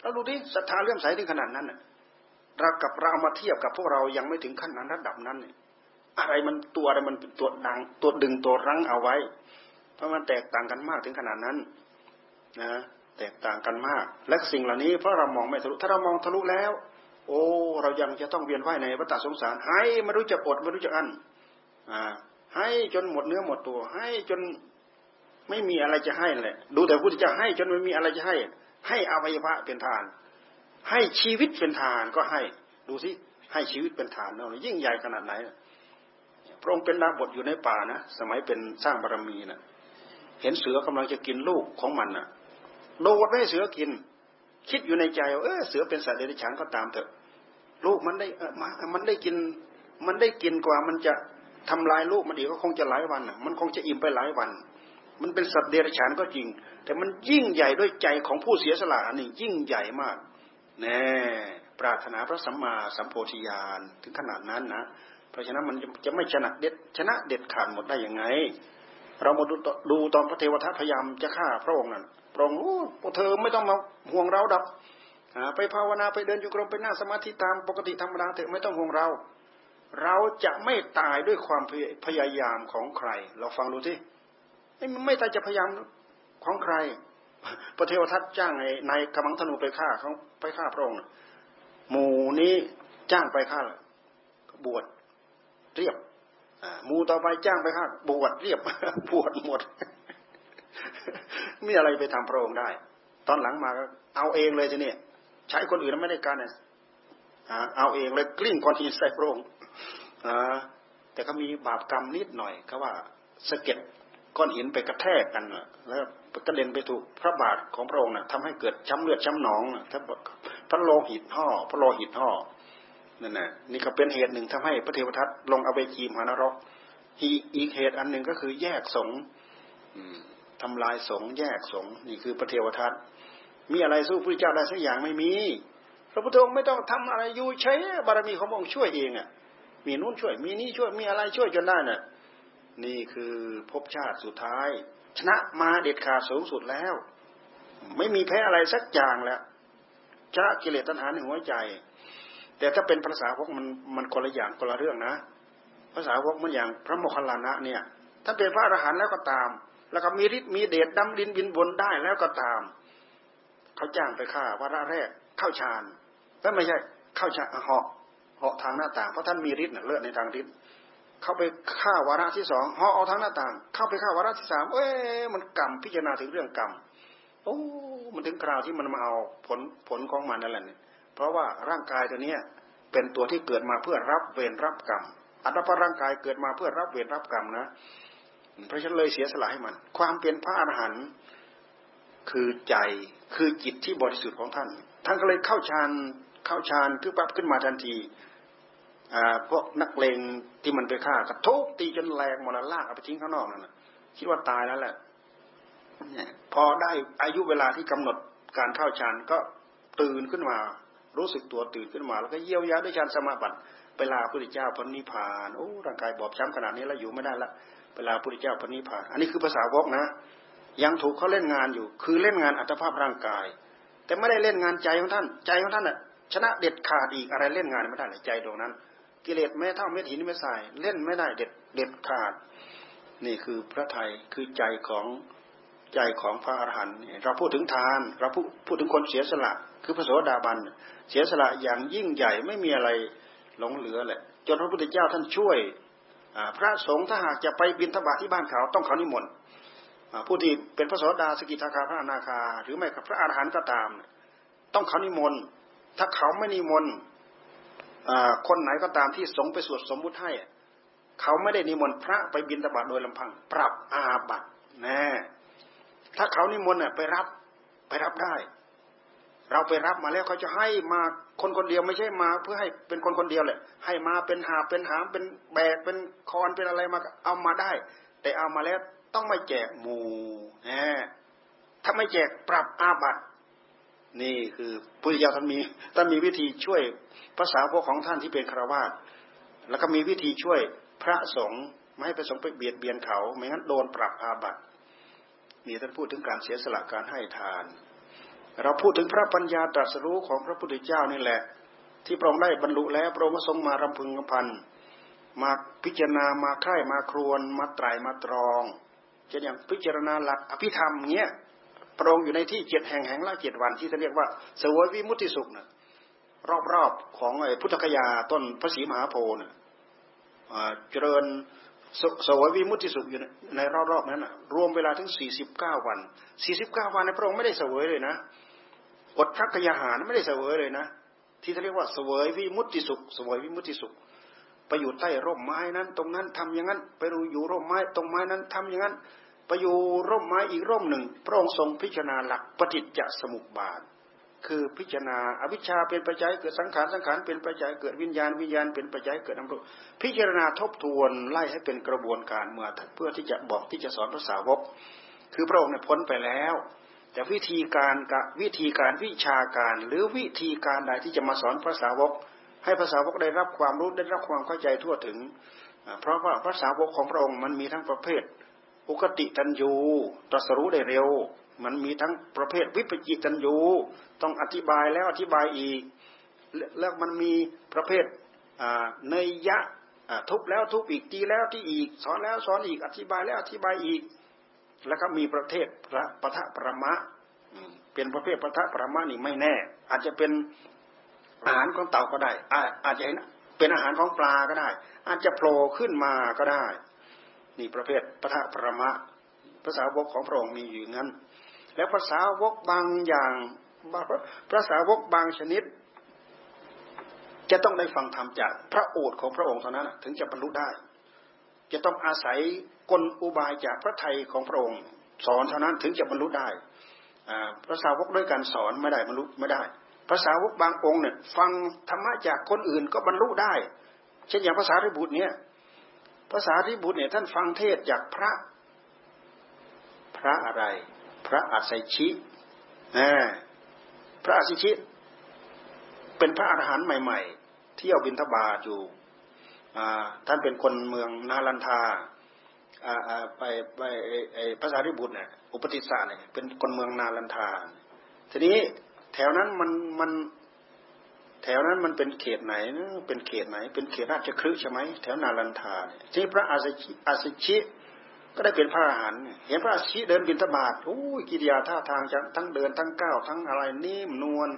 เราดูดิศรัทธาเลื่อมใสถึงขนาดนั้นน่ะเรากับเรามาเทียบกับพวกเรายังไม่ถึงขั้นนั้นระดับนั้นเนี่ยอะไรมันตัวอะไรมันเป็นตัวดังตัวดึงตัวรั้งเอาไว้ เพราะมันแตกต่างกันมากถึงขนาดนั้นนะแตกต่างกันมาก และสิ่งเหล่านี้เพราะเรามองไม่ทะลุถ้าเรามองทะลุแล้ว โอ้ เรายังจะต้องเวียนว่ายในวัฏสงสารให้ไม่รู้จักอดไม่รู้จักอันอ่า ให้จนหมดเนื้อหมดตัว ให้จนไม่มีอะไรจะให้เลยดูแต่พุทธเจ้าให้จนไม่มีอะไรจะให้ ให้อวัยวะเป็นทาน ให้ชีวิตเป็นทานก็ให้ ดูสิให้ชีวิตเป็นทานเรายิ่งใหญ่ขนาดไหนพระองค์เป็นดาบทอยู่ในป่านะสมัยเป็นสร้างบารมีนะเห็นเสือกำลังจะกินลูกของมันนะโดดไม่ให้เสือกิน คิดอยู่ในใจว่าเออเสือเป็นสัตว์เดรัจฉานก็ตามเถอะ ลูกมันได้มันได้กิน มันได้กินกว่ามันจะ ทำลายลูกมันอีกก็คงจะหลายวันมันคงจะอิ่มไปหลายวัน มันเป็นสัตว์เดรัจฉานก็จริง แต่มันยิ่งใหญ่ด้วยใจของผู้เสียสละอันนี้ยิ่งใหญ่มากแน่ปรารถนาพระสัมมาสัมโพธิญาณถึงขนาดนั้นนะเพราะฉะนั้นมันจะไม่ชนะเด็ดชนะเด็ดขาดหมดได้ยังไง เรามาดูดูตอนพระเทวทัตพยายามจะฆ่าพระองค์นั่นพระองค์พวกเธอไม่ต้องมาห่วงเราดับไปภาวนาไปเดินอยู่กรมไปนั่งสมาธิตามปกติธรรมดาเถอะไม่ต้องห่วงเรา เราจะไม่ตายด้วยความพยายามของใคร เราฟังดูที่ไม่ตายจะพยายามของใคร พระเทวทัตจ้างไอ้นกำลังธนูไปฆ่าเขาไปฆ่าพระองค์หมู่นี้จ้างไปฆ่าบวชเรียบหมู่ต่อไปจ้างไปฆ่าบวชเรียบบวชหมดมีอะไรไปทำพระองค์ได้ ตอนหลังมาก็เอาเองเลยทีนี้ใช้คนอื่นไม่ได้การเนี่ยเอาเองเลยกลิ้งก้อนหินใส่พระองค์ นะแต่ก็มีบาปกรรมนิดหน่อยเขาว่าสะเก็ดก้อนหินไปกระแทกกันแล้วกระเด็นไปถูกพระบาทของพระองค์นะทำให้เกิดช้ำเลือดช้ำหนองถ้าพระโลหิตห่อพระโลหิตห่อนั่นแหละนี่ก็เป็นเหตุหนึ่งทำให้พระเทวทัตลงเอาไปกีมหานรกอีกเหตุอันหนึ่งก็คือแยกสงทำลายสงแยกสงนี่คือพระเทวทัตมีอะไรสู้พระเจ้าได้สักอย่างไม่มี พระพุทธองค์ไม่ต้องทำอะไรอยู่ใช้บารมีขององค์ช่วยเองอะ มีนู้นช่วย มีนี่ช่วยมีอะไรช่วยจนได้น่ะนี่คือภพชาติสุดท้าย ชนะมาเด็ดขาดสูงสุดแล้ว ไม่มีแพ้อะไรสักอย่างแล้วชนะกิเลสตัณหาในหัวใจ แต่ถ้าเป็นภาษาวกมันมันคนละอย่างคนละเรื่องนะภาษาวกมันอย่างพระโมคคัลลานะเนี่ยถ้าเป็นพระอรหันต์แล้วก็ตาม แล้วก็มีฤทธิ์มีเดชดำดินบินบนได้แล้วก็ตาม เขาจ้างไปฆ่าวาระแรกเข้าฌานก็ไม่ใช่เข้าฌานเหาะ เหาะทางหน้าต่างเพราะท่านมีฤทธิ์เลือดในทางฤทธิ์เข้าไปฆ่าวาระที่สองเหาะเอาทางหน้าต่าง เข้าไปฆ่าวาระที่สามเอ้ยมันกรรมพิจารณาถึงเรื่องกรรมโอ้มันถึงคราวที่มันมาเอาผลผลของมันนั่นแหละเนี่ยเพราะว่าร่างกายตัวเนี้ยเป็นตัวที่เกิดมาเพื่อรับเวรรับกรรมอัตภาพร่างกายเกิดมาเพื่อรับเวรรับกรรมนะเพราะฉะนั้นเลยเสียสละให้มัน ความเป็นพระอรหันต์คือใจคือจิตที่บริสุทธิ์ของท่าน ท่านก็เลยเข้าฌานเข้าฌานคือปั๊บขึ้นมาทันที พวกนักเลงที่มันไปฆ่ากระทุบตีจนแรงมรณะลากเอาไปทิ้งข้างนอกนั่นนะคิดว่าตายแล้วแหละพอได้อายุเวลาที่กำหนดการเข้าฌานก็ตื่นขึ้นมา รู้สึกตัวตื่นขึ้นมา แล้วก็เยียวยาด้วยฌานสมาบัติเวลาพระพุทธเจ้าพันนิพพานโอ้ร่างกายบอบช้ำขนาดนี้แล้วอยู่ไม่ได้ละเวลาพระพุทธเจ้าพันนิพพานอันนี้คือภาษาวกนะ ยังถูกเขาเล่นงานอยู่ คือเล่นงานอัตภาพร่างกาย แต่ไม่ได้เล่นงานใจของท่าน ใจของท่านอะชนะเด็ดขาดอีกอะไรเล่นงานไม่ได้ใจดวงนั้น กิเลสแม้เท่าเม็ดหินไม่ใส่เล่นไม่ได้เด็ดเด็ดขาด นี่คือพระไทยคือใจของใจของพระอรหันต์เราพูดถึงทาน เราพูดพูดถึงคนเสียสละ คือพระโสดาบันเสียสละอย่างยิ่งใหญ่ไม่มีอะไรหลงเหลือแหละ จนพระพุทธเจ้าท่านช่วยพระสงฆ์ถ้าหากจะไปบินทบาทที่บ้านเขาต้องเขานิมนต์ผู้ที่เป็นพระโสดาสกิทาคาพระอนาคา หรือไม่กับพระอรหันต์ก็ตาม ต้องเขานิมนต์ถ้าเขาไม่นิมนต์ คนไหนก็ตามที่สงไปสวดสมมุติให้ เขาไม่ได้นิมนต์พระไปบินทบาทโดยลำพัง ปรับอาบัตน่ถ้าเขานิมนต์ไปรับไปรับได้ เราไปรับมาแล้วเขาจะให้มาคนคนเดียวไม่ใช่มา เพื่อให้เป็นคนคนเดียวเลยให้มาเป็นหาเป็นหามเป็นแบกเป็นคอนเป็นอะไรมาเอามาได้ แต่เอามาแล้วต้องไม่แจกหมู่แหมถ้าไม่แจกปรับอาบัติ นี่คือพุทธเจ้าท่านมีท่านมีวิธีช่วยภาษาพวกของท่านที่เป็นครวาสแล้วก็มีวิธีช่วยพระสงฆ์ไม่ให้พระสงฆ์ไปเบียดเบียนเขาไม่งั้นโดนปรับอาบัตินี่ท่านพูดถึงการเสียสละการให้ทาน เราพูดถึงพระปัญญาตรัสรู้ของพระพุทธเจ้านี่แหละ ที่พระองค์ได้บรรลุแล้วพระองค์ทรงมารำพึงพันมาพิจารณามาใคร่มาครวนมาไตรมาตรองเช่นอย่างพิจารณาหลักอภิธรรมเงี้ย ระองค์อยู่ในที่เจ็ดแห่งแห่งละเจ็ดวันที่เขาเรียกว่าเสวยวิมุติสุขนะรอบๆของไอ้พุทธคยาต้นพระศรีมหาโพธิ์นะเจริญสวยวิมุติสุขอยู่ในรอบๆนั้นนะรวมเวลาถึงสี่สิบเก้าวันสี่สิบเก้าวันในพระองค์ไม่ได้เสวยเลยนะอดพระกยาหารไม่ได้เสวยเลยนะ ที่เขาเรียกว่าเสวยวิมุติสุขเสวยวิมุติสุข ไปอยู่ใต้ร่มไม้นั้น ตรงนั้นทำอย่างนั้น ไปอยู่ร่มไม้ตรงไม้นั้นทำอย่างนั้น ไปอยู่ร่มไม้อีกร่มหนึ่ง พระองค์ทรงพิจารณาหลักปฏิจจสมุปบาท คือพิจารณาอวิชชาเป็นปัจจัยเกิดสังขารสังขารเป็นปัจจัยเกิดวิญญาณวิญญาณเป็นปัจจัยเกิดอารมณ์พิจารณาทบทวนไล่ให้เป็นกระบวนการเมื่อเพื่อที่จะบอกที่จะสอนภาษาวกคือพระองค์เนี่ยพ้นไปแล้ว แต่วิธีการกับวิธีการวิชาการหรือวิธีการใดที่จะมาสอนภาษาวก ให้ภาษาวกได้รับความรู้ได้รับความเข้าใจทั่วถึง เพราะว่าภาษาวกของพระองค์มันมีทั้งประเภท อุกติตันยูตรัสรู้ได้เร็ว มันมีทั้งประเภทวิปจิตันยูต้องอธิบายแล้วอธิบายอีก แล้วมันมีประเภทเนยยะทุบแล้วทุบอีกตีแล้วที่อีก สอนแล้วสอนอีกอธิบายแล้วอธิบายอีก แล้วก็มีประเภทพระปะทะประมะเป็นประเภทปะทะประมะนี่ไม่แน่ อาจจะเป็นอาหารของเต่าก็ได้อาจจะเห็นเป็นอาหารของปลาก็ได้ อาจจะโผล่ขึ้นมาก็ได้ นี่ประเภทปะทะประมะภาษาวกของพระองค์มีอยู่งั้น แล้วภาษาวกบางอย่างภาษาวกบางชนิด จะต้องได้ฟังธรรมจากพระโอษฐ์ของพระองค์เท่านั้นถึงจะบรรลุได้ จะต้องอาศัยกลอุบายจากพระไทยของพระองค์ สอนเท่านั้นถึงจะบรรลุได้ภาษาวกด้วยการสอนไม่ได้บรรลุไม่ได้ภาษาวกบางองค์เนี่ยฟังธรรมะจากคนอื่นก็บรรลุได้ เช่นอย่างภาษาริบุตรเนี่ย ภาษาริบุตรเนี่ยท่านฟังเทศจากพระ พระอะไร พระอัศชิพระอัศชิเป็นพระอรหันต์ใหม่ ๆ เที่ยวบินทบาทอยู่ท่านเป็นคนเมืองนาลันทาไปไปภาษาริบุตรเนี่ยอุปติสสะเนี่ยเป็นคนเมืองนาลันทาทีนี้แถวนั้นมันมัน แถวนั้นมันเป็นเขตไหนนะเป็นเขตไหน เป็นเขตราชคฤห์ใช่ไหมแถวนาลันทาที่พระอาสิอาสชิก็ได้เป็นพระอรหันต์เห็นพระอาสิชิเดินบินทบาทโอ้ยกิริยาท่าทางทั้งเดินทั้งก้าวทั้งอะไรนิ่มนวล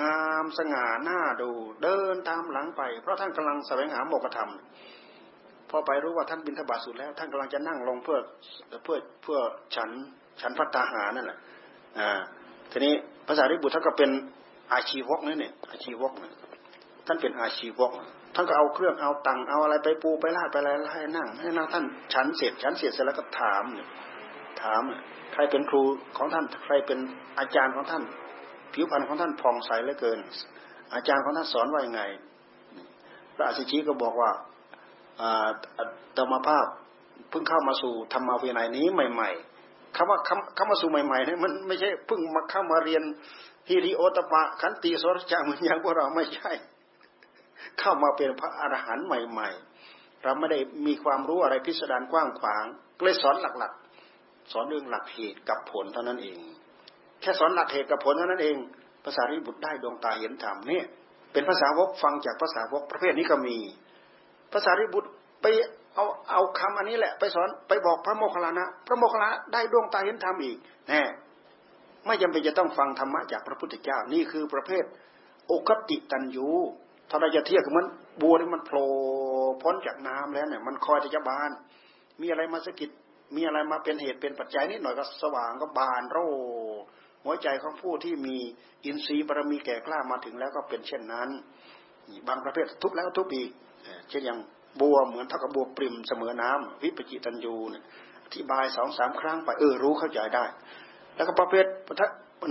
งามสง่าหน้าดู เดินตามหลังไป เพราะท่านกำลังแสวงหาโมกธรรมพอไปรู้ว่าท่านบินทบาทสุดแล้ว ท่านกำลังจะนั่งลงเพื่อเพื่อเพื่อฉันฉันพัฒหานั่นแหละอ่าทีนี้ภาษาริบุตรท่านก็เป็น อาชีวกนั่นเนี่ยอาชีวกท่านเป็นอาชีวกท่านก็เอาเครื่องเอาตังเอาอะไรไปปูไปลาดไปอะไรให้นั่งให้นั่งท่านฉันเสร็จฉันเสร็จเสร็จแล้วก็ถามเนี่ยถามใครเป็นครูของท่านใครเป็นอาจารย์ของท่าน ผิวพรรณของท่านผ่องใสเหลือเกิน อาจารย์ของท่านสอนว่ายังไงพระอาชิชีก็บอกว่าธรรมภาพเพิ่งเข้ามาสู่ธรรมวินัยนี้ใหม่ ๆ คำว่าคำคำมาสู่ใหม่ๆเนี่ยมันไม่ใช่เพิ่งมาเข้ามาเรียนฮิริโอตปะขันติสรจาเหมือนอย่างพวกเราไม่ใช่ เข้ามาเป็นพระอรหันต์ใหม่ ๆ เราไม่ได้มีความรู้อะไรพิสดารกว้างขวางก็เลยสอนหลักๆ สอนเรื่องหลักเหตุกับผลเท่านั้นเอง แค่สอนหลักเหตุกับผลเท่านั้นเองภาษาริบุตรได้ดวงตาเห็นธรรมเนี่ยเป็นภาษาวกฟังจากภาษาวกประเภทนี้ก็มีภาษาริบุตรไป เอาเอาคำอันนี้แหละไปสอนไปบอกพระโมคคัลลานะ พระโมคคัลลาได้ดวงตาเห็นธรรมอีกแน่ไม่จำเป็นจะต้องฟังธรรมะจากพระพุทธเจ้านี่คือประเภทโอกติตันยูถ้าเราจะเทียบกับมันบัวที่มันโผล่พ้นจากน้ำแล้วเนี่ย มันคอยจะบาน มีอะไรมาสกิดมีอะไรมาเป็นเหตุเป็นปัจจัยนิดหน่อยก็สว่างก็บานโรหัวใจของผู้ที่มีอินทรีย์บารมีแก่กล้ามาถึงแล้วก็เป็นเช่นนั้น บางประเภททุบแล้วทุบอีกเช่นอย่าง บัวเหมือนเท่ากับบัวปริมเสมอน้ำวิปจิตันยูเนี่ยอธิบายสองสามครั้งไปเออรู้เข้าใจได้ แล้วก็ประเภท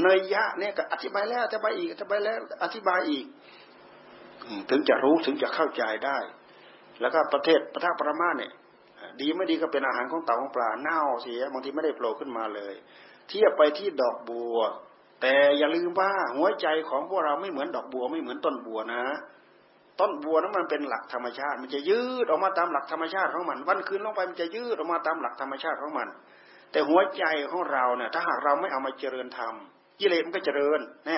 เนยยะเนี่ยก็อธิบายแล้วอธิบายอีกอธิบายแล้วอธิบายอีกถึงจะรู้ถึงจะเข้าใจได้ แล้วก็ประเทศประทับประมาเนี่ยดีไม่ดีก็เป็นอาหารของเต่าของปลาเน่าเสียบางทีไม่ได้โผล่ขึ้นมาเลย เทียบไปที่ดอกบัว แต่อย่าลืมว่าหัวใจของพวกเราไม่เหมือนดอกบัวไม่เหมือนต้นบัวนะ ต้นบัวนั้นมันเป็นหลักธรรมชาติ มันจะยืดออกมาตามหลักธรรมชาติของมัน วันคืนลงไปมันจะยืดออกมาตามหลักธรรมชาติของมัน แต่หัวใจของเราเนี่ยถ้าหากเราไม่เอามาเจริญธรรมกิเลสมันก็เจริญแน่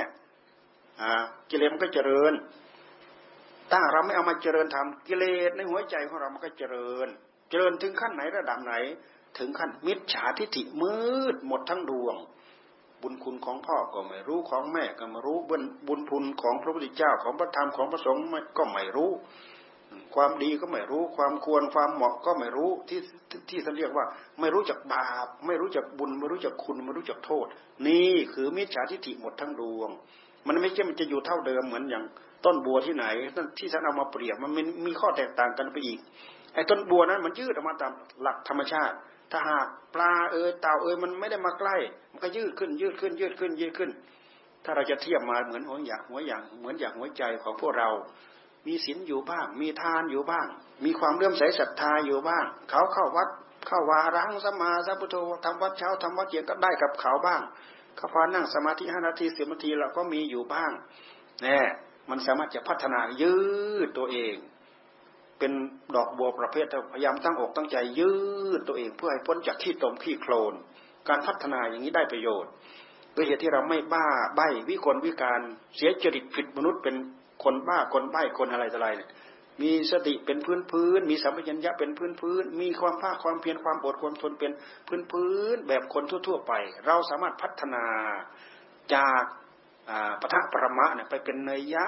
อ่ากิเลสมันก็เจริญ ถ้าเราไม่เอามาเจริญทำกิเลสในหัวใจของเรามันก็เจริญ เจริญถึงขั้นไหนระดับไหน ถึงขั้นมิจฉาทิฏฐิมืดหมดทั้งดวง บุญคุณของพ่อก็ไม่รู้ของแม่ก็ไม่รู้บุญบุญคุณของพระพุทธเจ้าของพระธรรมของพระสงฆ์ก็ไม่รู้ ความดีก็ไม่รู้ความควรความเหมาะก็ไม่รู้ที่ที่ท่านเรียกว่า ไม่รู้จักบาป ไม่รู้จักบุญ ไม่รู้จักคุณไม่รู้จักโทษ นี่คือมิจฉาทิฏฐิหมดทั้งดวง มันไม่ใช่มันจะอยู่เท่าเดิมเหมือนอย่างต้นบัวที่ไหนที่ท่านเอามาเปรียบมันมีข้อแตกต่างกันไปอีกไอ้ต้นบัวนั้นมันยืดออกมาตามหลักธรรมชาติ ถ้าหากปลาเอยเต่าเอยมันไม่ได้มาใกล้ มันก็ยืดขึ้น ยืดขึ้น ยืดขึ้น ยืดขึ้น ถ้าเราจะเทียบมาเหมือนหัวอย่างหัวอย่างเหมือนอย่างหัวใจของพวกเรา มีศีลอยู่บ้าง มีทานอยู่บ้าง มีความเลื่อมใสศรัทธาอยู่บ้าง เขาเข้าวัด เข้าวารังสมาสัพพุโธทำวัดเช้าทำวัดเย็นก็ได้กับเขาบ้างเขาพานั่งสมาธิห้านาทีสิบนาทีเราก็มีอยู่บ้างแน่มันสามารถจะพัฒนายืดตัวเอง เป็นดอกบัวประเภทพยายามตั้งอกตั้งใจยืดตัวเองเพื่อให้พ้นจากขี้ตมขี้โคลน การพัฒนาอย่างนี้ได้ประโยชน์ด้วยเหตุที่เราไม่บ้าใบวิกลวิการเสียจริตผิดมนุษย์เป็นคนบ้าคนใบ้คนอะไรต่ออะไรเนี่ยมีสติเป็นพื้นพื้น มีสัมปชัญญะเป็นพื้นพื้น มีความภาคความเพียรความอดความทนเป็นพื้นพื้น แบบคนทั่ว ๆ ไป เราสามารถพัฒนาจากปะทะประมะเนี่ยไปเป็นเนยยะ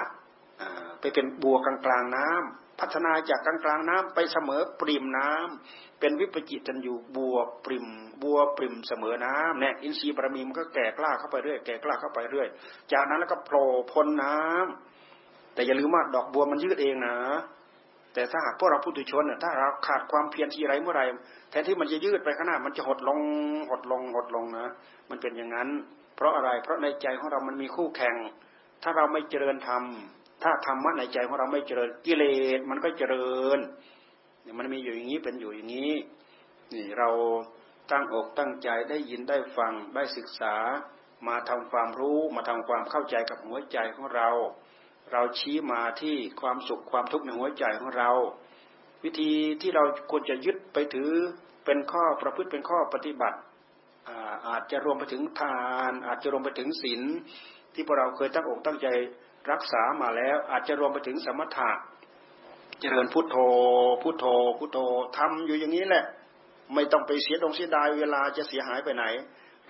ไปเป็นบัวกลางกลางน้ำ พัฒนาจากกลางกลางน้ำไปเสมอปริมน้ำเป็นวิปจิตันอยู่บัวปริม บัวปริมเสมอน้ำเนี่ยอินทรีย์บารมีมันก็แก่กล้าเข้าไปเรื่อยแก่กล้าเข้าไปเรื่อย จากนั้นแล้วก็โผล่พ้นน้ำแต่อย่าลืมว่าดอกบัวมันยืดเองนะ แต่ถ้าหากพวกเราพุทุชนเนี่ยถ้าเราขาดความเพียรทีไรเมื่อไรแทนที่มันจะยืดไปข้างหน้ามันจะหดลงหดลงหดลงนะ มันเป็นอย่างนั้น เพราะอะไรเพราะในใจของเรามันมีคู่แข่ง ถ้าเราไม่เจริญธรรม ถ้าธรรมะในใจของเราไม่เจริญกิเลสมันก็เจริญมันมีอยู่อย่างนี้เป็นอยู่อย่างนี้ นี่เราตั้งอกตั้งใจได้ยินได้ฟังได้ศึกษา มาทำความรู้มาทำความเข้าใจกับหัวใจของเรา เราชี้มาที่ความสุขความทุกข์ในหัวใจของเรา วิธีที่เราควรจะยึดไปถือเป็นข้อประพฤติเป็นข้อปฏิบัติอาจจะรวมไปถึงทาน อาจจะรวมไปถึงศีลที่พวกเราเคยตั้งอกตั้งใจ รักษามาแล้วอาจจะรวมไปถึงสมถะ เจริญพุทโธ พุทโธ พุทโธทำอยู่อย่างนี้แหละ ไม่ต้องไปเสียดงเสียดายเวลาจะเสียหายไปไหน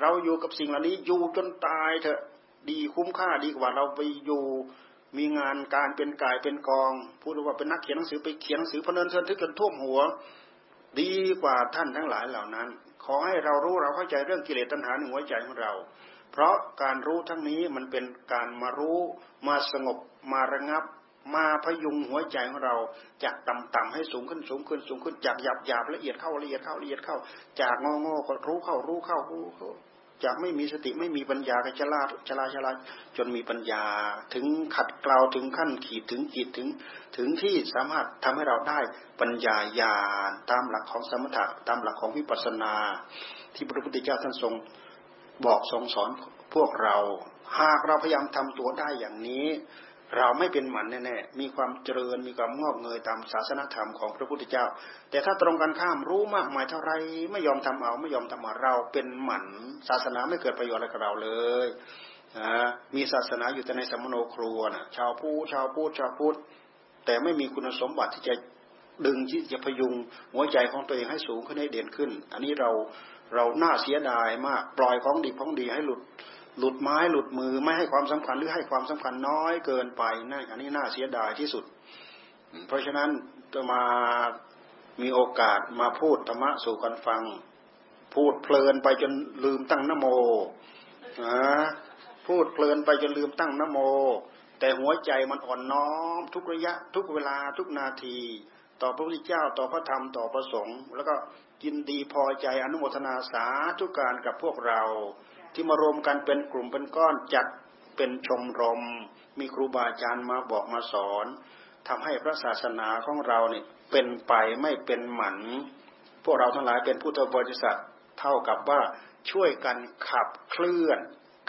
เราอยู่กับสิ่งเหล่านี้อยู่จนตายเถอะดีคุ้มค่าดีกว่าเราไปอยู่มีงานการเป็นกายเป็นกอง พูดว่าเป็นนักเขียนหนังสือไปเขียนหนังสือพนันเทินทึกจนท่วมหัว ดีกว่าท่านทั้งหลายเหล่านั้น ขอให้เรารู้เราเข้าใจเรื่องกิเลสตัณหาในหัวใจของเรา เพราะการรู้ทั้งนี้มันเป็นการมารู้มาสงบมาระงับ มาพยุงหัวใจของเราจากต่ำๆให้สูงขึ้นสูงขึ้นสูงขึ้นจากหยาบหยาบละเอียดเข้าละเอียดเข้าละเอียดเข้า จากงองก็รู้เข้ารู้เข้ารู้เข้าจากไม่มีสติไม่มีปัญญาก็ชลาชลาชลาจนมีปัญญา ถึงขัดเกลาถึงขั้นขีดถึงขีดถึง ถึงที่สามารถทำให้เราได้ปัญญาญาณตามหลักของสมถะตามหลักของวิปัสสนา ที่พระพุทธเจ้าท่านทรง บอกทรงสอนพวกเรา หากเราพยายามทำตัวได้อย่างนี้ เราไม่เป็นหมันแน่ๆมีความเจริญมีความงอกเงยตามศาสนธรรมของพระพุทธเจ้า แต่ถ้าตรงกันข้ามรู้มากมายเท่าไรไม่ยอมทำเอาไม่ยอมทำเอาเราเป็นหมันศาสนาไม่เกิดประโยชน์อะไรกับเราเลยมีศาสนาอยู่แต่ในสมโนครัวนะชาวพูชาวพูชาวพูดแต่ไม่มีคุณสมบัติที่จะดึงที่จะพยุงหัวใจของตัวเองให้สูงขึ้นให้เด่นขึ้น อันนี้เรา เราหน้าเสียดายมากปล่อยของดีของดีให้หลุด หลุดไม้หลุดมือไม่ให้ความสำคัญหรือให้ความสำคัญน้อยเกินไปนั่นอันนี้น่าเสียดายที่สุด เพราะฉะนั้นจะมามีโอกาสมาพูดธรรมะสู่กันฟัง พูดเพลินไปจนลืมตั้งนโมนะพูดเพลินไปจนลืมตั้งนโม แต่หัวใจมันอ่อนน้อม ทุกระยะ ทุกเวลาทุกนาที ต่อพระพุทธเจ้าต่อพระธรรมต่อพระสงฆ์แล้วก็ ยินดีพอใจอนุโมทนาสาธุการกับพวกเรา ที่มารวมกันเป็นกลุ่มเป็นก้อนจัดเป็นชมรม มีครูบาอาจารย์มาบอกมาสอนทำให้พระศาสนาของเราเนี่ยเป็นไปไม่เป็นหมัน พวกเราทั้งหลายเป็นพุทธบริษัทเท่ากับว่าช่วยกันขับเคลื่อน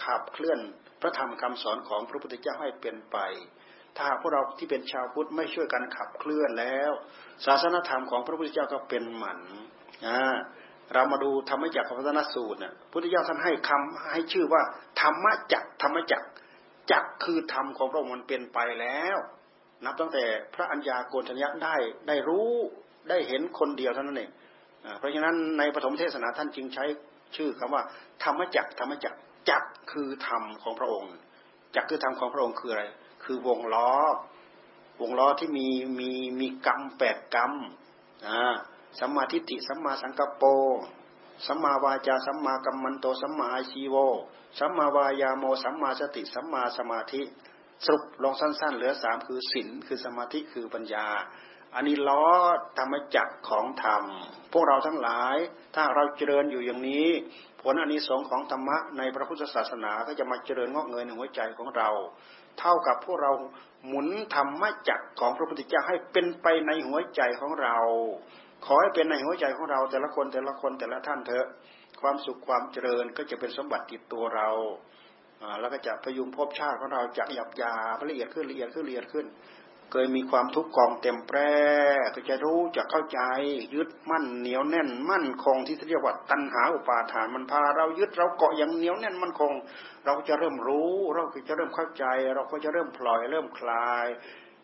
ขับเคลื่อนพระธรรมคำสอนของพระพุทธเจ้าให้เป็นไป ถ้าพวกเราที่เป็นชาวพุทธไม่ช่วยกันขับเคลื่อนแล้ว ศาสนธรรมของพระพุทธเจ้าก็เป็นหมัน เรามาดูธรรมจักรพัฒนสูตรเนี่ยพุทธเจ้าท่านให้คำให้ชื่อว่า ธรรมจักรธรรมจักรจักคือธรรมของพระองค์มันเป็นไปแล้ว นับตั้งแต่พระัญญาโกณทัญญะได้ได้รู้ได้เห็นคนเดียวเท่านั้นเองเพราะฉะนั้นในปฐมเทศนาท่านจึงใช้ชื่อคำว่า ธรรมจักธรรมจักจักคือธรรมของพระองค์จักคือธรรมของพระองค์คืออะไร คือวงล้อ วงล้อที่มีมีมีกรรมแปดกรรมอ่า สัมมาทิฏฐิสัมมาสังกปรสัมมาวาจาสัมมากัมมันโตสัมมาอาชีโวสัมมาวายาโมสัมมาสติสัมมาสมาธิสรุปลงสั้น ๆ เหลือสามคือศีลคือสมาธิคือปัญญา อันนี้ล้อธรรมจักของธรรม พวกเราทั้งหลาย ถ้าเราเจริญอยู่อย่างนี้ ผลอันนี้สงของธรรมะในพระพุทธศาสนาก็จะมาเจริญงอกเงยในหัวใจของเรา เท่ากับพวกเราหมุนธรรมจักของพระพุทธเจ้าให้เป็นไปในหัวใจของเรา ขอให้เป็นในหัวใจของเราแต่ละคนแต่ละคนแต่ละท่านเถอะ ความสุขความเจริญก็จะเป็นสมบัติติดตัวเราแล้วก็จะพยุงภพชาติของเราจะหยับยาละเอียดขึ้นละเอียดขึ้นละเอียดขึ้น เคยมีความทุกข์กองเต็มแปร่ก็จะรู้จะเข้าใจ ยึดมั่นเหนียวแน่นมั่นคงที่เรียกว่าตัณหาอุปาทานมันพาเรายึดเราเกาะอย่างเหนียวแน่นมั่นคง เราก็จะเริ่มรู้ เราก็จะเริ่มเข้าใจ เราก็จะเริ่มปล่อยเริ่มคลาย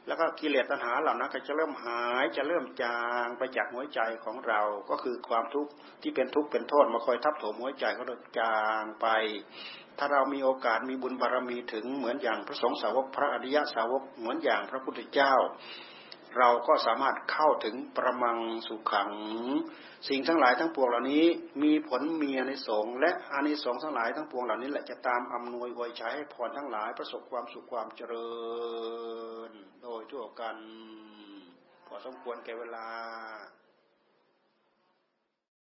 แล้วก็กิเลสตัณหาเหล่านั้นก็จะเริ่มหายจะเริ่มจางไปจากหัวใจของเรา ก็คือความทุกข์ที่เป็นทุกข์เป็นโทษมาคอยทับถมหัวใจของเราจางไป ถ้าเรามีโอกาสมีบุญบารรมีถึงเหมือนอย่างพระสงฆ์สาวกพระอริยสาวกเหมือนอย่างพระพุทธเจ้า เราก็สามารถเข้าถึงประมังสุขัง สิ่งทั้งหลายทั้งปวงเหล่านี้ มีผลมีอนิสงส์และอนิสงส์ทั้งหลายทั้งปวงเหล่านี้แหละจะตามอำนวยไวยใช้ให้พรทั้งหลายประสบความสุขความเจริญ โดยทั่วกันพอสมควรแก่เวลา